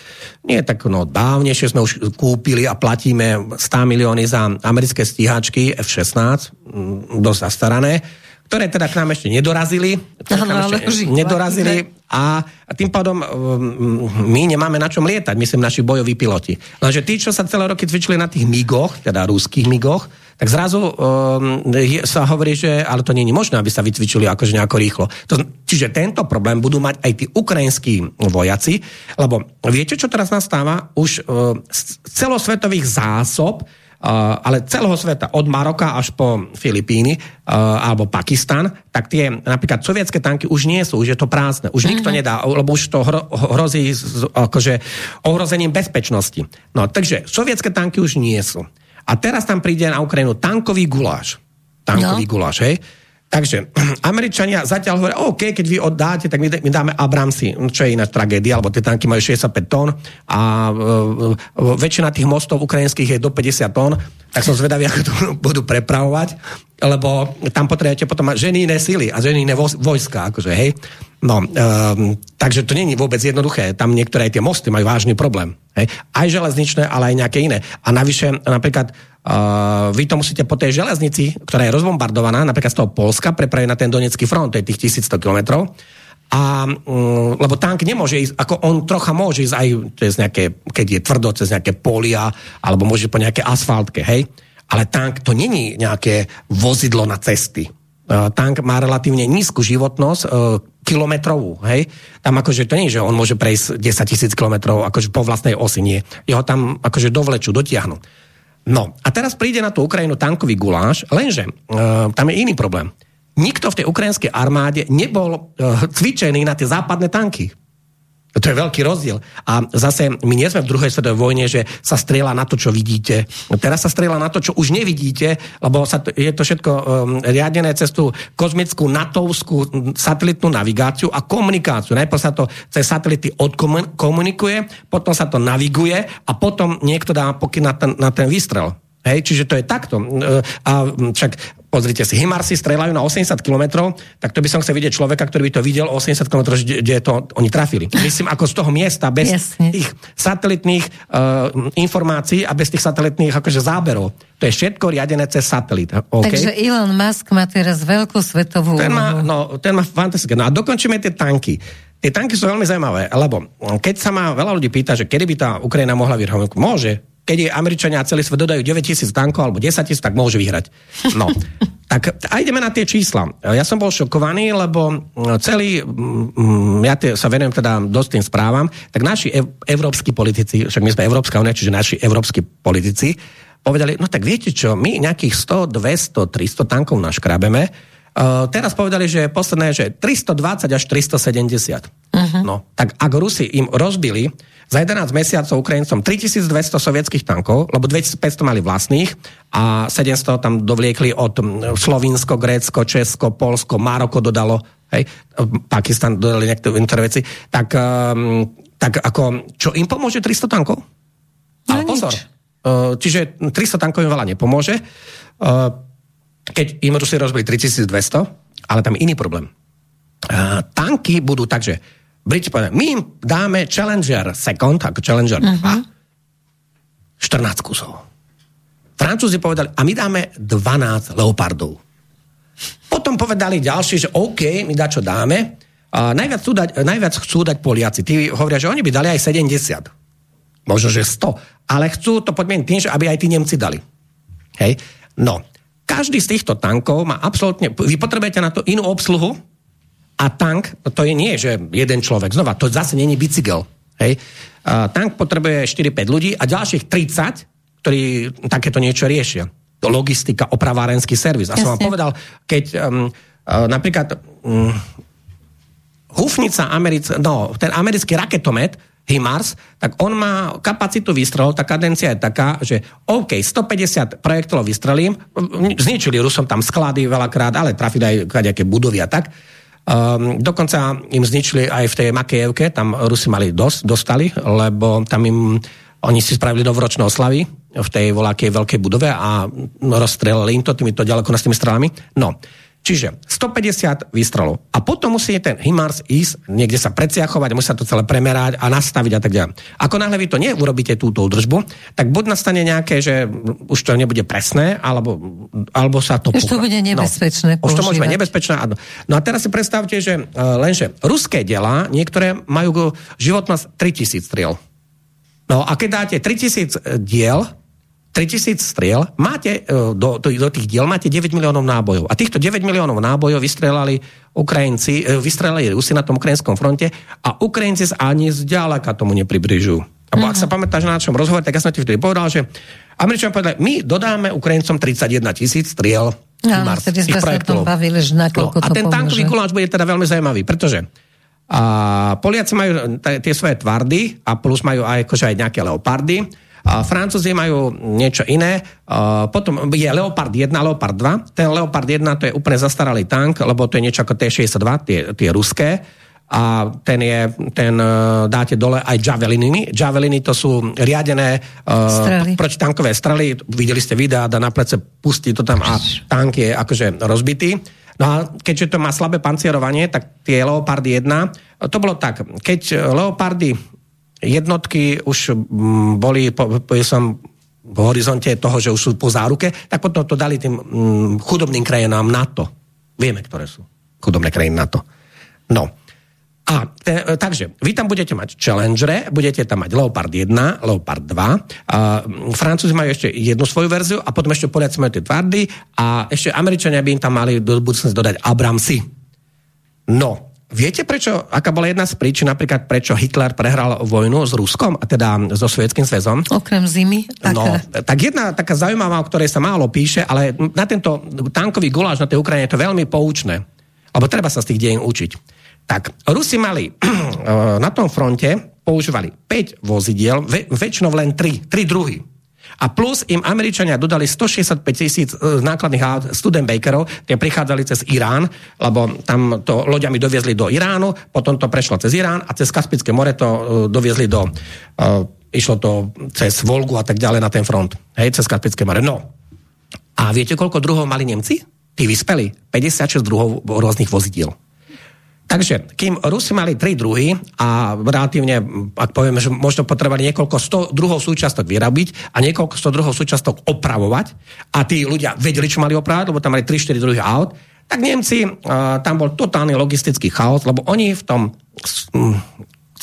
nie tak no dávnejšie sme už kúpili a platíme 100 milióny za americké stíhačky F-16, dosť zastarané ktoré teda k nám ešte nedorazili. Ale ešte nedorazili a tým pádom um, my nemáme na čom lietať, myslím naši bojoví piloti. Lenže tí, čo sa celé roky cvičili na tých migoch, teda rúských migoch, tak zrazu um, sa hovorí, že ale to nie je možné, aby sa vycvičili akože nejako rýchlo. To, čiže tento problém budú mať aj tí ukrajinskí vojaci, lebo viete, čo teraz nastáva? Už uh, celosvetových zásob ale celého sveta, od Maroka až po Filipíny alebo Pakistan, tak tie napríklad sovietské tanky už nie sú, už je to prázdne, už nikto mm-hmm. nedá, lebo už to hro, hrozí akože ohrozením bezpečnosti. No, takže sovietské tanky už nie sú. A teraz tam príde na Ukrajinu tankový guláš. tankový no. guláš, hej. Takže Američania zatiaľ hovoria, OK, keď vy oddáte, tak my, my dáme Abramsy, čo je iná tragédia, lebo tie tanky majú 65 tón a uh, väčšina tých mostov ukrajinských je do 50 tón, tak som zvedavý, ako to budú prepravovať, lebo tam potrebujete potom ženy iné sily a ženy iné vojska, akože, hej. No, um, takže to není vôbec jednoduché. Tam niektoré aj tie mosty majú vážny problém. Hej. Aj železničné, ale aj nejaké iné. A navyše, napríklad, Vy to musíte po tej železnici, ktorá je rozbombardovaná, napríklad z toho Polska, prepraviť na ten Donetský front, to je tých 1100 kilometrov. A, um, lebo tank nemôže ísť, ako on trocha môže ísť aj cez nejaké, keď je tvrdo, cez nejaké polia, alebo môže po nejaké asfaltke, hej. Ale tank to není nejaké vozidlo na cesty. Uh, tank má relatívne nízku životnosť, uh, kilometrovú, hej. Tam akože to nie že on môže prejsť 10 tisíc kilometrov akože po vlastnej osi, nie. Jeho tam akože dovlečú, dotiahnu. No a teraz príde na tú Ukrajinu tankový guláš, lenže uh, tam je iný problém. Nikto v tej ukrajinskej armáde nebol uh, cvičený na tie západné tanky. To je veľký rozdiel. A zase my nie sme v druhej svetovej vojne, že sa strieľa na to, čo vidíte. Teraz sa strieľa na to, čo už nevidíte, lebo sa to, je to všetko um, riadené cez tú kozmickú natovskú satelitnú navigáciu a komunikáciu. Najprv sa to cez satelity odkomunikuje, potom sa to naviguje a potom niekto dá pokyn na ten, na ten výstrel. Hej, čiže to je takto. A však pozrite si, Himarsi strelajú na 80 km, tak to by som chcel vidieť človeka, ktorý by to videl 80 km, kde to oni trafili. Myslím, ako z toho miesta, bez Jasne. tých satelitných uh, informácií a bez tých satelitných akože záberov. To je všetko riadené cez satelit. Okay? Takže Elon Musk má teraz veľkú svetovú... Ten má, no, ten má fantastické. No a dokončíme tie tanky. Tie tanky sú veľmi zaujímavé, lebo keď sa ma veľa ľudí pýta, že kedy by tá Ukrajina mohla vyhrať, môže, keď je Američania a celý svet dodajú 9 tisíc tankov alebo 10 tisíc, tak môže vyhrať. No, tak a ideme na tie čísla. Ja som bol šokovaný, lebo celý, ja tie, sa venujem teda dosť tým správam, tak naši ev, európsky politici, však my sme Európska únia, čiže naši európsky politici, povedali, no tak viete čo, my nejakých 100, 200, 300 tankov naškrabeme, Uh, teraz povedali, že posledné, že 320 až 370. Uh-huh. No, tak ak Rusi im rozbili za 11 mesiacov Ukrajincom 3200 sovietských tankov, lebo 2500 mali vlastných a 700 tam dovliekli od Slovinsko, Grécko, Česko, Polsko, Maroko dodalo, hej, Pakistan dodali niektoré veci, tak, um, tak ako, čo im pomôže 300 tankov? No, Ale pozor, uh, čiže 300 tankov im veľa nepomôže, uh, keď im Rusi rozbili 3200, ale tam iný problém. Uh, tanky budú takže Briti povedali, my im dáme Challenger Second, ako Challenger uh-huh. 2, 14 kusov. Francúzi povedali, a my dáme 12 Leopardov. Potom povedali ďalší, že OK, my čo dáme. A najviac, chcú dať, najviac chcú dať Poliaci. Tí hovoria, že oni by dali aj 70. Možno, že 100. Ale chcú to podmieniť tým, že aby aj tí Nemci dali. Hej? No, každý z týchto tankov má absolútne... Vy potrebujete na to inú obsluhu, a tank, to je nie, že jeden človek. Znova, to zase není bicykel. Hej. A tank potrebuje 4-5 ľudí a ďalších 30, ktorí takéto niečo riešia. Logistika, opravárenský servis. A Jasne. som vám povedal, keď um, uh, napríklad um, hufnica Americ, no, ten americký raketomet, HIMARS, tak on má kapacitu výstrelov, tá kadencia je taká, že OK, 150 projektov vystrelím, zničili Rusom tam sklady veľakrát, ale trafili aj nejaké budovy a tak, Um, dokonca im zničili aj v tej Makejevke, tam Rusi mali dosť, dostali, lebo tam im oni si spravili novoročné oslavy v tej volákej veľkej budove a rozstrelili im to týmito ďalekonostnými strelami. No, Čiže 150 výstrelov. A potom musí ten HIMARS ísť, niekde sa preciachovať, musí sa to celé premerať a nastaviť a tak ďalej. Ako náhle vy to neurobíte túto údržbu, tak buď nastane nejaké, že už to nebude presné, alebo, alebo sa to... Už to bude nebezpečné no, Už to môže byť nebezpečné. No a teraz si predstavte, že uh, lenže ruské diela, niektoré majú životnosť 3000 striel. No a keď dáte 3000 diel, 3000 striel, máte, e, do, do, do tých diel máte 9 miliónov nábojov. A týchto 9 miliónov nábojov vystrelali Ukrajinci, e, vystrelali Rusi na tom ukrajinskom fronte a Ukrajinci ani zďaleka tomu nepribližujú. A uh-huh. ak sa pamätáš na našom rozhovore, tak ja som ti vtedy povedal, že Američania povedali, my dodáme Ukrajincom 31 tisíc striel Áno, Mars, vtedy sme sa tom bavili, že no, to A ten tankový guláč bude teda veľmi zaujímavý, pretože a Poliaci majú t- tie svoje tvardy a plus majú aj, akože aj nejaké leopardy Francúzi majú niečo iné. Potom je Leopard 1, Leopard 2. Ten Leopard 1 to je úplne zastaralý tank, lebo to je niečo ako T-62, tie, tie ruské a ten je, ten uh, dáte dole aj javeliny. Javeliny to sú riadené uh, protitankové strely. Videli ste videa, dá na plece, pustí to tam a tank je akože rozbitý. No a keďže to má slabé pancierovanie, tak tie Leopardy 1, to bolo tak, keď Leopardy jednotky už mm, boli, po, po, som v horizonte toho, že už sú po záruke, tak potom to dali tým mm, chudobným krajinám NATO. Vieme, ktoré sú chudobné krajiny NATO. No. A te, takže vy tam budete mať Challengere, budete tam mať Leopard 1, Leopard 2. A, Francúzi majú ešte jednu svoju verziu a potom ešte Poliaci majú tie tvardy a ešte Američania by im tam mali do budúcnosti dodať Abramsy. No, viete prečo, aká bola jedna z príčin, napríklad prečo Hitler prehral vojnu s Ruskom, a teda so Sovietským zväzom? Okrem zimy? No, tak jedna taká zaujímavá, o ktorej sa málo píše, ale na tento tankový guláš na tej Ukrajine je to veľmi poučné. Lebo treba sa z tých dejín učiť. Tak, Rusi mali na tom fronte, používali 5 vozidiel, väčšinou len 3, 3 druhy. A plus im Američania dodali 165 tisíc e, nákladných aut Studenbakerov, tie prichádzali cez Irán, lebo tam to loďami doviezli do Iránu, potom to prešlo cez Irán a cez Kaspické more to uh, doviezli do... Uh, išlo to cez Volgu a tak ďalej na ten front. Hej, cez Kaspické more. No. A viete, koľko druhov mali Nemci? Tí vyspeli. 56 druhov rôznych vozidiel. Takže, kým Rusi mali tri druhy a relatívne, ak povieme, že možno potrebovali niekoľko sto druhov súčastok vyrobiť a niekoľko sto druhov súčastok opravovať a tí ľudia vedeli, čo mali opravať, lebo tam mali 3-4 druhy aut, tak Nemci, tam bol totálny logistický chaos, lebo oni v tom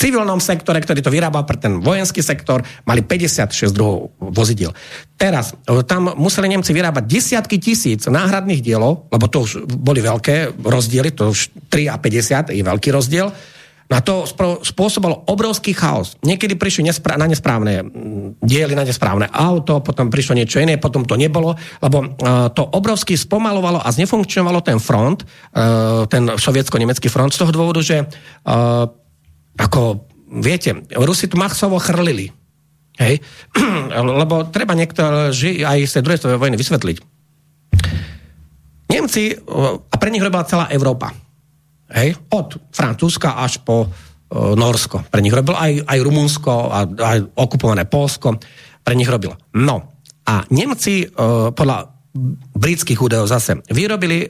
civilnom sektore, ktorý to vyrábal pre ten vojenský sektor, mali 56 druhov vozidel. Teraz e, tam museli Nemci vyrábať desiatky tisíc náhradných dielov, lebo to už boli veľké rozdiely, to už 3 a 50 je veľký rozdiel. Na to spôsobilo obrovský chaos. Niekedy prišli nespra- na nesprávne diely, na nesprávne auto, potom prišlo niečo iné, potom to nebolo, lebo uh, to obrovsky spomalovalo a znefunkčovalo ten front, uh, ten sovietsko-nemecký front z toho dôvodu, že uh, ako, viete, Rusi tu machsovo chrlili. Hej? Lebo treba niekto aj z tej druhej svetovej vojny vysvetliť. Nemci, a pre nich robila celá Európa. Hej? Od Francúzska až po uh, Norsko. Pre nich robilo aj, aj Rumunsko a aj okupované Polsko. Pre nich robilo. No. A Nemci uh, podľa britských údajov zase vyrobili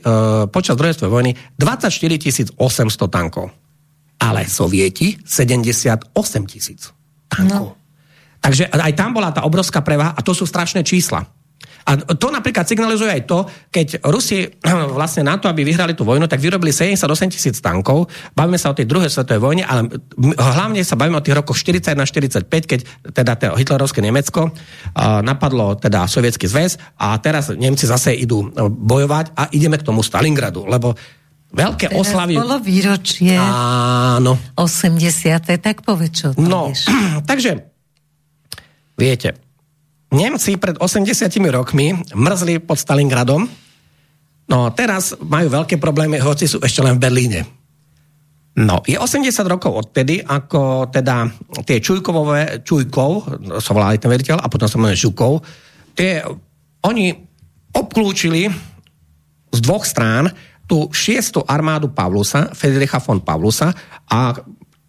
počas druhej svetovej vojny 24 800 tankov ale Sovieti 78 tisíc tankov. No. Takže aj tam bola tá obrovská prevaha a to sú strašné čísla. A to napríklad signalizuje aj to, keď Rusi vlastne na to, aby vyhrali tú vojnu, tak vyrobili 78 tisíc tankov. Bavíme sa o tej druhej svetovej vojne, ale hlavne sa bavíme o tých rokoch 40 na 45, keď teda to hitlerovské Nemecko napadlo teda Sovietský zväz a teraz Nemci zase idú bojovať a ideme k tomu Stalingradu, lebo Veľké Teraz oslavy. bolo výročie. Áno. 80. Tak povedz, čo No, vieš. takže, viete, Nemci pred 80 rokmi mrzli pod Stalingradom, no teraz majú veľké problémy, hoci sú ešte len v Berlíne. No, je 80 rokov odtedy, ako teda tie Čujkovové, Čujkov, sa volá ten veriteľ, a potom sa menuje Žukov, tie, oni obklúčili z dvoch strán tú šiestu armádu Pavlusa, Federicha von Pavlusa a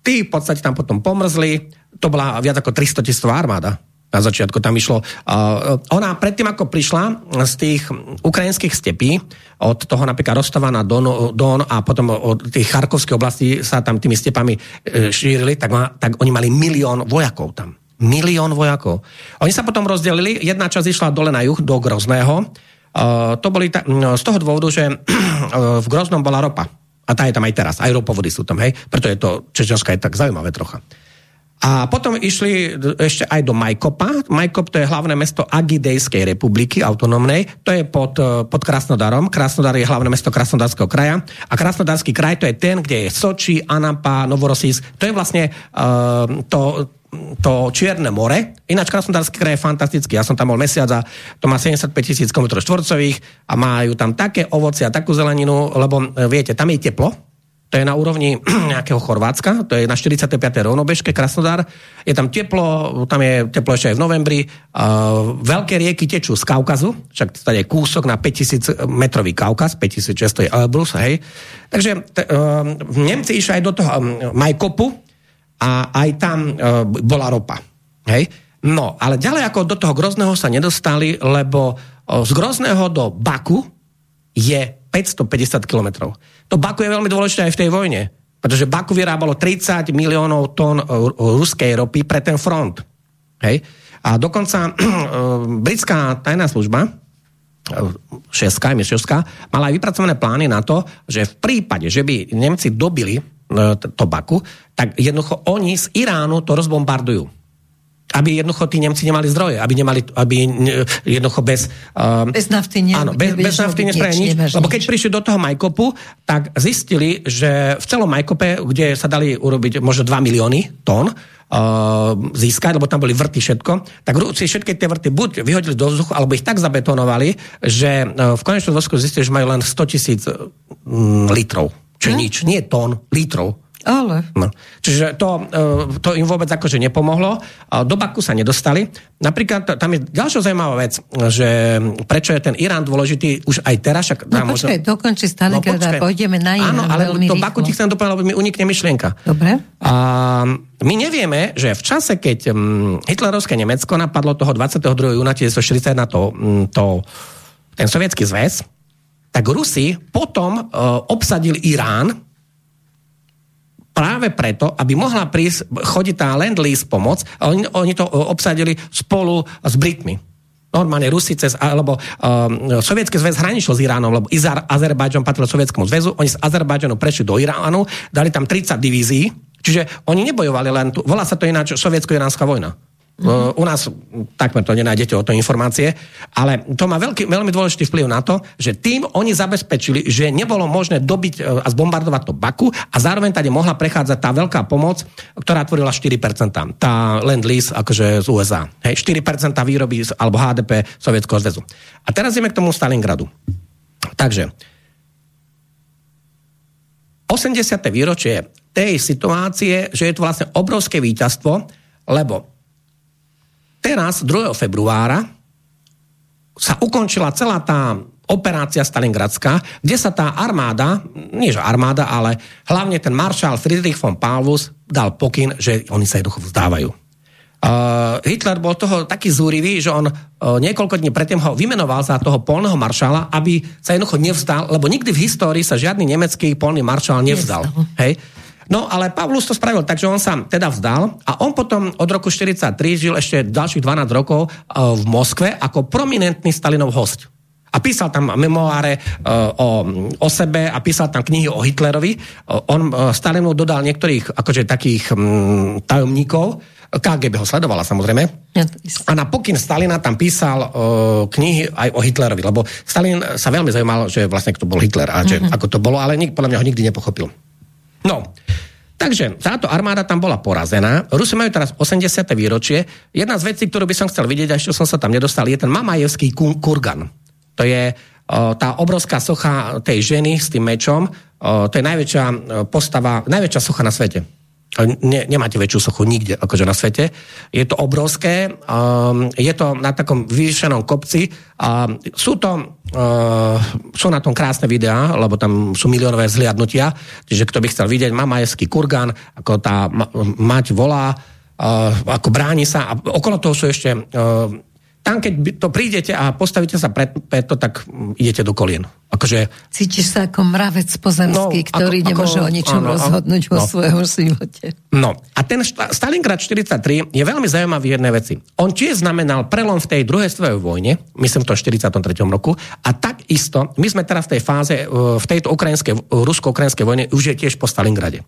tí v podstate tam potom pomrzli, to bola viac ako 300 tisícová armáda. Na začiatku tam išlo. Uh, ona predtým, ako prišla z tých ukrajinských stepí, od toho napríklad Rostova na Don, Don a potom od tých charkovských oblastí sa tam tými stepami e, šírili, tak, ma, tak oni mali milión vojakov tam. Milión vojakov. Oni sa potom rozdelili, jedna časť išla dole na juh do Grozného, to boli ta, no, z toho dôvodu, že uh, v Groznom bola ropa. A tá je tam aj teraz. Aj ropovody sú tam, hej. Preto je to, Čečenská je tak zaujímavé trocha. A potom išli ešte aj do Majkopa. Majkop to je hlavné mesto Agidejskej republiky autonómnej. To je pod, e, pod Krasnodarom. Krasnodar je hlavné mesto Krasnodarského kraja. A Krasnodarský kraj to je ten, kde je Soči, Anapa, Novorosísk. To je vlastne uh, to, to Čierne more. Ináč Krasnodarský kraj je fantastický. Ja som tam bol mesiac a to má 75 tisíc km štvorcových a majú tam také ovoci a takú zeleninu, lebo e, viete, tam je teplo, to je na úrovni nejakého Chorvátska, to je na 45. rovnobežke Krasnodar. Je tam teplo, tam je teplo ešte aj v novembri. Uh, veľké rieky tečú z Kaukazu, však tady je kúsok na 5000 metrový Kaukaz, 5600 je Elbrus, hej. Takže t- uh, Nemci išli aj do toho um, Majkopu a aj tam uh, bola ropa, hej. No, ale ďalej ako do toho Grozného sa nedostali, lebo uh, z Grozného do Baku je 550 kilometrov. To Baku je veľmi dôležité aj v tej vojne, pretože Baku vyrábalo 30 miliónov tón e, ruskej ropy pre ten front. Hej? A dokonca e, britská tajná služba, e, šestka, šestka, mala aj vypracované plány na to, že v prípade, že by Nemci dobili to Baku, tak jednoducho oni z Iránu to rozbombardujú aby jednoducho tí Nemci nemali zdroje, aby nemali, aby jednoducho bez... Um, bez nafty ne, áno, bez, bez nafty nespravia nič, lebo keď prišli do toho Majkopu, tak zistili, že v celom Majkope, kde sa dali urobiť možno 2 milióny tón, uh, získať, lebo tam boli vrty všetko, tak Rusi všetky tie vrty buď vyhodili do vzduchu, alebo ich tak zabetonovali, že uh, v konečnom dôsledku zistili, že majú len 100 tisíc um, litrov. Čo hm? nič, nie tón, litrov. Ale. No. Čiže to, e, to im vôbec akože nepomohlo. Do Baku sa nedostali. Napríklad tam je ďalšia zaujímavá vec, že prečo je ten Irán dôležitý už aj teraz. Však no počkaj, možno... dokonči stále, no, počkaj. pôjdeme na Irán Áno, ale do Baku ti chcem doplniť, lebo mi unikne myšlienka. Dobre. A my nevieme, že v čase, keď hitlerovské Nemecko napadlo toho 22. júna 1941 to, to, ten sovietský zväz, tak Rusi potom uh, obsadili Irán práve preto, aby mohla prísť, chodiť tá Land-Lease pomoc, a oni, oni to obsadili spolu s Britmi normálne Rusi cez, alebo um, Sovietský zväz hraničil s Iránom, lebo Izar, Azerbajdžan patril Sovietskému zväzu, oni z Azerbajdžanu prešli do Iránu, dali tam 30 divízií, čiže oni nebojovali len tu, volá sa to ináč Sovietsko-Iránska vojna. Mm-hmm. U nás takmer to nenájdete o to informácie, ale to má veľký, veľmi dôležitý vplyv na to, že tým oni zabezpečili, že nebolo možné dobiť e, a zbombardovať to Baku a zároveň tady mohla prechádzať tá veľká pomoc, ktorá tvorila 4%. Tá Land-Lease akože z USA. Hej, 4% výroby alebo HDP Sovietskeho zväzu. A teraz ideme k tomu Stalingradu. Takže 80. výročie tej situácie, že je to vlastne obrovské víťazstvo, lebo teraz, 2. februára, sa ukončila celá tá operácia Stalingradská, kde sa tá armáda, nie že armáda, ale hlavne ten maršál Friedrich von Paulus dal pokyn, že oni sa jednoducho vzdávajú. Uh, Hitler bol toho taký zúrivý, že on uh, niekoľko dní predtým ho vymenoval za toho polného maršála, aby sa jednoducho nevzdal, lebo nikdy v histórii sa žiadny nemecký polný maršál nevzdal. nevzdal. Hej? No ale Pavlus to spravil tak, že on sa teda vzdal a on potom od roku 43 žil ešte ďalších 12 rokov e, v Moskve ako prominentný Stalinov host. A písal tam memoáre uh, o, o sebe a písal tam knihy o Hitlerovi. Uh, on Stalinu dodal niektorých akože takých um, tajomníkov, KGB ho sledovala samozrejme. A na pokyn Stalina tam písal uh, knihy aj o Hitlerovi, lebo Stalin sa veľmi zaujímal, že vlastne kto bol Hitler a že mm-hmm. ako to bolo, ale nik, podľa mňa ho nikdy nepochopil. No, Takže táto armáda tam bola porazená. Rusi majú teraz 80. výročie. Jedna z vecí, ktorú by som chcel vidieť, a ešte som sa tam nedostal, je ten Mamajevský kurgan. To je tá obrovská socha tej ženy s tým mečom. To je najväčšia postava, najväčšia socha na svete. Ne, nemáte väčšiu sochu nikde, akože na svete. Je to obrovské, um, je to na takom vyšenom kopci. Um, sú to, uh, sú na tom krásne videá, lebo tam sú miliónové zliadnutia, čiže kto by chcel vidieť, má majeský kurgan, ako tá ma, mať volá, uh, ako bráni sa a okolo toho sú ešte uh, tam, keď to prídete a postavíte sa pred, pred to, tak idete do kolien. Akože... Cítiš sa ako mravec pozemský, no, ktorý ako, nemôže ako, o ničom áno, rozhodnúť vo no. svojom živote. No a ten Stalingrad 43 je veľmi zaujímavý jednej veci. On tiež znamenal prelom v tej druhej svetovej vojne, myslím to v 43. roku, a takisto, my sme teraz v tej fáze, v tejto ukrajinskej, rusko-ukrajinskej vojne, už je tiež po Stalingrade.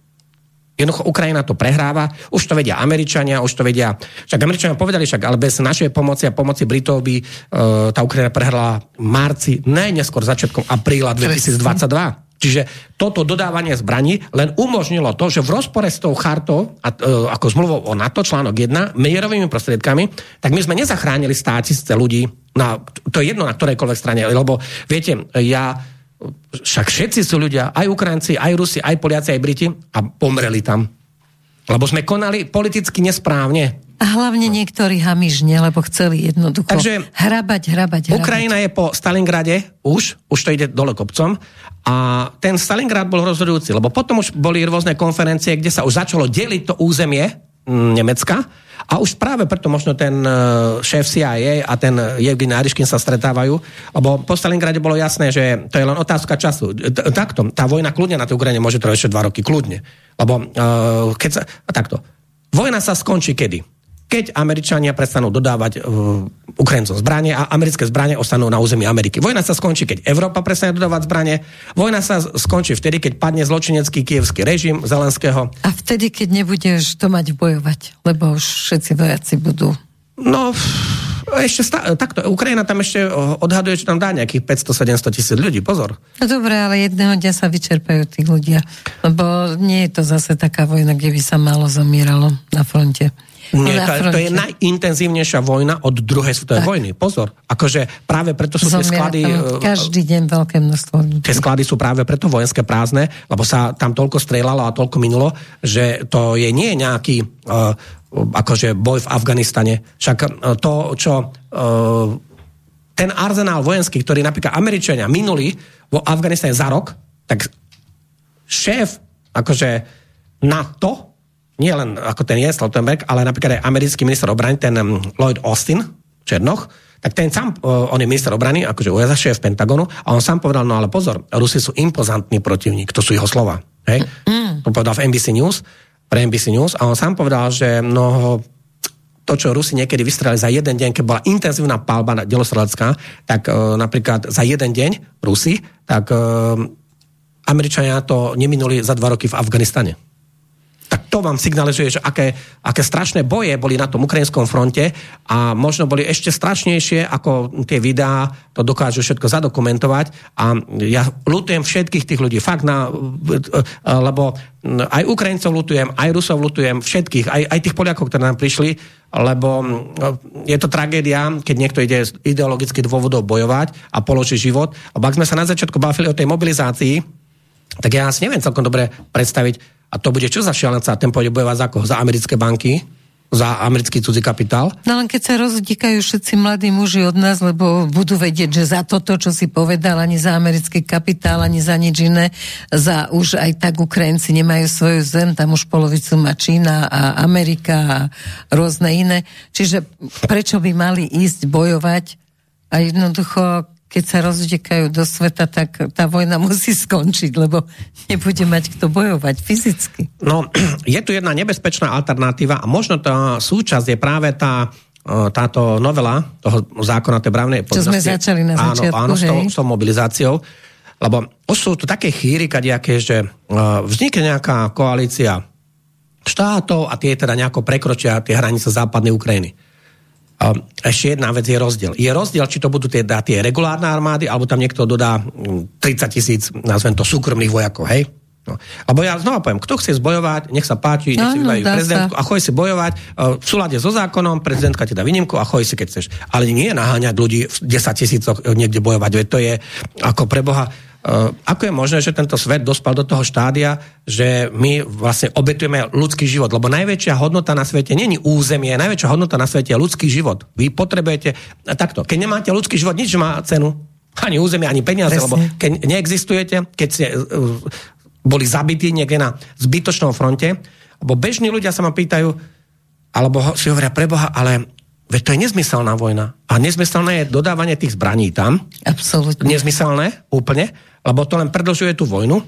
Jednoducho Ukrajina to prehráva, už to vedia Američania, už to vedia, však Američania povedali však, ale bez našej pomoci a pomoci Britov by uh, tá Ukrajina prehrala v marci, najneskôr začiatkom apríla 2022. Čiže toto dodávanie zbraní len umožnilo to, že v rozpore s tou chartou, a, uh, ako zmluvou o NATO, článok 1, mierovými prostriedkami, tak my sme nezachránili státisíce ľudí, na, to je jedno na ktorejkoľvek strane, lebo viete, ja však všetci sú ľudia, aj Ukrajinci, aj Rusi, aj Poliaci, aj Briti a pomreli tam. Lebo sme konali politicky nesprávne. A hlavne niektorí hamižne, lebo chceli jednoducho Takže hrabať, hrabať, hrabať. Ukrajina je po Stalingrade už, už to ide dole kopcom a ten Stalingrad bol rozhodujúci, lebo potom už boli rôzne konferencie, kde sa už začalo deliť to územie Nemecka a už práve preto možno ten e, šéf CIA a ten Evgen Nariškin sa stretávajú, lebo po Stalingrade bolo jasné, že to je len otázka času. Takto, tá vojna kľudne na tej Ukrajine môže trvať ešte dva roky, kľudne. Lebo uh, keď sa, takto, vojna sa skončí kedy? Keď Američania prestanú dodávať uh, Ukrajincom zbranie a americké zbranie ostanú na území Ameriky. Vojna sa skončí, keď Európa prestane dodávať zbranie. Vojna sa skončí vtedy, keď padne zločinecký kievský režim Zelenského. A vtedy, keď nebudeš to mať bojovať, lebo už všetci vojaci budú. No, ešte stá- takto, Ukrajina tam ešte odhaduje, že tam dá nejakých 500-700 tisíc ľudí, pozor. No dobre, ale jedného dňa sa vyčerpajú tí ľudia, lebo nie je to zase taká vojna, kde by sa málo zomieralo na fronte. Nie, to, to je najintenzívnejšia vojna od druhej svetovej vojny. Pozor. Akože práve preto sú Zomiera tie sklady... E, každý deň veľké množstvo ľudí. Tie sklady sú práve preto vojenské prázdne, lebo sa tam toľko strieľalo a toľko minulo, že to je nie nejaký uh, akože boj v Afganistane. Však uh, to, čo... Uh, ten arzenál vojenský, ktorý napríklad Američania minuli vo Afganistane za rok, tak šéf akože na to nie len ako ten je Stoltenberg, ale napríklad aj americký minister obrany, ten um, Lloyd Austin, Černoch, tak ten sám, on je minister obrany, akože USA šéf Pentagonu, a on sám povedal, no ale pozor, Rusi sú impozantný protivník, to sú jeho slova. Hej? Mm. To povedal v NBC News, pre NBC News, a on sám povedal, že no, to, čo Rusi niekedy vystrelili za jeden deň, keď bola intenzívna palba delostrelecká, tak uh, napríklad za jeden deň Rusi, tak uh, Američania to neminuli za dva roky v Afganistane to vám signalizuje, že aké, aké strašné boje boli na tom ukrajinskom fronte a možno boli ešte strašnejšie, ako tie videá to dokážu všetko zadokumentovať a ja lutujem všetkých tých ľudí, fakt na, lebo aj Ukrajincov lutujem, aj Rusov lutujem, všetkých, aj, aj tých Poliakov, ktorí nám prišli, lebo je to tragédia, keď niekto ide z ideologických dôvodov bojovať a položí život. Lebo ak sme sa na začiatku bavili o tej mobilizácii, tak ja si neviem celkom dobre predstaviť, a to bude čo za šialenca? Ten pôjde bojovať za koho? Za americké banky? Za americký cudzí kapitál? No len keď sa rozdíkajú všetci mladí muži od nás, lebo budú vedieť, že za toto, čo si povedal, ani za americký kapitál, ani za nič iné, za už aj tak Ukrajinci nemajú svoju zem, tam už polovicu má Čína a Amerika a rôzne iné. Čiže prečo by mali ísť bojovať a jednoducho keď sa rozdekajú do sveta, tak tá vojna musí skončiť, lebo nebude mať kto bojovať fyzicky. No, je tu jedna nebezpečná alternatíva a možno tá súčasť je práve tá e, táto novela toho zákona tej právnej Čo sme začali na začiatku, Áno, áno s, tou, s tou mobilizáciou. Lebo sú tu také chýry, kadejaké, že e, vznikne nejaká koalícia štátov a tie teda nejako prekročia tie hranice západnej Ukrajiny ešte jedna vec je rozdiel. Je rozdiel, či to budú tie, tie regulárne armády, alebo tam niekto dodá 30 mm, tisíc, nazvem to, súkromných vojakov, hej? No. Lebo ja znova poviem, kto chce zbojovať, nech sa páči, nech si no, vybaví prezidentku a choj si bojovať e, v súlade so zákonom, prezidentka ti dá výnimku a choj si, keď chceš. Ale nie je naháňať ľudí v 10 tisícoch niekde bojovať, veď to je ako pre Boha ako je možné, že tento svet dospal do toho štádia, že my vlastne obetujeme ľudský život? Lebo najväčšia hodnota na svete není územie, najväčšia hodnota na svete je ľudský život. Vy potrebujete takto. Keď nemáte ľudský život, nič má cenu. Ani územie, ani peniaze, Presne. lebo keď neexistujete, keď ste uh, boli zabití niekde na zbytočnom fronte, lebo bežní ľudia sa ma pýtajú, alebo si hovoria preboha, ale Veď to je nezmyselná vojna. A nezmyselné je dodávanie tých zbraní tam. Absolutne. Nezmyselné, úplne, lebo to len predlžuje tú vojnu.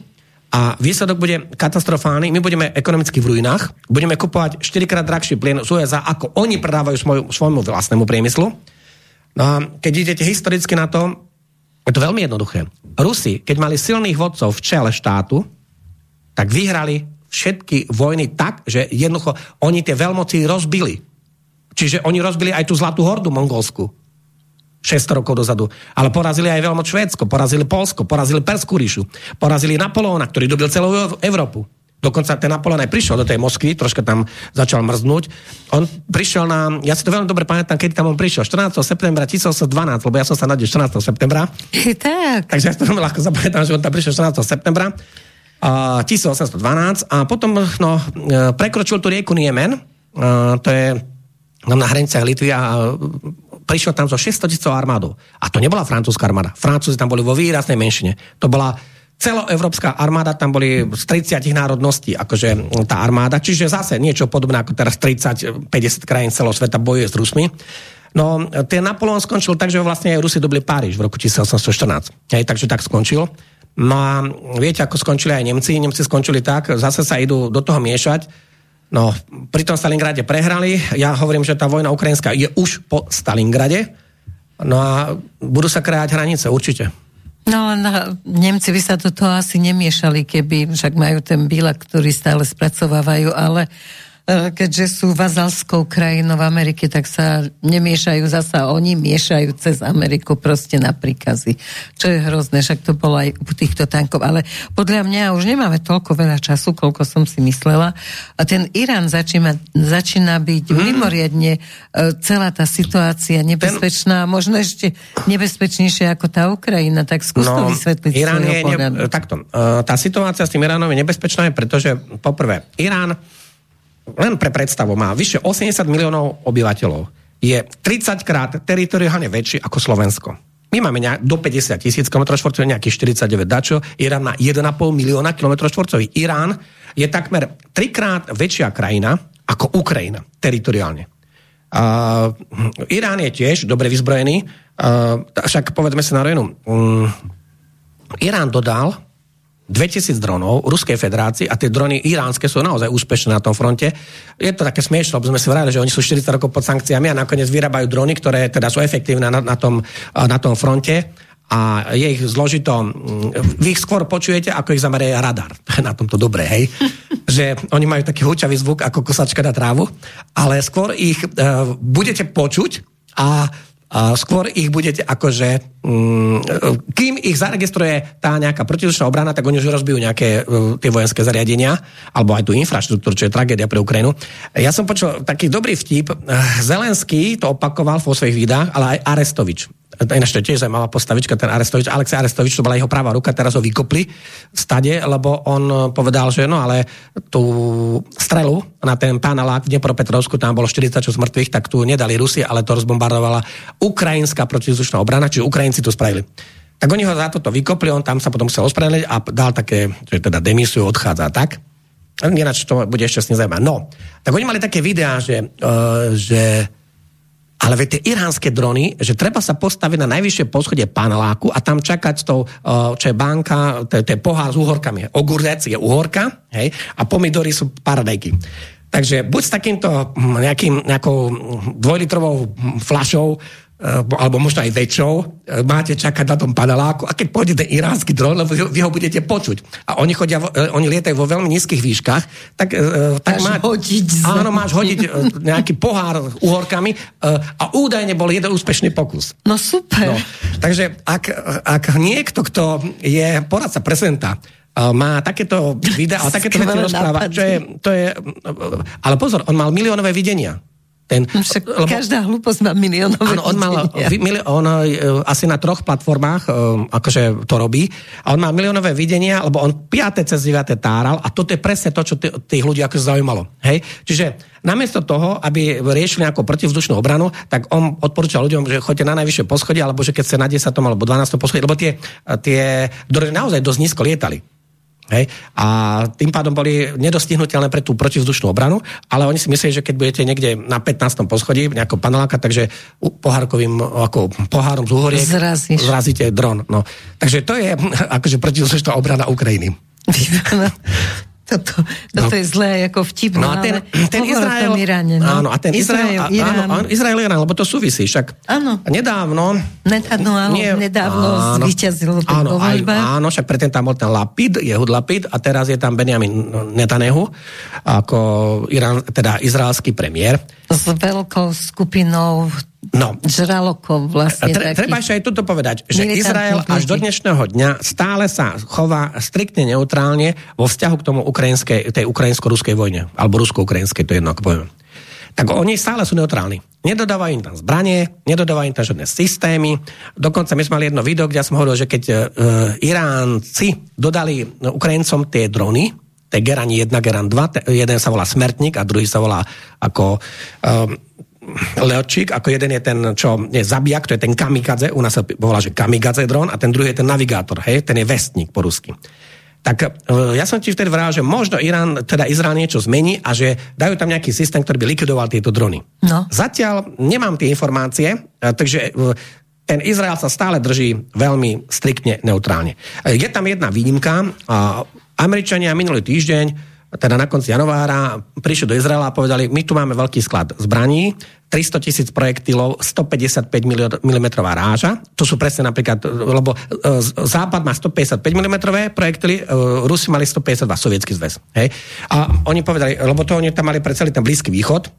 A výsledok bude katastrofálny. My budeme ekonomicky v ruinách. Budeme kupovať 4 krát drahší plyn z USA, ako oni predávajú svoj, svojmu vlastnému priemyslu. No a keď idete historicky na to, je to veľmi jednoduché. Rusi, keď mali silných vodcov v čele štátu, tak vyhrali všetky vojny tak, že jednoducho oni tie veľmoci rozbili. Čiže oni rozbili aj tú zlatú hordu mongolsku. 600 rokov dozadu. Ale porazili aj veľmi Švédsko, porazili Polsko, porazili Perskú ríšu, porazili Napoleona, ktorý dobil celú Európu. dokonca ten Napoleon aj prišiel do tej Moskvy, troška tam začal mrznúť. On prišiel na, ja si to veľmi dobre pamätám, keď tam on prišiel, 14. septembra 1812, lebo ja som sa nadil 14. septembra. tak. Takže ja to veľmi ľahko zapamätám, že on tam prišiel 14. septembra. A 1812 a potom no, e, prekročil tú rieku Niemen, a to je na hraniciach Litvy a prišiel tam so 600 tisícov armádov. A to nebola francúzska armáda. Francúzi tam boli vo výraznej menšine. To bola celoevropská armáda, tam boli z 30 národností, akože tá armáda, čiže zase niečo podobné ako teraz 30-50 krajín celého sveta bojuje s Rusmi. No, ten Napoleon skončil tak, že vlastne Rusi dobili Páriž v roku 1814. Hej, takže tak skončil. No a viete, ako skončili aj Nemci? Nemci skončili tak, zase sa idú do toho miešať. No, pri tom Stalingrade prehrali. Ja hovorím, že tá vojna ukrajinská je už po Stalingrade. No a budú sa krajať hranice, určite. No len Nemci by sa do toho asi nemiešali, keby však majú ten bílak, ktorý stále spracovávajú, ale E, keďže sú vazalskou krajinou v Amerike, tak sa nemiešajú zasa, oni miešajú cez Ameriku proste na príkazy. Čo je hrozné, však to bolo aj u týchto tankov. Ale podľa mňa už nemáme toľko veľa času, koľko som si myslela. A ten Irán začína, začína byť hmm. mimoriadne e, celá tá situácia nebezpečná, ten... možno ešte nebezpečnejšia ako tá Ukrajina. Tak skús no, to vysvetliť. Irán je, ne, takto, e, tá situácia s tým Iránom je nebezpečná, pretože poprvé, Irán len pre predstavu, má vyše 80 miliónov obyvateľov. Je 30 krát teritoriálne väčší ako Slovensko. My máme nejak, do 50 tisíc km štvorcových, nejakých 49 dačo. Irán má 1,5 milióna km štvorcových. Irán je takmer trikrát väčšia krajina ako Ukrajina teritoriálne. Uh, Irán je tiež dobre vyzbrojený, uh, však povedzme sa na rovinu. Um, Irán dodal 2000 dronov Ruskej federácii a tie drony iránske sú naozaj úspešné na tom fronte. Je to také smiešne, lebo sme si vrali, že oni sú 40 rokov pod sankciami a nakoniec vyrábajú drony, ktoré teda sú efektívne na, na, tom, na tom fronte a je ich zložito, vy ich skôr počujete, ako ich zamerie radar. Na tomto dobré, hej. že oni majú taký húčavý zvuk ako kosačka na trávu, ale skôr ich uh, budete počuť a skôr ich budete akože, mm, kým ich zaregistruje tá nejaká protizdušná obrana, tak oni už rozbijú nejaké uh, tie vojenské zariadenia, alebo aj tú infraštruktúru, čo je tragédia pre Ukrajinu. Ja som počul taký dobrý vtip, Zelenský to opakoval vo svojich videách, ale aj Arestovič ináč to tiež zaujímavá postavička, ten Arestovič, Alex Arestovič, to bola jeho pravá ruka, teraz ho vykopli v stade, lebo on povedal, že no ale tú strelu na ten panelák v Dnepropetrovsku, tam bolo 40 mŕtvych, tak tu nedali Rusi, ale to rozbombardovala ukrajinská protizdušná obrana, čiže Ukrajinci to spravili. Tak oni ho za toto vykopli, on tam sa potom musel ospravedlniť a dal také, že teda demisiu odchádza tak. Ináč to bude ešte s. No, tak oni mali také videá, že, uh, že ale veď tie iránske drony, že treba sa postaviť na najvyššie poschodie paneláku a tam čakať s tou, čo je banka, to je pohár s uhorkami. Ogurec je uhorka hej, a pomidory sú paradajky. Takže buď s takýmto hm, nejakým, nejakou dvojlitrovou flašou Eh, alebo možno aj väčšou, eh, máte čakať na tom paneláku a keď pôjde ten iránsky dron, lebo vy ho budete počuť. A oni, chodia, eh, oni lietajú vo veľmi nízkych výškach, tak, tak má, hodiť áno, máš hodiť nejaký pohár uhorkami a údajne bol jeden úspešný pokus. No super. No, takže ak, ak niekto, kto je poradca prezidenta, má takéto videa a takéto veci rozpráva, čo je, to je, ale pozor, on mal miliónové videnia. Ten, no Však lebo, každá hlúposť má miliónové áno, on mal mili, on, uh, asi na troch platformách uh, akože to robí a on má miliónové videnia, lebo on 5. cez 9. táral a toto je presne to, čo tých ľudí ako zaujímalo. Hej? Čiže namiesto toho, aby riešili nejakú protivzdušnú obranu, tak on odporúčal ľuďom, že choďte na najvyššie poschodie, alebo že keď ste na 10. alebo 12. poschodie, lebo tie, tie naozaj dosť nízko lietali. Hej? A tým pádom boli nedostihnutelné pre tú protivzdušnú obranu, ale oni si mysleli, že keď budete niekde na 15. poschodí, nejako paneláka, takže pohárkovým, ako pohárom z Zrazíš. zrazíte dron. No. Takže to je akože protivzdušná obrana Ukrajiny. Toto, toto no. je zlé ako vtip. No a ten, ten Izrael... Iráne, no. Áno, a ten Izrael... Izrael, Irán. Áno, Izrael, Irán, lebo to súvisí. Však áno. nedávno... Nedávno, áno, nie, nedávno áno, zvyťazil áno, aj, áno, však predtým tam bol ten Lapid, Jehud Lapid a teraz je tam Benjamin Netanyahu ako Irán, teda izraelský premiér. S veľkou skupinou no. žralokov vlastne. Tre, treba ešte aj toto povedať, že Izrael až do dnešného dňa stále sa chová striktne neutrálne vo vzťahu k tomu ukrajinskej, tej ukrajinsko-ruskej vojne, alebo rusko-ukrajinskej, to je jedno, ako poviem. Tak oni stále sú neutrálni. Nedodávajú im tam zbranie, nedodávajú im tam žiadne systémy. Dokonca my sme mali jedno video, kde ja som hovoril, že keď uh, Iránci dodali Ukrajincom tie drony, tie Geran 1, Geran 2, jeden sa volá Smertník a druhý sa volá ako um, Leočík, ako jeden je ten, čo je zabijak, to je ten kamikadze, u nás sa volá, že kamikadze dron a ten druhý je ten navigátor, hej, ten je vestník po rusky. Tak e, ja som ti vtedy vral, že možno Irán, teda Izrael niečo zmení a že dajú tam nejaký systém, ktorý by likvidoval tieto drony. No. Zatiaľ nemám tie informácie, e, takže e, ten Izrael sa stále drží veľmi striktne neutrálne. Je tam jedna výnimka. Američania minulý týždeň teda na konci januára prišli do Izraela a povedali, my tu máme veľký sklad zbraní, 300 tisíc projektilov, 155 mm ráža. To sú presne napríklad, lebo e, Západ má 155 mm projektily, e, Rusi mali 152 sovietský zväz. Hej? A oni povedali, lebo to oni tam mali pre celý ten Blízky východ,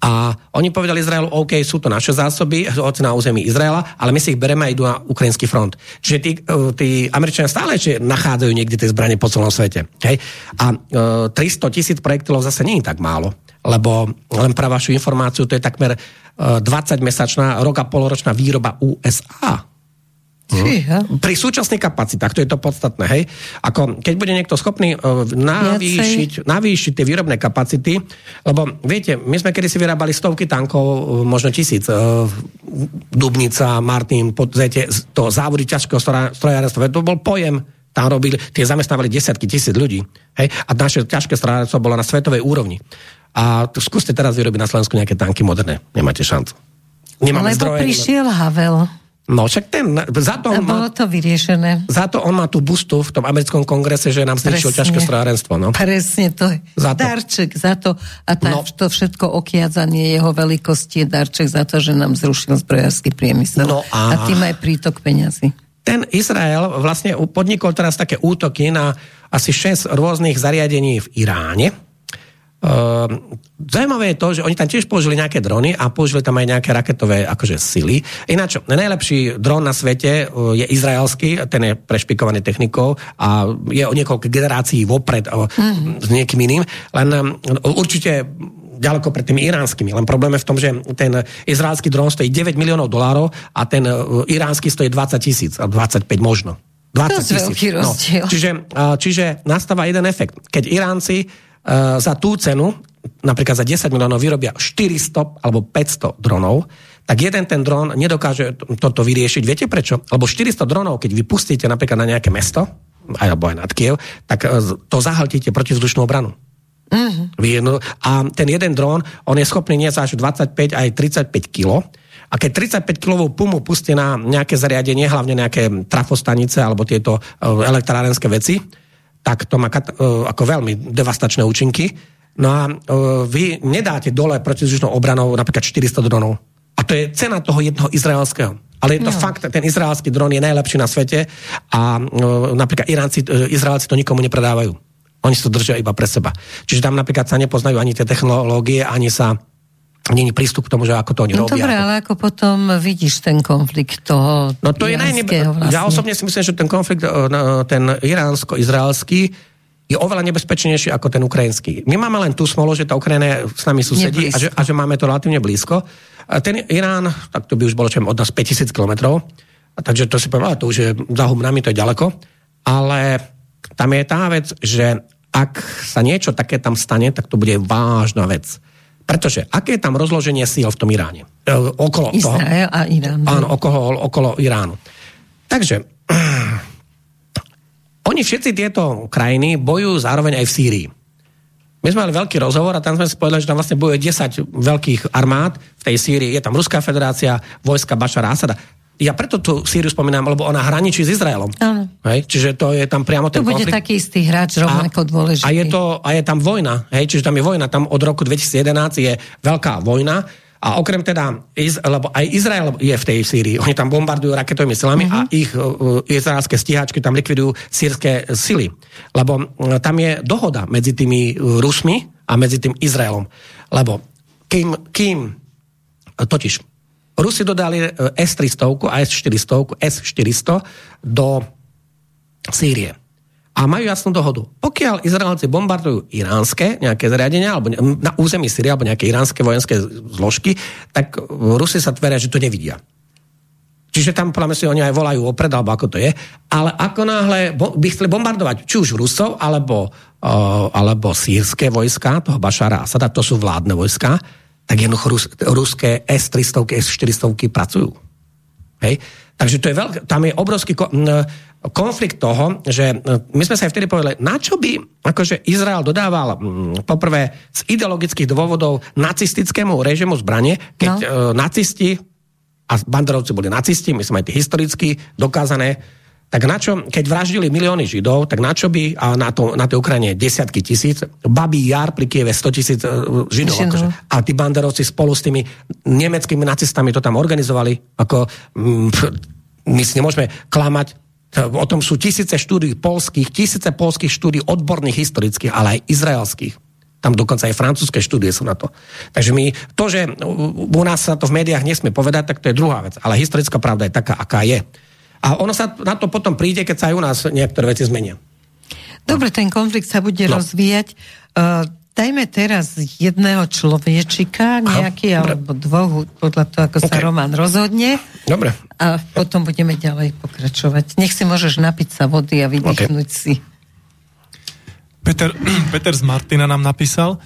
a oni povedali Izraelu, OK, sú to naše zásoby, hoci na území Izraela, ale my si ich bereme a idú na ukrajinský front. Čiže tí, e, tí Američania stále ešte nachádzajú niekde tie zbranie po celom svete. Hej? A e, 300 tisíc projektilov zase nie je tak málo, lebo len pre vašu informáciu, to je takmer e, 20-mesačná, rok a poloročná výroba USA Fíha. Pri súčasných kapacitách, to je to podstatné, hej. Ako, keď bude niekto schopný uh, navýšiť, navýšiť tie výrobné kapacity, lebo viete, my sme kedy si vyrábali stovky tankov, uh, možno tisíc, uh, Dubnica, Martin, podzete, to závody ťažkého strojárenstva, to bol pojem, tam robili, tie zamestnávali desiatky tisíc ľudí, hej, a naše ťažké strojárenstvo bolo na svetovej úrovni. A skúste teraz vyrobiť na Slovensku nejaké tanky moderné, nemáte šancu. Nemáme Lebo zdroje, prišiel Havel. No však ten, za to, on má, to vyriešené. Za to on má tú bustu v tom americkom kongrese, že nám zničil ťažké strojárenstvo. No. Presne to je. Za to. Darček za to. A tá, no. to všetko okiadzanie jeho veľkosti je darček za to, že nám zrušil zbrojársky priemysel. No a... a tým aj prítok peňazí. Ten Izrael vlastne podnikol teraz také útoky na asi 6 rôznych zariadení v Iráne Uh, zaujímavé je to, že oni tam tiež použili nejaké drony a použili tam aj nejaké raketové akože sily. Ináč, najlepší dron na svete uh, je izraelský, ten je prešpikovaný technikou a je o niekoľko generácií vopred uh, mm. s niekým iným. Len um, určite ďaleko pred tými iránskymi. Len problém je v tom, že ten izraelský dron stojí 9 miliónov dolárov a ten uh, iránsky stojí 20 tisíc, 25 možno. 20 tisíc. No. Čiže, čiže nastáva jeden efekt. Keď Iránci E, za tú cenu, napríklad za 10 miliónov vyrobia 400 alebo 500 dronov, tak jeden ten dron nedokáže toto vyriešiť. Viete prečo? Lebo 400 dronov, keď vypustíte napríklad na nejaké mesto, alebo aj nad Kiev, tak e, to zahltíte protivzdušnú obranu. Mm-hmm. A ten jeden dron, on je schopný niesť až 25 aj 35 kg. A keď 35 kg pumu pustí na nejaké zariadenie, hlavne nejaké trafostanice alebo tieto e, elektrárenské veci, tak to má e, ako veľmi devastačné účinky. No a e, vy nedáte dole protizdušnou obranou napríklad 400 dronov. A to je cena toho jednoho izraelského. Ale je to no. fakt, ten izraelský dron je najlepší na svete a e, napríklad Iránci, Izraelci to nikomu nepredávajú. Oni si to držia iba pre seba. Čiže tam napríklad sa nepoznajú ani tie technológie, ani sa není prístup k tomu, že ako to oni no, robia. Dobre, ale ako potom vidíš ten konflikt toho No to je najnebe... vlastne. Ja osobne si myslím, že ten konflikt, e, ten iránsko-izraelský je oveľa nebezpečnejší ako ten ukrajinský. My máme len tú smolu, že tá Ukrajina s nami susedí a že, a že máme to relatívne blízko. A ten Irán, tak to by už bolo čem od nás 5000 kilometrov, takže to si poviem, to už je za humnami, to je ďaleko. Ale tam je tá vec, že ak sa niečo také tam stane, tak to bude vážna vec. Pretože aké je tam rozloženie síl v tom Iráne? E, okolo Izrael toho, a Irán. Áno, okolo, okolo Iránu. Takže oni všetci tieto krajiny bojujú zároveň aj v Sýrii. My sme mali veľký rozhovor a tam sme si povedali, že tam vlastne bojuje 10 veľkých armád v tej Sýrii. Je tam Ruská federácia, vojska Bašara Asada ja preto tú Sýriu spomínam, lebo ona hraničí s Izraelom. Áno. Hej? Čiže to je tam priamo ten to bude konflikt. taký istý hráč rovnako dôležitý. A je, to, a je tam vojna. Hej? Čiže tam je vojna. Tam od roku 2011 je veľká vojna. A okrem teda, lebo aj Izrael je v tej Sýrii, oni tam bombardujú raketovými silami uh-huh. a mhm. ich uh, izraelské stíhačky tam likvidujú sírske sily. Lebo uh, tam je dohoda medzi tými uh, Rusmi a medzi tým Izraelom. Lebo kým, kým totiž Rusi dodali e, S-300 a S-400, S-400 do Sýrie. A majú jasnú dohodu. Pokiaľ Izraelci bombardujú iránske nejaké zariadenia, alebo na území Syrie, alebo nejaké iránske vojenské zložky, tak Rusi sa tveria, že to nevidia. Čiže tam podľa si oni aj volajú opred, alebo ako to je. Ale ako náhle by chceli bombardovať či už Rusov, alebo, uh, alebo sírske vojska, toho Bašara Asada, to sú vládne vojska, tak jednoducho rus, ruské S-300, S-400 pracujú. Hej? Takže to je veľk, tam je obrovský konflikt toho, že my sme sa aj vtedy povedali, na čo by akože Izrael dodával poprvé z ideologických dôvodov nacistickému režimu zbranie, keď no. nacisti a banderovci boli nacisti, myslím aj tí historicky dokázané, tak na čo, keď vraždili milióny Židov, tak na čo by a na, to, na tej Ukrajine desiatky tisíc, Babí jar pri Kieve 100 tisíc e, Židov. Akože. A tí banderovci spolu s tými nemeckými nacistami to tam organizovali. Ako, mm, my si nemôžeme klamať, o tom sú tisíce štúdí polských, tisíce polských štúdí odborných historických, ale aj izraelských. Tam dokonca aj francúzske štúdie sú na to. Takže my, to, že u nás sa to v médiách nesmie povedať, tak to je druhá vec. Ale historická pravda je taká, aká je. A ono sa na to potom príde, keď sa aj u nás niektoré veci zmenia. Dobre, ten konflikt sa bude no. rozvíjať. Uh, dajme teraz jedného človečika, nejaký Aha, alebo dvoch, podľa toho, ako okay. sa Roman rozhodne. Dobre. A potom budeme ďalej pokračovať. Nech si môžeš napiť sa vody a vydýchnuť okay. si. Peter, Peter z Martina nám napísal,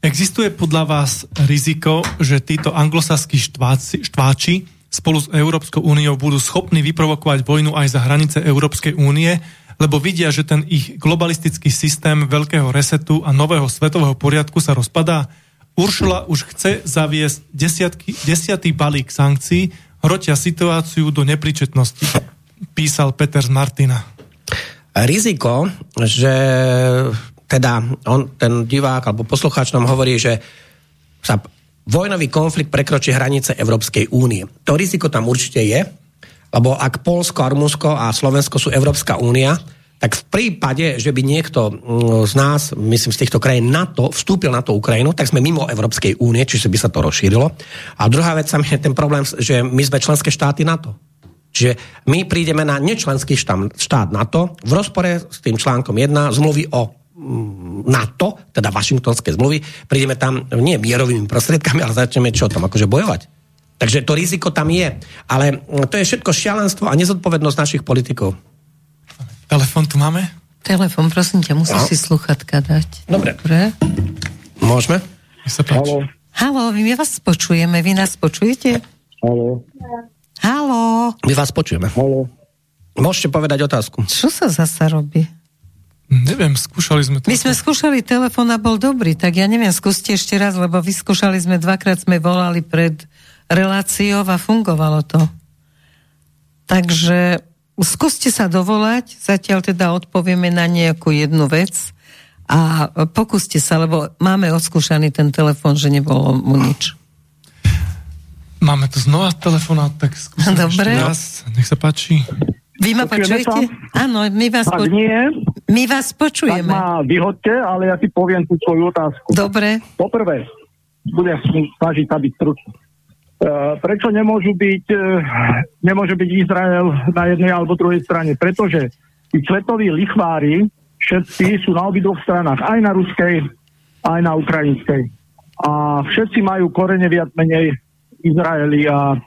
existuje podľa vás riziko, že títo anglosaskí štváci, štváči spolu s Európskou úniou budú schopní vyprovokovať vojnu aj za hranice Európskej únie, lebo vidia, že ten ich globalistický systém veľkého resetu a nového svetového poriadku sa rozpadá. Uršula už chce zaviesť desiatky, desiatý balík sankcií, hrotia situáciu do nepríčetnosti, písal Peter z Martina riziko, že teda on, ten divák alebo poslucháč nám hovorí, že sa vojnový konflikt prekročí hranice Európskej únie. To riziko tam určite je, lebo ak Polsko, Rumunsko a Slovensko sú Európska únia, tak v prípade, že by niekto mm, z nás, myslím z týchto krajín NATO, vstúpil na tú Ukrajinu, tak sme mimo Európskej únie, čiže by sa to rozšírilo. A druhá vec je ten problém, že my sme členské štáty NATO. Čiže my prídeme na nečlenský štát, NATO v rozpore s tým článkom 1 zmluvy o NATO, teda Washingtonské zmluvy, prídeme tam nie mierovými prostriedkami, ale začneme čo tam, akože bojovať. Takže to riziko tam je. Ale to je všetko šialenstvo a nezodpovednosť našich politikov. Telefón tu máme? Telefón, prosím ťa, musíš no. si sluchatka dať. Dobre. Dobre. Môžeme? Halo. Halo, my vás počujeme, vy nás počujete? Halo. Halo. My vás počujeme. Halo. Môžete povedať otázku. Čo sa zasa robí? Neviem, skúšali sme to. My sme skúšali telefón a bol dobrý, tak ja neviem, skúste ešte raz, lebo vyskúšali sme dvakrát, sme volali pred reláciou a fungovalo to. Takže skúste sa dovolať, zatiaľ teda odpovieme na nejakú jednu vec a pokúste sa, lebo máme odskúšaný ten telefón, že nebolo mu nič. Máme tu znova telefonát, tak skúsim Dobre. ešte raz. Nech sa páči. Vy ma počujete? Áno, my vás, po... nie, my vás počujeme. Tak ma vyhodte, ale ja si poviem tú svoju otázku. Dobre. Poprvé, budem snažiť sa byť stručný. Uh, prečo nemôžu byť, uh, nemôže byť Izrael na jednej alebo druhej strane? Pretože tí svetoví lichvári všetci sú na obidvoch stranách, aj na ruskej, aj na ukrajinskej. A všetci majú korene viac menej Izraeli a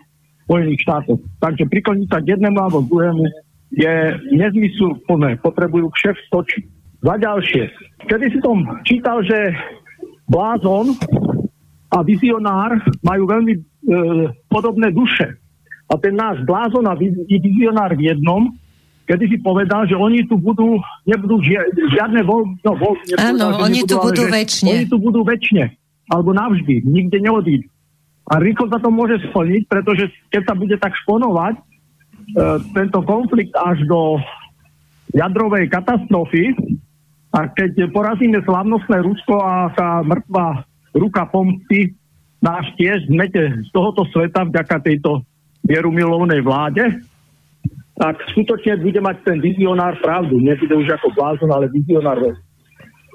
Spojených štátov. Takže prikloniť sa k jednému alebo druhému je plné. Potrebujú všech stočiť. Za ďalšie. Kedy si som čítal, že blázon a vizionár majú veľmi e, podobné duše. A ten náš blázon a vizionár v jednom, kedy si povedal, že oni tu budú, nebudú žiadne voľby. No, voľby Áno, oni tu budú väčšine. Oni tu budú väčšine. Alebo navždy. Nikde neodídu. A rýchlo sa to môže splniť, pretože keď sa bude tak šponovať e, tento konflikt až do jadrovej katastrofy a keď porazíme slavnostné Rusko a tá mŕtva ruka pomsty náš tiež zmete z tohoto sveta vďaka tejto mierumilovnej vláde, tak skutočne bude mať ten vizionár pravdu. Nebude už ako blázon, ale vizionár.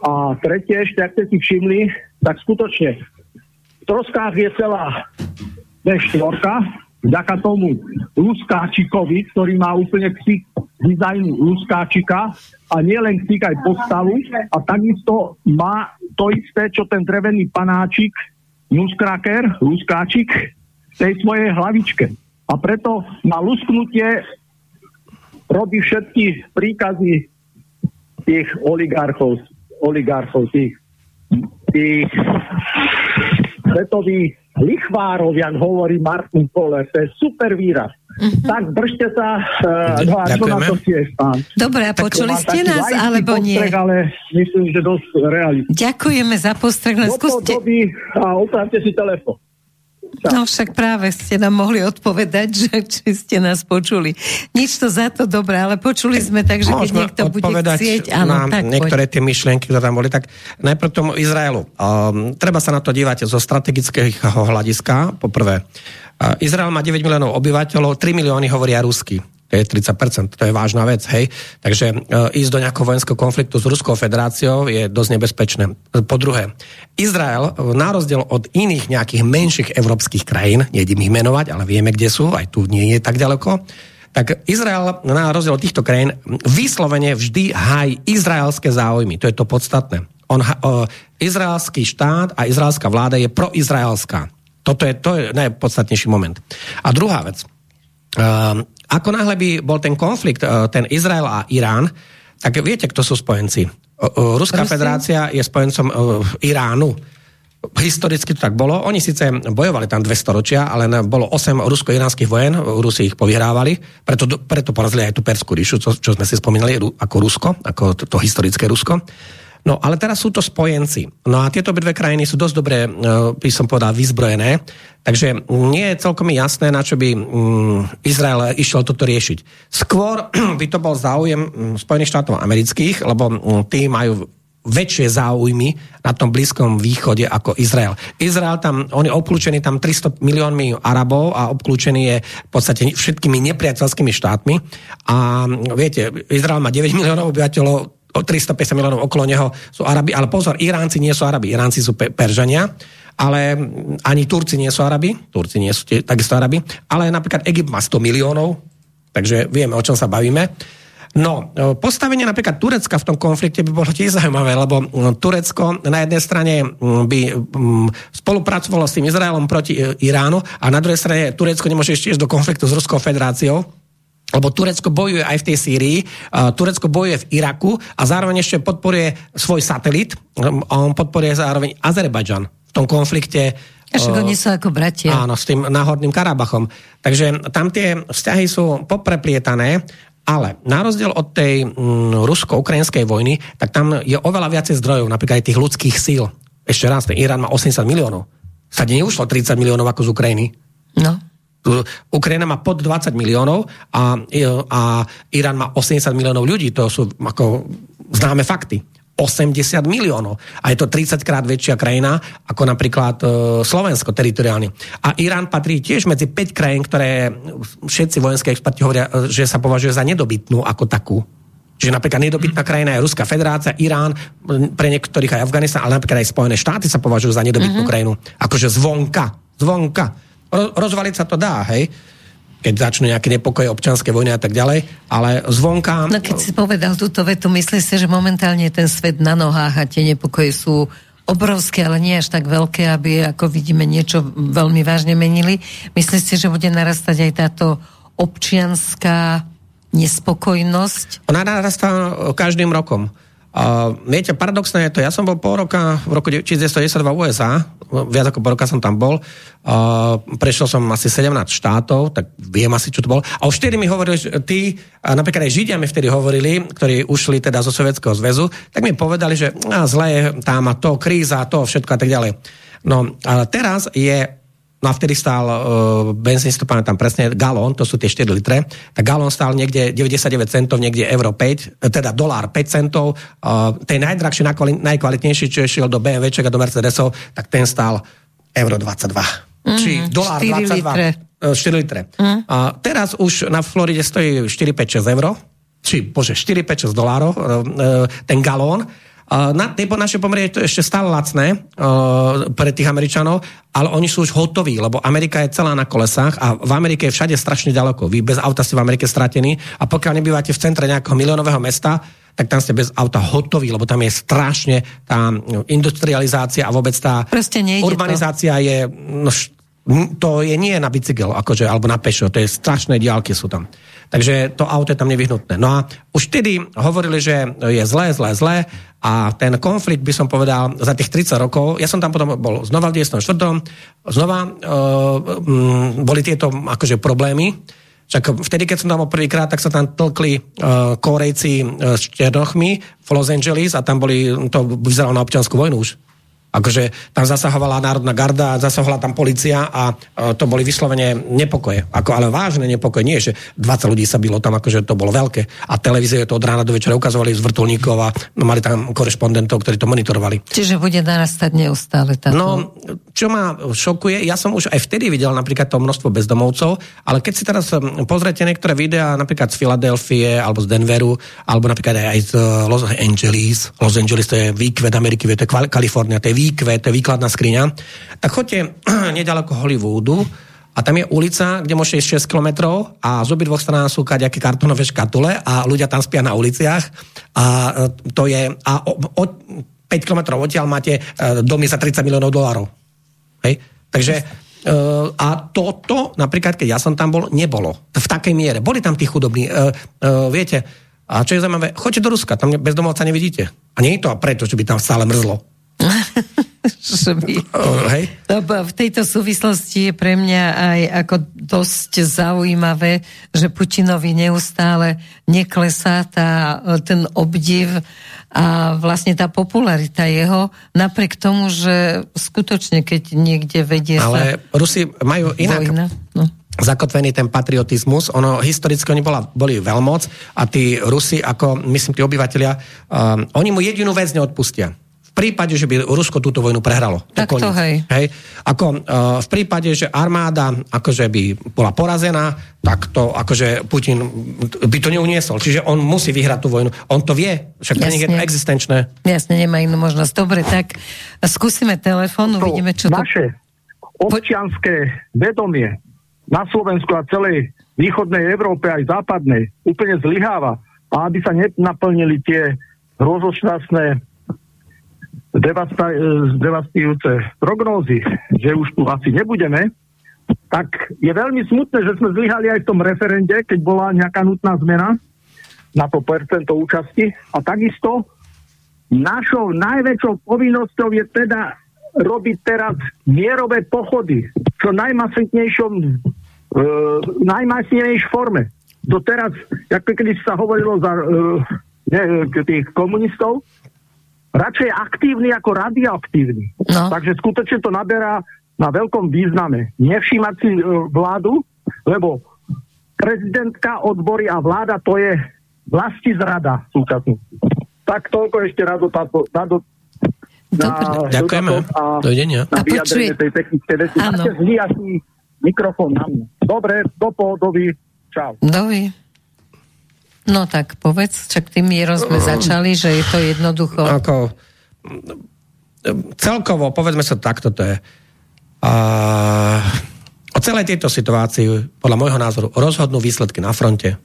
A tretie ešte, ak ste si všimli, tak skutočne troskách je celá D4 vďaka tomu Luskáčikovi, ktorý má úplne ksik dizajn Luskáčika a nielen ksik aj postavu a takisto má to isté, čo ten drevený panáčik Nuskraker, Luskáčik v tej svojej hlavičke. A preto na lusknutie robí všetky príkazy tých oligarchov, oligarchov tých, tých svetových lichvárov, jak hovorí Martin Koller, to je super výraz. Mm-hmm. Tak držte sa, uh, no a čo na to tiež, pán. Dobre, a počuli ste nás, alebo nie? Postrek, ale myslím, že dosť realistný. Ďakujeme za postrek, no skúste... a opravte si telefon. No však práve ste nám mohli odpovedať, že či ste nás počuli. Nič to za to dobré, ale počuli sme tak, že keď niekto bude chcieť... Áno, na tak, niektoré tie myšlienky, ktoré tam boli. Tak najprv tomu Izraelu. Um, treba sa na to dívať zo strategického hľadiska. Poprvé, uh, Izrael má 9 miliónov obyvateľov, 3 milióny hovoria rusky je 30%, to je vážna vec, hej. Takže e, ísť do nejakého vojenského konfliktu s Ruskou federáciou je dosť nebezpečné. Po druhé, Izrael, e, na rozdiel od iných nejakých menších európskych krajín, nejdem ich menovať, ale vieme, kde sú, aj tu nie je tak ďaleko, tak Izrael, na rozdiel od týchto krajín, vyslovene vždy haj izraelské záujmy. To je to podstatné. On, uh, izraelský štát a izraelská vláda je proizraelská. Toto je, to je najpodstatnejší moment. A druhá vec. Uh, ako náhle by bol ten konflikt, e, ten Izrael a Irán, tak viete, kto sú spojenci. Ruská Rusia? federácia je spojencom e, Iránu. Historicky to tak bolo. Oni síce bojovali tam dve storočia, ale bolo 8 rusko-iránskych vojen, Rusi ich povyhrávali, preto, preto porazili aj tú Perskú ríšu, čo, čo sme si spomínali, ako Rusko, ako to, to historické Rusko. No ale teraz sú to spojenci. No a tieto dve krajiny sú dosť dobre, e, by som povedal, vyzbrojené. Takže nie je celkom jasné, na čo by mm, Izrael išiel toto riešiť. Skôr by to bol záujem mm, Spojených štátov amerických, lebo mm, tí majú väčšie záujmy na tom Blízkom východe ako Izrael. Izrael tam, on je obklúčený tam 300 miliónmi Arabov a obklúčený je v podstate všetkými nepriateľskými štátmi. A viete, Izrael má 9 miliónov obyvateľov, 350 miliónov okolo neho sú Arabi, ale pozor, Iránci nie sú Arabi, Iránci sú pe- Peržania, ale ani Turci nie sú Arabi, Turci nie sú tie, takisto Arabi, ale napríklad Egypt má 100 miliónov, takže vieme, o čom sa bavíme. No, postavenie napríklad Turecka v tom konflikte by bolo tiež zaujímavé, lebo Turecko na jednej strane by spolupracovalo s tým Izraelom proti e, Iránu a na druhej strane Turecko nemôže ešte ísť do konfliktu s Ruskou federáciou, lebo Turecko bojuje aj v tej Sýrii, Turecko bojuje v Iraku a zároveň ešte podporuje svoj satelit, a on podporuje zároveň Azerbajdžan v tom konflikte však oni sú ako bratia. Áno, s tým náhodným Karabachom. Takže tam tie vzťahy sú popreplietané, ale na rozdiel od tej mm, rusko-ukrajinskej vojny, tak tam je oveľa viacej zdrojov, napríklad aj tých ľudských síl. Ešte raz, ten Irán má 80 miliónov. Sa neušlo 30 miliónov ako z Ukrajiny. No. Ukrajina má pod 20 miliónov a, a Irán má 80 miliónov ľudí. To sú ako známe fakty. 80 miliónov. A je to 30 krát väčšia krajina ako napríklad e, Slovensko teritoriálne. A Irán patrí tiež medzi 5 krajín, ktoré všetci vojenské experti hovoria, e, že sa považuje za nedobytnú ako takú. Čiže napríklad nedobytná krajina je Ruská federácia, Irán, pre niektorých aj Afganistan, ale napríklad aj Spojené štáty sa považujú za nedobytnú mm-hmm. krajinu. Akože zvonka. Zvonka rozvaliť sa to dá, hej? keď začnú nejaké nepokoje, občanské vojny a tak ďalej, ale zvonka... No keď si povedal túto vetu, myslíš si, že momentálne ten svet na nohách a tie nepokoje sú obrovské, ale nie až tak veľké, aby ako vidíme niečo veľmi vážne menili. Myslíš si, že bude narastať aj táto občianská nespokojnosť? Ona narastá každým rokom. Uh, viete, paradoxné je to, ja som bol pol roka v roku 1910 v USA, viac ako pol roka som tam bol, uh, prešiel som asi 17 štátov, tak viem asi, čo to bolo. A už vtedy mi hovorili, že tí, a napríklad aj Židia mi vtedy hovorili, ktorí ušli teda zo Sovietskeho zväzu, tak mi povedali, že a, zle je tam a to, kríza, to, všetko a tak ďalej. No, ale teraz je No a vtedy stál uh, benzín, si to pamätám presne, galón, to sú tie 4 litre, tak galón stál niekde 99 centov, niekde euro 5, teda dolár 5 centov. Uh, ten najdrahší, najkvalitnejší, čo šiel do BMW a do Mercedesov, tak ten stál euro 22. Mm, Či dolár 22. Litre. 4 litre. Mm. A teraz už na Floride stojí 4, 5, 6 euro, či bože, 4, 5, 6 dolárov, uh, ten galón. Na po našej pomere je to ešte stále lacné uh, pre tých Američanov, ale oni sú už hotoví, lebo Amerika je celá na kolesách a v Amerike je všade strašne ďaleko. Vy bez auta ste v Amerike stratení a pokiaľ nebývate v centre nejakého miliónového mesta, tak tam ste bez auta hotoví, lebo tam je strašne tá industrializácia a vôbec tá urbanizácia to. je no, to je nie na bicykel, akože, alebo na pešo, to je strašné diálky sú tam. Takže to auto je tam nevyhnutné. No a už vtedy hovorili, že je zlé, zlé, zlé a ten konflikt by som povedal za tých 30 rokov, ja som tam potom bol znova v 94. Znova um, boli tieto akože problémy, však vtedy, keď som tam bol prvýkrát, tak sa tam tlkli uh, Korejci uh, s Černochmi v Los Angeles a tam boli, to vyzeralo na občianskú vojnu už. Akože tam zasahovala Národná garda, zasahovala tam policia a e, to boli vyslovene nepokoje. Ako, ale vážne nepokoje. Nie, že 20 ľudí sa bylo tam, akože to bolo veľké. A televízie to od rána do večera ukazovali z vrtulníkov a mali tam korešpondentov, ktorí to monitorovali. Čiže bude narastať neustále táto... No, čo ma šokuje, ja som už aj vtedy videl napríklad to množstvo bezdomovcov, ale keď si teraz pozriete niektoré videá napríklad z Filadelfie alebo z Denveru, alebo napríklad aj z Los Angeles, Los Angeles to je výkvet Ameriky, to je Kalifornia, to je výkvet, výkladná skriňa, tak choďte nedaleko Hollywoodu a tam je ulica, kde môžete ísť 6 km a z obi dvoch strán sú kaďaké kartonové škatule a ľudia tam spia na uliciach a e, to je a o, o 5 km odtiaľ máte e, domy za 30 miliónov dolárov. Hej? Takže Uh, a toto, napríklad, keď ja som tam bol, nebolo. V takej miere. Boli tam tí chudobní. Uh, uh, viete, a čo je zaujímavé, choďte do Ruska, tam bezdomovca nevidíte. A nie je to preto, že by tam stále mrzlo. Oh, hej. V tejto súvislosti je pre mňa aj ako dosť zaujímavé, že Putinovi neustále neklesá tá, ten obdiv a vlastne tá popularita jeho, napriek tomu, že skutočne, keď niekde vedie Ale sa Rusi majú inak vojna, no. zakotvený ten patriotizmus. Ono, historicky oni bola, boli veľmoc a tí Rusi, ako myslím, tí obyvateľia, um, oni mu jedinú vec neodpustia prípade, že by Rusko túto vojnu prehralo. Tak to, to hej. hej. Ako uh, v prípade, že armáda akože by bola porazená, tak to akože Putin by to neuniesol. Čiže on musí vyhrať tú vojnu. On to vie, však nich je to existenčné. Jasne, nemá inú možnosť. Dobre, tak skúsime telefón, uvidíme, čo to... Naše občianské vedomie na Slovensku a celej východnej Európe aj západnej úplne zlyháva. A aby sa nenaplnili tie hrozošťastné devastujúce prognózy, že už tu asi nebudeme, tak je veľmi smutné, že sme zlyhali aj v tom referende, keď bola nejaká nutná zmena na to percento účasti. A takisto našou najväčšou povinnosťou je teda robiť teraz mierové pochody, čo najmasitnejšom e, najmasnejšej forme. Doteraz, ako keď sa hovorilo za e, ne, tých komunistov, radšej aktívny ako radioaktívny. No. Takže skutočne to naberá na veľkom význame. Nevšímať si e, vládu, lebo prezidentka, odbory a vláda to je vlasti zrada súčasnosti. Tak toľko ešte rado na Ďakujeme. A, Dovidenia. Na vyjadrenie tej technické veci. Máte zlý mikrofón na mňa. Dobre, do pohodovi. Čau. Dovi. No tak povedz, čak tým mierom sme začali, že je to jednoducho... Ako, celkovo, povedzme sa takto, to je... Uh, o celej tejto situácii, podľa môjho názoru, rozhodnú výsledky na fronte.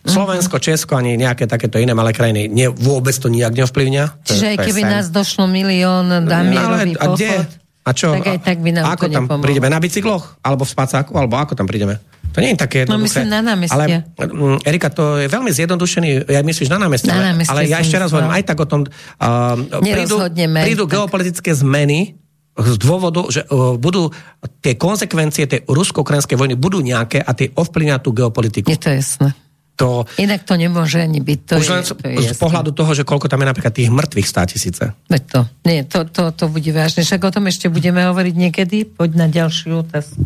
Mhm. Slovensko, Česko, ani nejaké takéto iné malé krajiny nie, vôbec to nijak neovplyvňa. Čiže aj keby nás došlo milión damierový no, pochod, a čo? tak aj tak by nám ako to tam nepomohlo. prídeme? Na bicykloch? Alebo v spacáku? Alebo ako tam prídeme? To nie je také jednoduché. No myslím na námestie. Ale um, Erika, to je veľmi zjednodušený, ja myslíš na námestie, na námestie ale, ale ja ešte raz hovorím aj tak o tom, uh, prídu, prídu geopolitické zmeny z dôvodu, že uh, budú tie konsekvencie tej rusko-ukrajinskej vojny budú nejaké a tie ovplyvňa tú geopolitiku. Je to jasné. To, Inak to nemôže ani byť. To už je, len to je z pohľadu toho, že koľko tam je napríklad tých mŕtvych stá tisíce. Veď to, nie, to, to, to bude vážne. Však o tom ešte budeme hovoriť niekedy. Poď na ďalšiu otázku.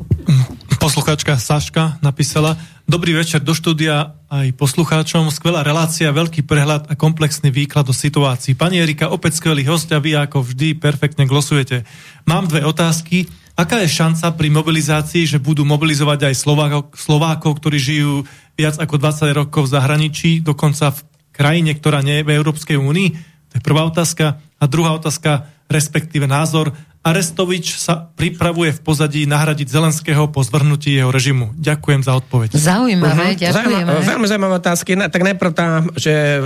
Poslucháčka Saška napísala, Dobrý večer do štúdia aj poslucháčom. Skvelá relácia, veľký prehľad a komplexný výklad o situácii. Pani Erika, opäť skvelý hostia, vy ako vždy perfektne glosujete. Mám dve otázky. Aká je šanca pri mobilizácii, že budú mobilizovať aj Slovákov, Slovákov ktorí žijú viac ako 20 rokov v zahraničí, dokonca v krajine, ktorá nie je v Európskej únii? To je prvá otázka. A druhá otázka, respektíve názor. Arestovič sa pripravuje v pozadí nahradiť Zelenského po zvrhnutí jeho režimu. Ďakujem za odpoveď. Zaujímavé, uh-huh. ďakujeme. Veľmi zaujímavé otázky. Tak najprv tá, že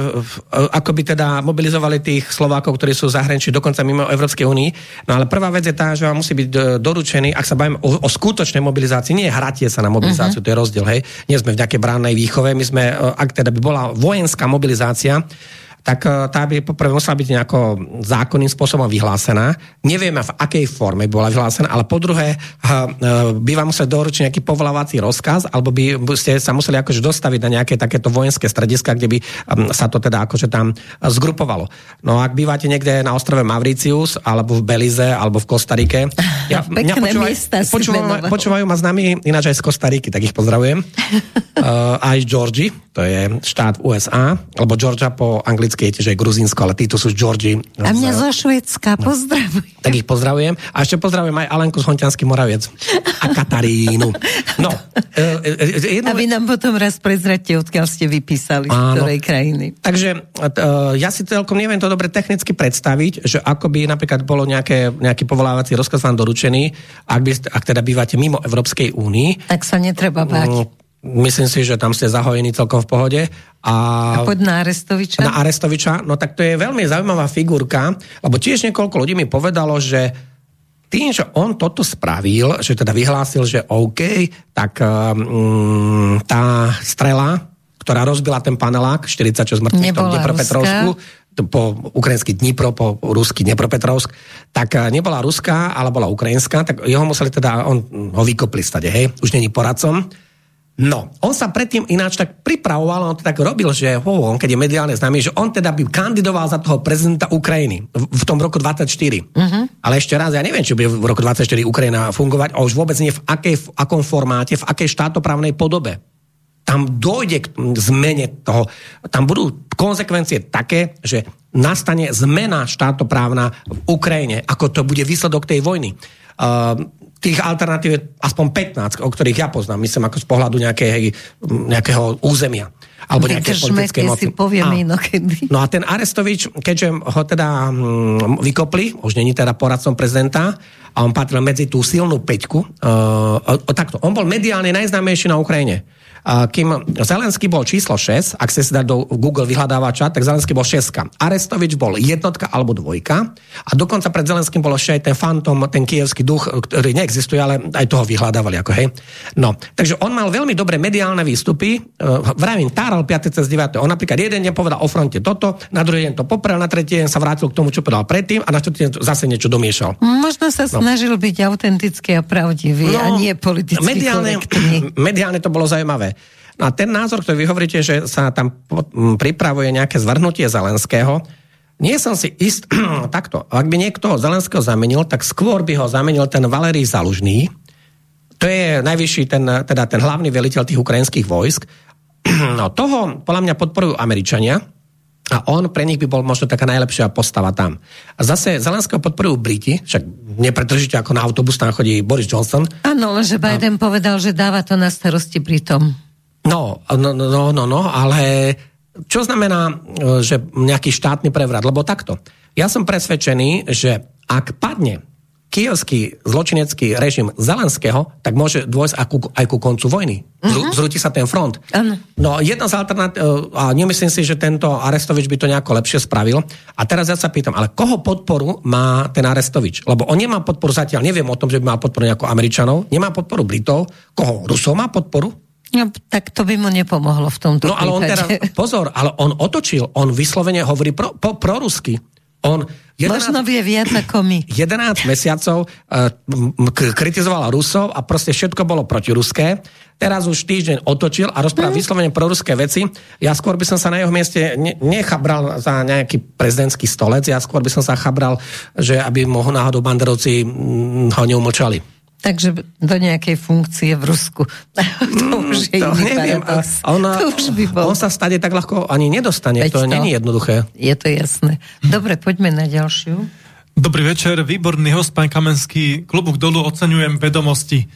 ako by teda mobilizovali tých Slovákov, ktorí sú zahraničí, dokonca mimo Európskej únii. No ale prvá vec je tá, že vám musí byť e, doručený, ak sa bavíme o, o skutočnej mobilizácii, nie hratie sa na mobilizáciu, uh-huh. to je rozdiel, hej. Nie sme v nejakej bránnej výchove, my sme, e, ak teda by bola vojenská mobilizácia, tak eh, tá by poprvé musela byť nejako zákonným spôsobom vyhlásená. Nevieme, v akej forme bola vyhlásená, ale po druhé eh, by vám musel doručiť nejaký povolávací rozkaz, alebo by ste sa museli akože dostaviť na nejaké takéto vojenské strediska, kde by sa to teda akože tam zgrupovalo. No ak bývate niekde na ostrove Mauritius, alebo v Belize, alebo v Kostarike, ja, mňa počúvaj, počúvajú, počúvajú ma s nami ináč aj z Kostariky, tak ich pozdravujem. uh, aj z Georgie, to je štát USA, alebo Georgia po anglicky anglicky je tiež aj Gruzínsko, ale títo sú z Georgi. A mňa zo Švedska, no. pozdravujem. Tak ich pozdravujem. A ešte pozdravujem aj Alenku z Hontiansky Moraviec. A Katarínu. No. E, e, e, jedno... A vy nám potom raz prezrate, odkiaľ ste vypísali, z ktorej krajiny. Takže e, ja si celkom neviem to dobre technicky predstaviť, že ako by napríklad bolo nejaké, nejaký povolávací rozkaz vám doručený, ak, by, ak teda bývate mimo Európskej únii. Tak sa netreba báť. Myslím si, že tam ste zahojení celkom v pohode. A, a poď na Arestoviča? Na Arestoviča, no tak to je veľmi zaujímavá figurka, lebo tiež niekoľko ľudí mi povedalo, že tým, že on toto spravil, že teda vyhlásil, že OK, tak um, tá strela, ktorá rozbila ten panelák, 46 mŕtvych v Dnepropetrovsku, po ukrajinský Dnipro, po ruský Dnepropetrovsk, tak eh, nebola ruská, ale bola ukrajinská, tak jeho museli teda, on ho vykopli stade, hej, už není poradcom, No, on sa predtým ináč tak pripravoval, on to tak robil, že oh, on keď je mediálne známy, že on teda by kandidoval za toho prezidenta Ukrajiny v, v tom roku 24. Uh-huh. Mhm. Ale ešte raz, ja neviem, či bude v roku 24 Ukrajina fungovať, a už vôbec nie v, akej, v akom formáte, v akej štátoprávnej podobe. Tam dojde k zmene toho, tam budú konsekvencie také, že nastane zmena štátoprávna v Ukrajine, ako to bude výsledok tej vojny. Uh, tých alternatív je aspoň 15, o ktorých ja poznám, myslím ako z pohľadu nejakého, nejakého územia alebo nejaké politické moci. si povieme inokedy. No a ten Arestovič, keďže ho teda hm, vykopli, už není teda poradcom prezidenta, a on patril medzi tú silnú peťku, uh, takto, on bol mediálne najznámejší na Ukrajine kým Zelenský bol číslo 6, ak si dať do Google vyhľadávača, tak Zelenský bol 6. Arestovič bol jednotka alebo dvojka a dokonca pred Zelenským bol ešte aj ten fantom, ten kievský duch, ktorý neexistuje, ale aj toho vyhľadávali. Ako, hej. No, takže on mal veľmi dobré mediálne výstupy, uh, vravím, táral 5. cez 9. On napríklad jeden deň povedal o fronte toto, na druhý deň to poprel, na tretí deň sa vrátil k tomu, čo povedal predtým a na štvrtý deň zase niečo domiešal. Možno sa no. snažil byť autentický a pravdivý no, a nie politicky mediálne, mediálne to bolo zaujímavé. No a ten názor, ktorý vy hovoríte, že sa tam pripravuje nejaké zvrhnutie Zelenského, nie som si ist takto. Ak by niekto Zelenského zamenil, tak skôr by ho zamenil ten Valerij Zalužný. To je najvyšší, ten, teda ten hlavný veliteľ tých ukrajinských vojsk. No toho podľa mňa podporujú Američania, a on pre nich by bol možno taká najlepšia postava tam. A zase Zelenského podporujú Briti, však nepretržite ako na autobus tam chodí Boris Johnson. Áno, lenže Biden a... povedal, že dáva to na starosti Britom. No, no, no, no, no, ale čo znamená, e, že nejaký štátny prevrat? Lebo takto. Ja som presvedčený, že ak padne kievský zločinecký režim Zelenského, tak môže dôjsť aj ku, aj ku koncu vojny. Uh-huh. Zrúti sa ten front. Uh-huh. No jedna z alternatív, a nemyslím si, že tento Arestovič by to nejako lepšie spravil. A teraz ja sa pýtam, ale koho podporu má ten Arestovič? Lebo on nemá podporu zatiaľ, neviem o tom, že by mal podporu nejako Američanov, nemá podporu Britov, koho? Rusov má podporu? No, tak to by mu nepomohlo v tomto No ale on teraz, pozor, ale on otočil, on vyslovene hovorí pro, po, prorusky. On 11, Možno vie viac ako my. 11 mesiacov uh, kritizoval Rusov a proste všetko bolo protiruské. Teraz už týždeň otočil a rozpráva mm. vyslovene proruské veci. Ja skôr by som sa na jeho mieste ne, nechabral za nejaký prezidentský stolec, ja skôr by som sa chabral, že aby mu náhodou banderovci mm, ho neumlčali. Takže do nejakej funkcie v Rusku. to mm, už je to iný neviem, ona, to už by bol. On sa stade tak ľahko ani nedostane, Veď to, to nie je jednoduché. Je to jasné. Dobre, poďme na ďalšiu. Dobrý večer, výborný host, pán Kamenský. Klubuk dolu oceňujem vedomosti.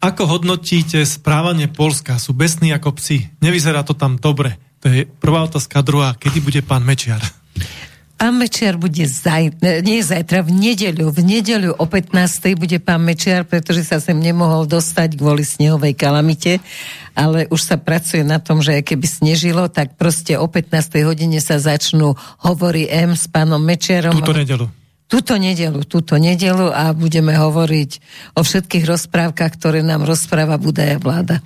Ako hodnotíte správanie Polska? Sú besní ako psi. Nevyzerá to tam dobre. To je prvá otázka. Druhá, kedy bude pán Mečiar? Pán Mečiar bude zajtra, nie zajtra, v nedeľu, v nedeľu o 15. bude pán Mečiar, pretože sa sem nemohol dostať kvôli snehovej kalamite, ale už sa pracuje na tom, že keby snežilo, tak proste o 15. hodine sa začnú hovorí M s pánom Mečiarom. Túto nedelu túto nedelu, túto nedelu a budeme hovoriť o všetkých rozprávkach, ktoré nám rozpráva Budaja vláda.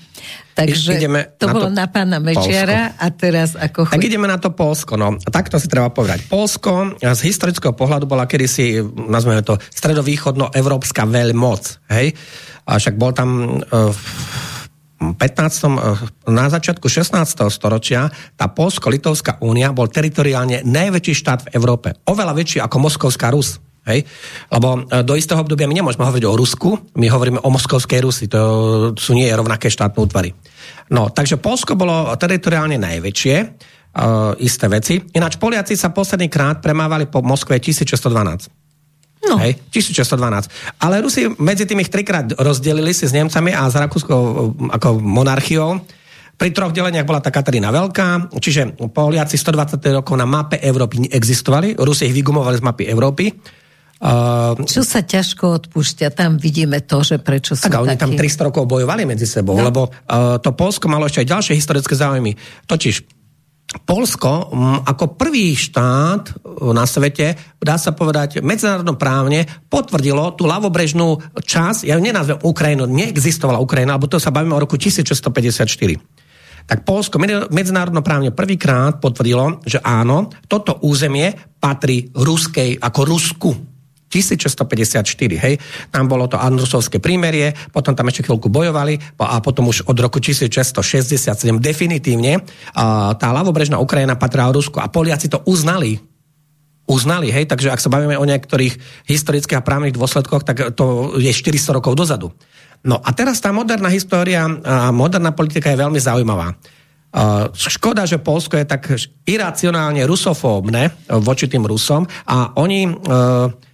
Takže ideme to bolo to na pána Mečiara Polsko. a teraz ako... Tak ideme na to Polsko, no. Takto si treba povedať. Polsko z historického pohľadu bola kedysi, nazveme to, stredovýchodno-európska veľmoc, hej? A však bol tam uh, 15. Eh, na začiatku 16. storočia tá Polsko-Litovská únia bol teritoriálne najväčší štát v Európe. Oveľa väčší ako Moskovská Rus. Hej? Lebo eh, do istého obdobia my nemôžeme hovoriť o Rusku, my hovoríme o Moskovskej Rusi, to sú nie rovnaké štátne útvary. No, takže Polsko bolo teritoriálne najväčšie, uh, isté veci. Ináč Poliaci sa posledný krát premávali po Moskve 1612. No. Hej, 1612. Ale Rusi medzi tým ich trikrát rozdelili si s Nemcami a s Rakúskou ako monarchiou. Pri troch deleniach bola tá Katarína Veľká, čiže Poliaci 120 rokov na mape Európy neexistovali, Rusi ich vygumovali z mapy Európy. Uh, Čo sa ťažko odpúšťa, tam vidíme to, že prečo sú tak, oni tam 300 rokov bojovali medzi sebou, no. lebo uh, to Polsko malo ešte aj ďalšie historické záujmy. Totiž Polsko ako prvý štát e, na svete, dá sa povedať, medzinárodnoprávne potvrdilo tú ľavobrežnú časť, ja ju nenazvem Ukrajinu, neexistovala Ukrajina, alebo to sa bavíme o roku 1654. Tak Polsko medzinárodnoprávne prvýkrát potvrdilo, že áno, toto územie patrí ruskej, ako Rusku, 1654, hej. Tam bolo to Andrusovské prímerie, potom tam ešte chvíľku bojovali a potom už od roku 1667 definitívne tá ľavobrežná Ukrajina patrá Rusku a Poliaci to uznali uznali, hej, takže ak sa bavíme o niektorých historických a právnych dôsledkoch, tak to je 400 rokov dozadu. No a teraz tá moderná história a moderná politika je veľmi zaujímavá. škoda, že Polsko je tak iracionálne rusofóbne voči tým Rusom a oni uh,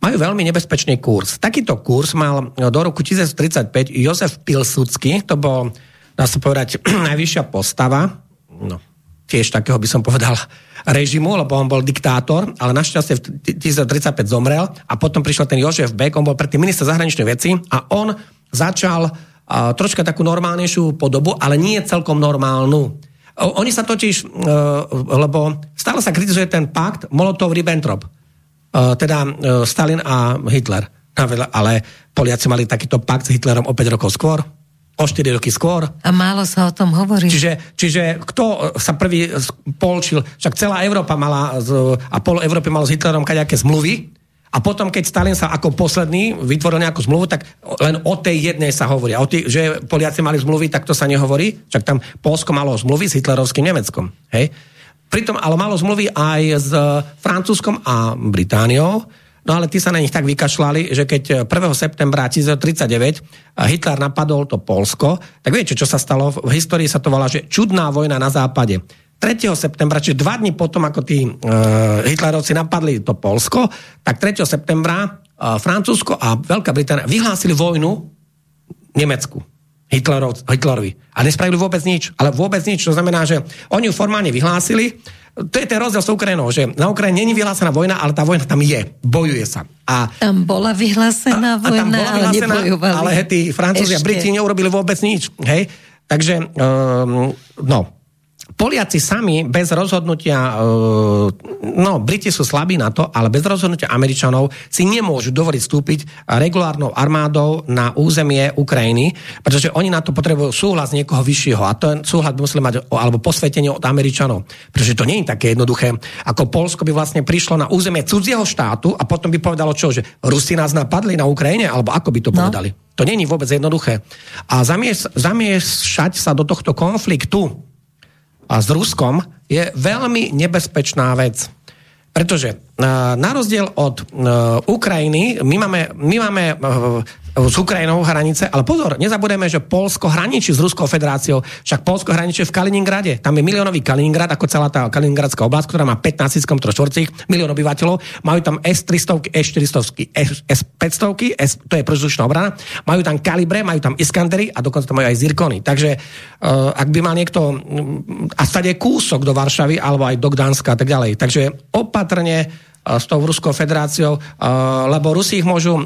majú veľmi nebezpečný kurz. Takýto kurz mal do roku 1935 Jozef Pilsudský, to bol, dá sa povedať, najvyššia postava, no, tiež takého by som povedal režimu, lebo on bol diktátor, ale našťastie v 1935 zomrel a potom prišiel ten Jožef Beck, on bol predtým minister zahraničnej veci a on začal uh, troška takú normálnejšiu podobu, ale nie celkom normálnu. Oni sa totiž, uh, lebo stále sa kritizuje ten pakt Molotov-Ribbentrop teda eh, Stalin a Hitler. Ale Poliaci mali takýto pakt s Hitlerom o 5 rokov skôr, o 4 roky skôr. A málo sa o tom hovorí. Čiže, čiže kto sa prvý polčil, však celá Európa mala, a pol Európy malo s Hitlerom kaďaké zmluvy, a potom, keď Stalin sa ako posledný vytvoril nejakú zmluvu, tak len o tej jednej sa hovorí. A o tý, že Poliaci mali zmluvy, tak to sa nehovorí. Však tam Polsko malo zmluvy s hitlerovským Nemeckom. Hej? Pritom ale malo zmluvy aj s Francúzskom a Britániou, no ale tí sa na nich tak vykašľali, že keď 1. septembra 1939 Hitler napadol to Polsko, tak viete, čo sa stalo? V histórii sa to volá, že čudná vojna na západe. 3. septembra, čiže dva dní potom, ako tí uh, Hitlerovci napadli to Polsko, tak 3. septembra uh, Francúzsko a Veľká Británia vyhlásili vojnu Nemecku. Hitlerov, Hitlerovi. A nespravili vôbec nič. Ale vôbec nič. To znamená, že oni ju formálne vyhlásili. To je ten rozdiel s Ukrajinou, že na Ukrajine není vyhlásená vojna, ale tá vojna tam je. Bojuje sa. A, tam bola vyhlásená vojna, a tam bola vyhlásená, ale nebojovali. Ale tí Francúzi a Briti neurobili vôbec nič. Hej? Takže, um, no, Poliaci sami bez rozhodnutia, e, no Briti sú slabí na to, ale bez rozhodnutia Američanov si nemôžu dovoliť vstúpiť regulárnou armádou na územie Ukrajiny, pretože oni na to potrebujú súhlas niekoho vyššieho a ten súhlas by museli mať alebo posvetenie od Američanov. Pretože to nie je také jednoduché, ako Polsko by vlastne prišlo na územie cudzieho štátu a potom by povedalo čo, že Rusi nás napadli na Ukrajine, alebo ako by to no. povedali. To není vôbec jednoduché. A zamiešať sa do tohto konfliktu a s Ruskom je veľmi nebezpečná vec. Pretože na rozdiel od Ukrajiny, my máme, my máme s Ukrajinou hranice, ale pozor, nezabudeme, že Polsko hraničí s Ruskou federáciou, však Polsko hraničí v Kaliningrade. Tam je miliónový Kaliningrad, ako celá tá Kaliningradská oblasť, ktorá má 15 km štvorcích, milión obyvateľov, majú tam S-300, S-400, S-500, S, to je protizučná obrana, majú tam kalibre, majú tam Iskandery a dokonca tam majú aj zirkony. Takže uh, ak by mal niekto, a stade kúsok do Varšavy, alebo aj do Gdanska a tak ďalej. Takže opatrne s tou Ruskou federáciou, lebo Rusi ich môžu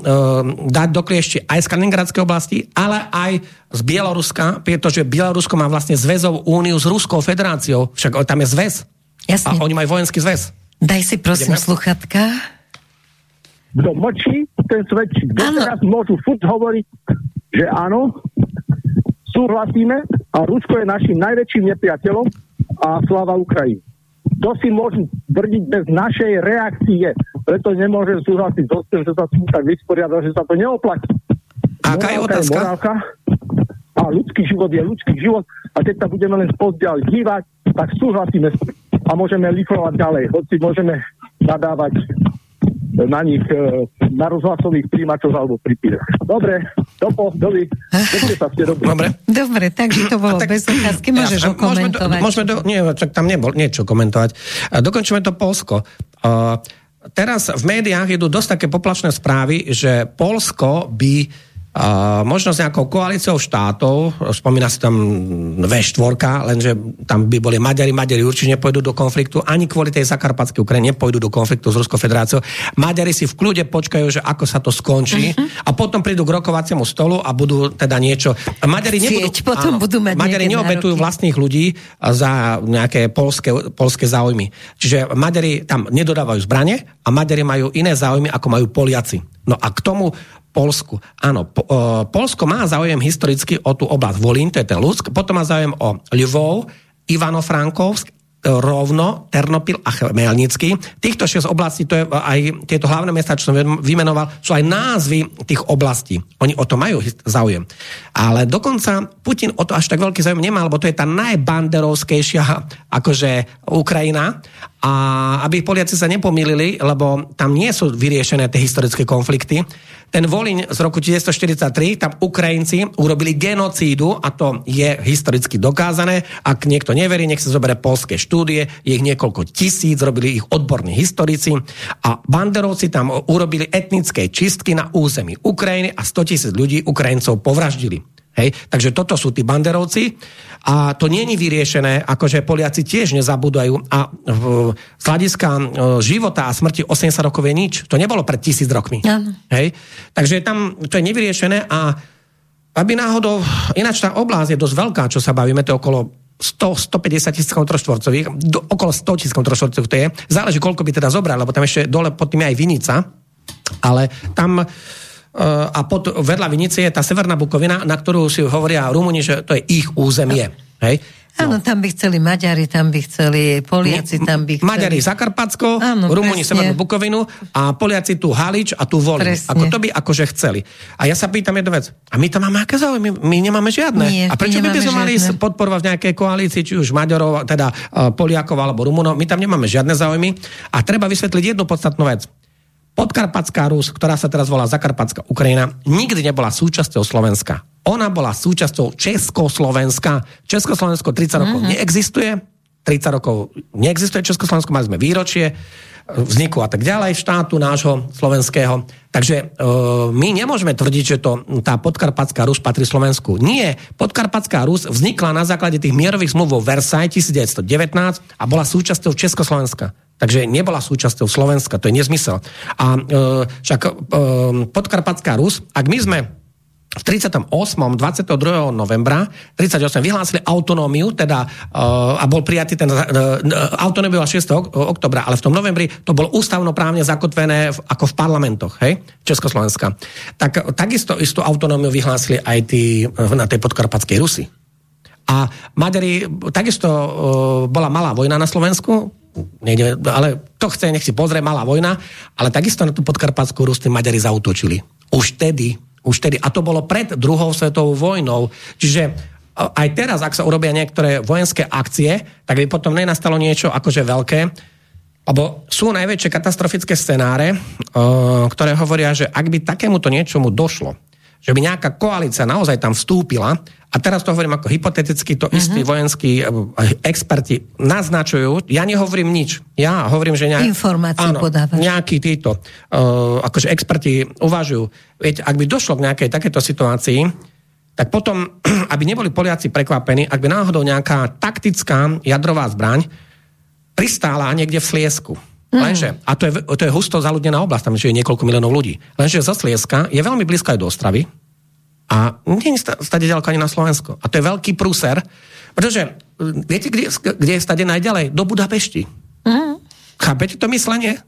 dať do kliešti aj z Kaliningradskej oblasti, ale aj z Bieloruska, pretože Bielorusko má vlastne zväzov úniu s Ruskou federáciou, však tam je zväz. Jasne. A oni majú vojenský zväz. Daj si prosím Ideme? sluchatka. Kto mlčí, ten svedčí. teraz môžu furt hovoriť, že áno, súhlasíme a Rusko je našim najväčším nepriateľom a sláva Ukrajiny to si môžu tvrdiť bez našej reakcie. Preto nemôžem súhlasiť s tým, že sa tým tak vysporiada, že sa to neoplatí. Aká je otázka? Je morálka, a ľudský život je ľudský život a keď sa budeme len spozdiaľ dívať, tak súhlasíme a môžeme lifrovať ďalej, hoci môžeme nadávať na nich e, na rozhlasových príjimačoch alebo pri pírech. Dobre, dopo, dovi, sa ste Dobre. Dobre, takže to bolo tak, bez otázky, môžeš ja, komentovať. Môžeme, do, nie, čak tam nebol niečo komentovať. Dokončíme to Polsko. Uh, teraz v médiách idú dosť také poplačné správy, že Polsko by Uh, možno s nejakou koalíciou štátov, spomína si tam V4, lenže tam by boli Maďari, Maďari určite nepôjdu do konfliktu, ani kvôli tej zakarpatskej Ukrajine nepôjdu do konfliktu s Ruskou federáciou. Maďari si v kľude počkajú, že ako sa to skončí uh-huh. a potom prídu k rokovaciemu stolu a budú teda niečo... Maďari, nebudú, potom áno, budú mať Maďari neobetujú vlastných ľudí za nejaké polské, polské záujmy. Čiže Maďari tam nedodávajú zbranie a Maďari majú iné záujmy, ako majú Poliaci. No a k tomu Polsku. Áno, po, uh, Polsko má záujem historicky o tú oblasť Volín, to je ten Lúck, potom má záujem o Lvov, Ivano-Frankovsk, Rovno, Ternopil a Chmelnický. Týchto šesť oblastí, to je aj tieto hlavné mesta, čo som vymenoval, sú aj názvy tých oblastí. Oni o to majú záujem. Ale dokonca Putin o to až tak veľký záujem nemá, lebo to je tá najbanderovskejšia akože Ukrajina a aby Poliaci sa nepomýlili, lebo tam nie sú vyriešené tie historické konflikty. Ten Volín z roku 1943, tam Ukrajinci urobili genocídu a to je historicky dokázané. Ak niekto neverí, nech sa zoberie polské štúdie, je ich niekoľko tisíc, robili ich odborní historici a banderovci tam urobili etnické čistky na území Ukrajiny a 100 tisíc ľudí Ukrajincov povraždili. Hej? Takže toto sú tí banderovci a to nie je vyriešené, akože Poliaci tiež nezabúdajú a v, z hľadiska e, života a smrti 80 rokov je nič. To nebolo pred tisíc rokmi. Hej? Takže tam to je nevyriešené a aby náhodou, ináč tá oblasť je dosť veľká, čo sa bavíme, to je okolo 100, 150 tisíc km štvorcových, okolo 100 tisíc km štvorcových to je. Záleží, koľko by teda zobral, lebo tam ešte dole pod tým je aj Vinica, ale tam a pod, vedľa Vinice je tá Severná Bukovina, na ktorú si hovoria Rumúni, že to je ich územie. Hej? No. Áno, tam by chceli Maďari, tam by chceli Poliaci, tam by chceli... Maďari Zakarpatsko, Áno, Rumúni Severnú Bukovinu a Poliaci tu Halič a tu Volin. Ako to by akože chceli. A ja sa pýtam jednu vec. A my tam máme aké záujmy? My nemáme žiadne. Nie, a prečo by, by sme mali podporovať v nejakej koalícii, či už Maďarov, teda uh, Poliakov alebo Rumunov? My tam nemáme žiadne záujmy. A treba vysvetliť jednu podstatnú vec. Podkarpatská Rus, ktorá sa teraz volá Zakarpatská Ukrajina, nikdy nebola súčasťou Slovenska. Ona bola súčasťou Československa. Československo 30 rokov mm-hmm. neexistuje, 30 rokov neexistuje Československo, mali sme výročie vzniku a tak ďalej štátu nášho slovenského. Takže e, my nemôžeme tvrdiť, že to, tá podkarpatská Rus patrí Slovensku. Nie. Podkarpatská Rus vznikla na základe tých mierových zmluv vo Versailles 1919 a bola súčasťou Československa. Takže nebola súčasťou Slovenska, to je nezmysel. A e, však e, podkarpatská Rus, ak my sme v 38. 22. novembra 38 vyhlásili autonómiu, teda uh, a bol prijatý ten uh, autonómiu 6. oktobra, ale v tom novembri to bolo ústavnoprávne zakotvené ako v parlamentoch, hej, Československa. Tak takisto istú autonómiu vyhlásili aj tí, na tej podkarpatskej Rusy. A Maďari, takisto bola malá vojna na Slovensku, nejde, ale to chce, nech si pozrie, malá vojna, ale takisto na tú podkarpatskú Rus Maďari zautočili. Už tedy, už tedy, a to bolo pred druhou svetovou vojnou, čiže aj teraz, ak sa urobia niektoré vojenské akcie, tak by potom nenastalo niečo akože veľké, lebo sú najväčšie katastrofické scenáre, ktoré hovoria, že ak by takémuto niečomu došlo, že by nejaká koalícia naozaj tam vstúpila, a teraz to hovorím ako hypoteticky, to istí uh-huh. vojenskí eh, experti naznačujú, ja nehovorím nič, ja hovorím, že nejak, áno, podávaš. nejakí títo uh, akože experti uvažujú, viete, ak by došlo k nejakej takéto situácii, tak potom, aby neboli Poliaci prekvapení, ak by náhodou nejaká taktická jadrová zbraň pristála niekde v Sliesku. Mm. Lenže, a to je, to je husto zaludnená oblasť, tam je niekoľko miliónov ľudí. Lenže zo Slieska je veľmi blízko aj do Ostravy, a nie je stade ďaleko ani na Slovensko. A to je veľký prúser, pretože viete, kde, kde je stade najďalej? Do Budapešti. Mm. Chápete to myslenie?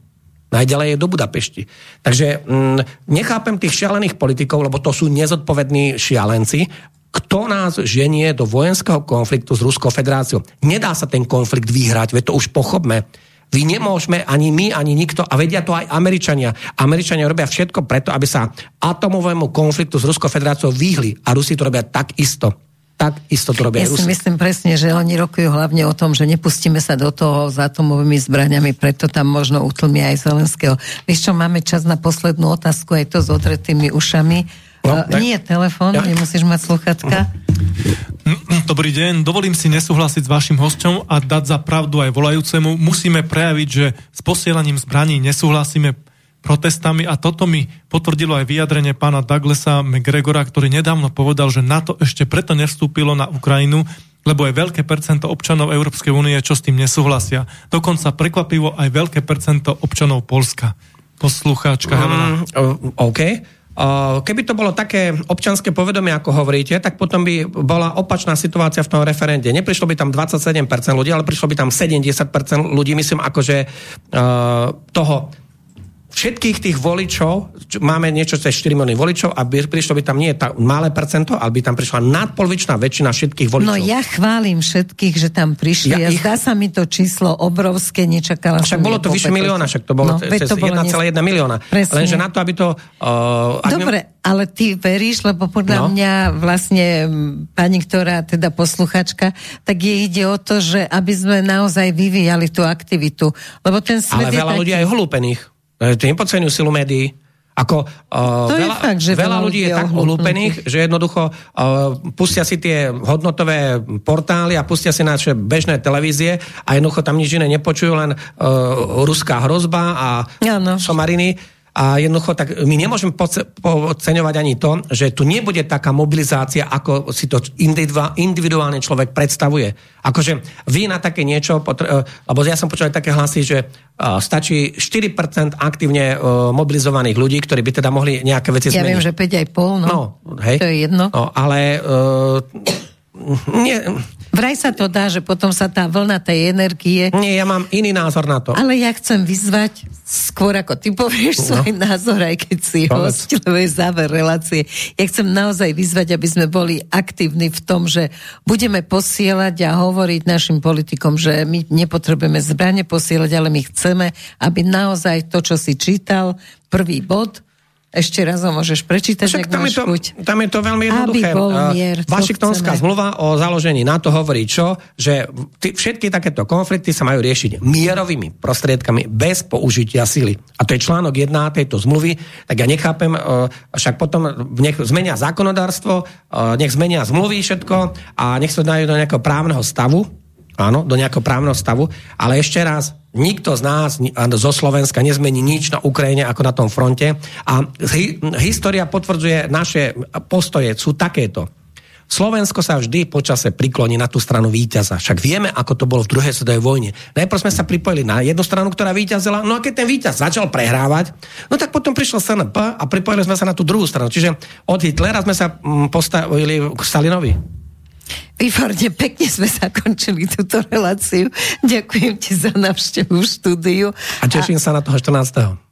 Najďalej je do Budapešti. Takže mm, nechápem tých šialených politikov, lebo to sú nezodpovední šialenci, kto nás ženie do vojenského konfliktu s Ruskou federáciou. Nedá sa ten konflikt vyhrať, veď to už pochopme. Vy nemôžeme, ani my, ani nikto, a vedia to aj Američania. Američania robia všetko preto, aby sa atomovému konfliktu s Ruskou federáciou vyhli. A Rusi to robia tak isto tak isto to robia Ja si myslím presne, že oni rokujú hlavne o tom, že nepustíme sa do toho s atomovými zbraniami, preto tam možno utlmia aj Zelenského. Vieš čo, máme čas na poslednú otázku, aj to s odretými ušami. No, uh, nie telefon, ja. nemusíš mať sluchatka. Dobrý deň, dovolím si nesúhlasiť s vašim hosťom a dať za pravdu aj volajúcemu. Musíme prejaviť, že s posielaním zbraní nesúhlasíme protestami a toto mi potvrdilo aj vyjadrenie pána Douglasa McGregora, ktorý nedávno povedal, že NATO ešte preto nevstúpilo na Ukrajinu, lebo je veľké percento občanov Európskej únie, čo s tým nesúhlasia. Dokonca prekvapivo aj veľké percento občanov Polska. Poslucháčka Helena. Mm, OK. Keby to bolo také občanské povedomie, ako hovoríte, tak potom by bola opačná situácia v tom referende. Neprišlo by tam 27% ľudí, ale prišlo by tam 70% ľudí, myslím, akože toho všetkých tých voličov, máme niečo cez 4 milióny voličov a by, prišlo by tam nie tá malé percento, ale by tam prišla nadpolovičná väčšina všetkých voličov. No ja chválim všetkých, že tam prišli ja ich... zdá sa mi to číslo obrovské, nečakala však bolo to vyše milióna, však to bolo no, cez 1,1 nes... milióna. Presne. Lenže na to, aby to... Uh, Dobre, my... ale ty veríš, lebo podľa no? mňa vlastne pani, ktorá teda posluchačka, tak jej ide o to, že aby sme naozaj vyvíjali tú aktivitu. Lebo ten svet ale veľa taký... ľudí aj hlúpených. E, to nepodceňujú silu médií. Ako, uh, to veľa, fakt, že veľa ľudí je tak ohlúpených, že jednoducho uh, pustia si tie hodnotové portály a pustia si naše bežné televízie a jednoducho tam nič iné nepočujú, len uh, ruská hrozba a no. somariny a jednoducho, tak my nemôžeme podceňovať ani to, že tu nebude taká mobilizácia, ako si to individuálne človek predstavuje. Akože vy na také niečo, e, lebo ja som počul také hlasy, že e, stačí 4% aktívne e, mobilizovaných ľudí, ktorí by teda mohli nejaké veci zmeniť. Ja viem, že 5,5, no. no hej. To je jedno. No, ale nie, Vraj sa to dá, že potom sa tá vlna tej energie... Nie, ja mám iný názor na to. Ale ja chcem vyzvať, skôr ako ty povieš no. svoj názor, aj keď si host, lebo je záver relácie. Ja chcem naozaj vyzvať, aby sme boli aktívni v tom, že budeme posielať a hovoriť našim politikom, že my nepotrebujeme zbrane posielať, ale my chceme, aby naozaj to, čo si čítal, prvý bod, ešte raz ho môžeš prečítať, Však tam, je to, chuť. tam je to veľmi jednoduché. Aby bol mier, Vašiktonská zmluva o založení NATO hovorí čo? Že t- všetky takéto konflikty sa majú riešiť mierovými prostriedkami bez použitia sily. A to je článok 1 tejto zmluvy. Tak ja nechápem, však potom nech zmenia zákonodárstvo, nech zmenia zmluvy všetko a nech sa dajú do nejakého právneho stavu, áno, do nejakého právneho stavu, ale ešte raz, nikto z nás zo Slovenska nezmení nič na Ukrajine ako na tom fronte a hi, história potvrdzuje naše postoje, sú takéto. Slovensko sa vždy počase prikloní na tú stranu víťaza. Však vieme, ako to bolo v druhej svetovej vojne. Najprv sme sa pripojili na jednu stranu, ktorá víťazila, no a keď ten víťaz začal prehrávať, no tak potom prišlo SNP a pripojili sme sa na tú druhú stranu. Čiže od Hitlera sme sa mm, postavili k Stalinovi. Výborne, pekne sme zakončili túto reláciu. Ďakujem ti za navštevu v štúdiu. A teším a... sa na toho 14.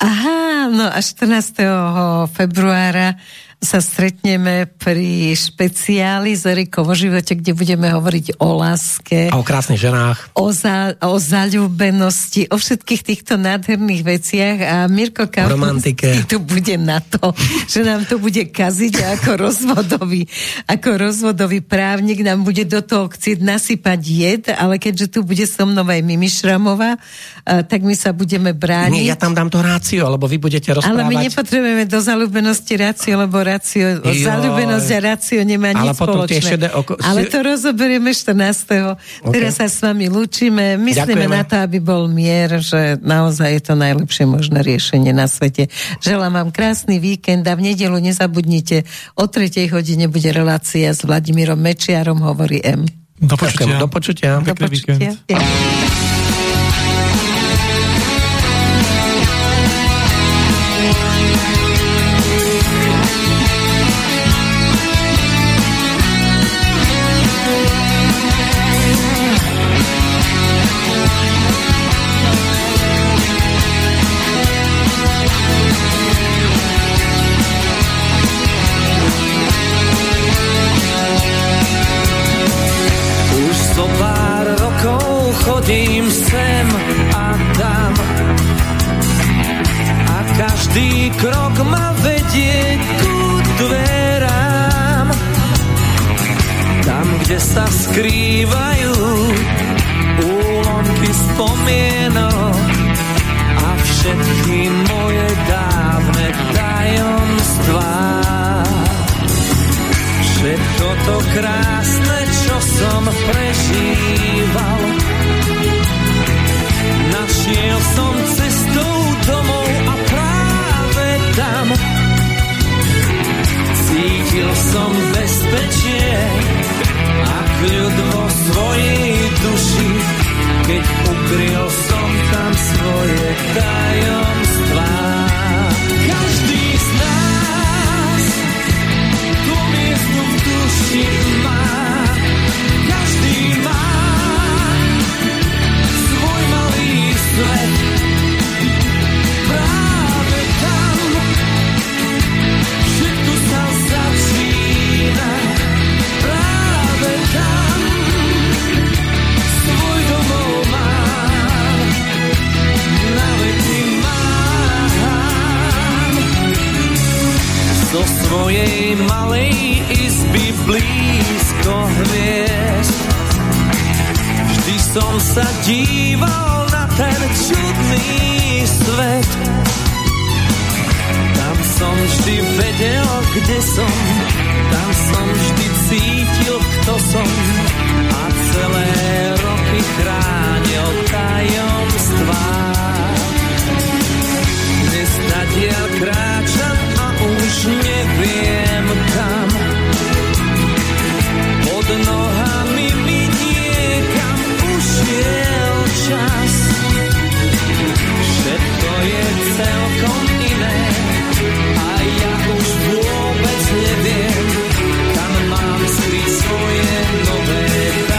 Aha, no a 14. februára sa stretneme pri špeciáli z Erikou o živote, kde budeme hovoriť o láske. A o krásnych ženách. O, za, o zaľúbenosti, o všetkých týchto nádherných veciach a Mirko Kaufmann tu bude na to, že nám to bude kaziť a ako rozvodový, ako rozvodový právnik nám bude do toho chcieť nasypať jed, ale keďže tu bude so mnou aj Mimi Šramová, tak my sa budeme brániť. Nie, ja tam dám to rácio, lebo vy budete rozprávať. Ale my nepotrebujeme do zalúbenosti rácio, lebo rácio, zalúbenosť a rácio nemá Ale nič spoločné. šedé oko- Ale to rozoberieme 14. Okay. Teraz sa s vami lúčime. Myslíme Ďakujeme. na to, aby bol mier, že naozaj je to najlepšie možné riešenie na svete. Želám vám krásny víkend a v nedelu nezabudnite, o tretej hodine bude relácia s Vladimírom Mečiarom, hovorí M. Do počutia. do počutia. Do Pekný počutia. víkend. Už skrývajú úlomky spomienok a všetky moje dávne tajomstvá. Všetko to krásne, čo som prežíval. Našiel som cestou domov a práve tam. Cítil som bezpečie a kľud vo svojej duši. Keď ukryl som tam svoje tajomstvá zo svojej malej izby blízko hviezd. Vždy som sa díval na ten čudný svet. Tam som vždy vedel, kde som, tam som vždy cítil, kto som a celé roky chránil tajomstvá. Dnes nadiaľ kráčam už neviem kam. Pod nohami mi niekam ušiel čas. Všetko je celkom iné a ja už vôbec neviem, kam mám skryť svoje nové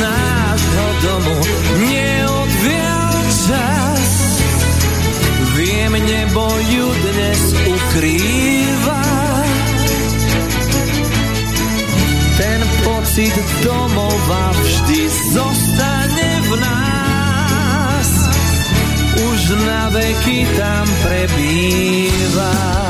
nášho domu neodvial čas. Viem, nebo ju dnes ukrýva. Ten pocit domova vždy zostane v nás. Už na veky tam prebýva.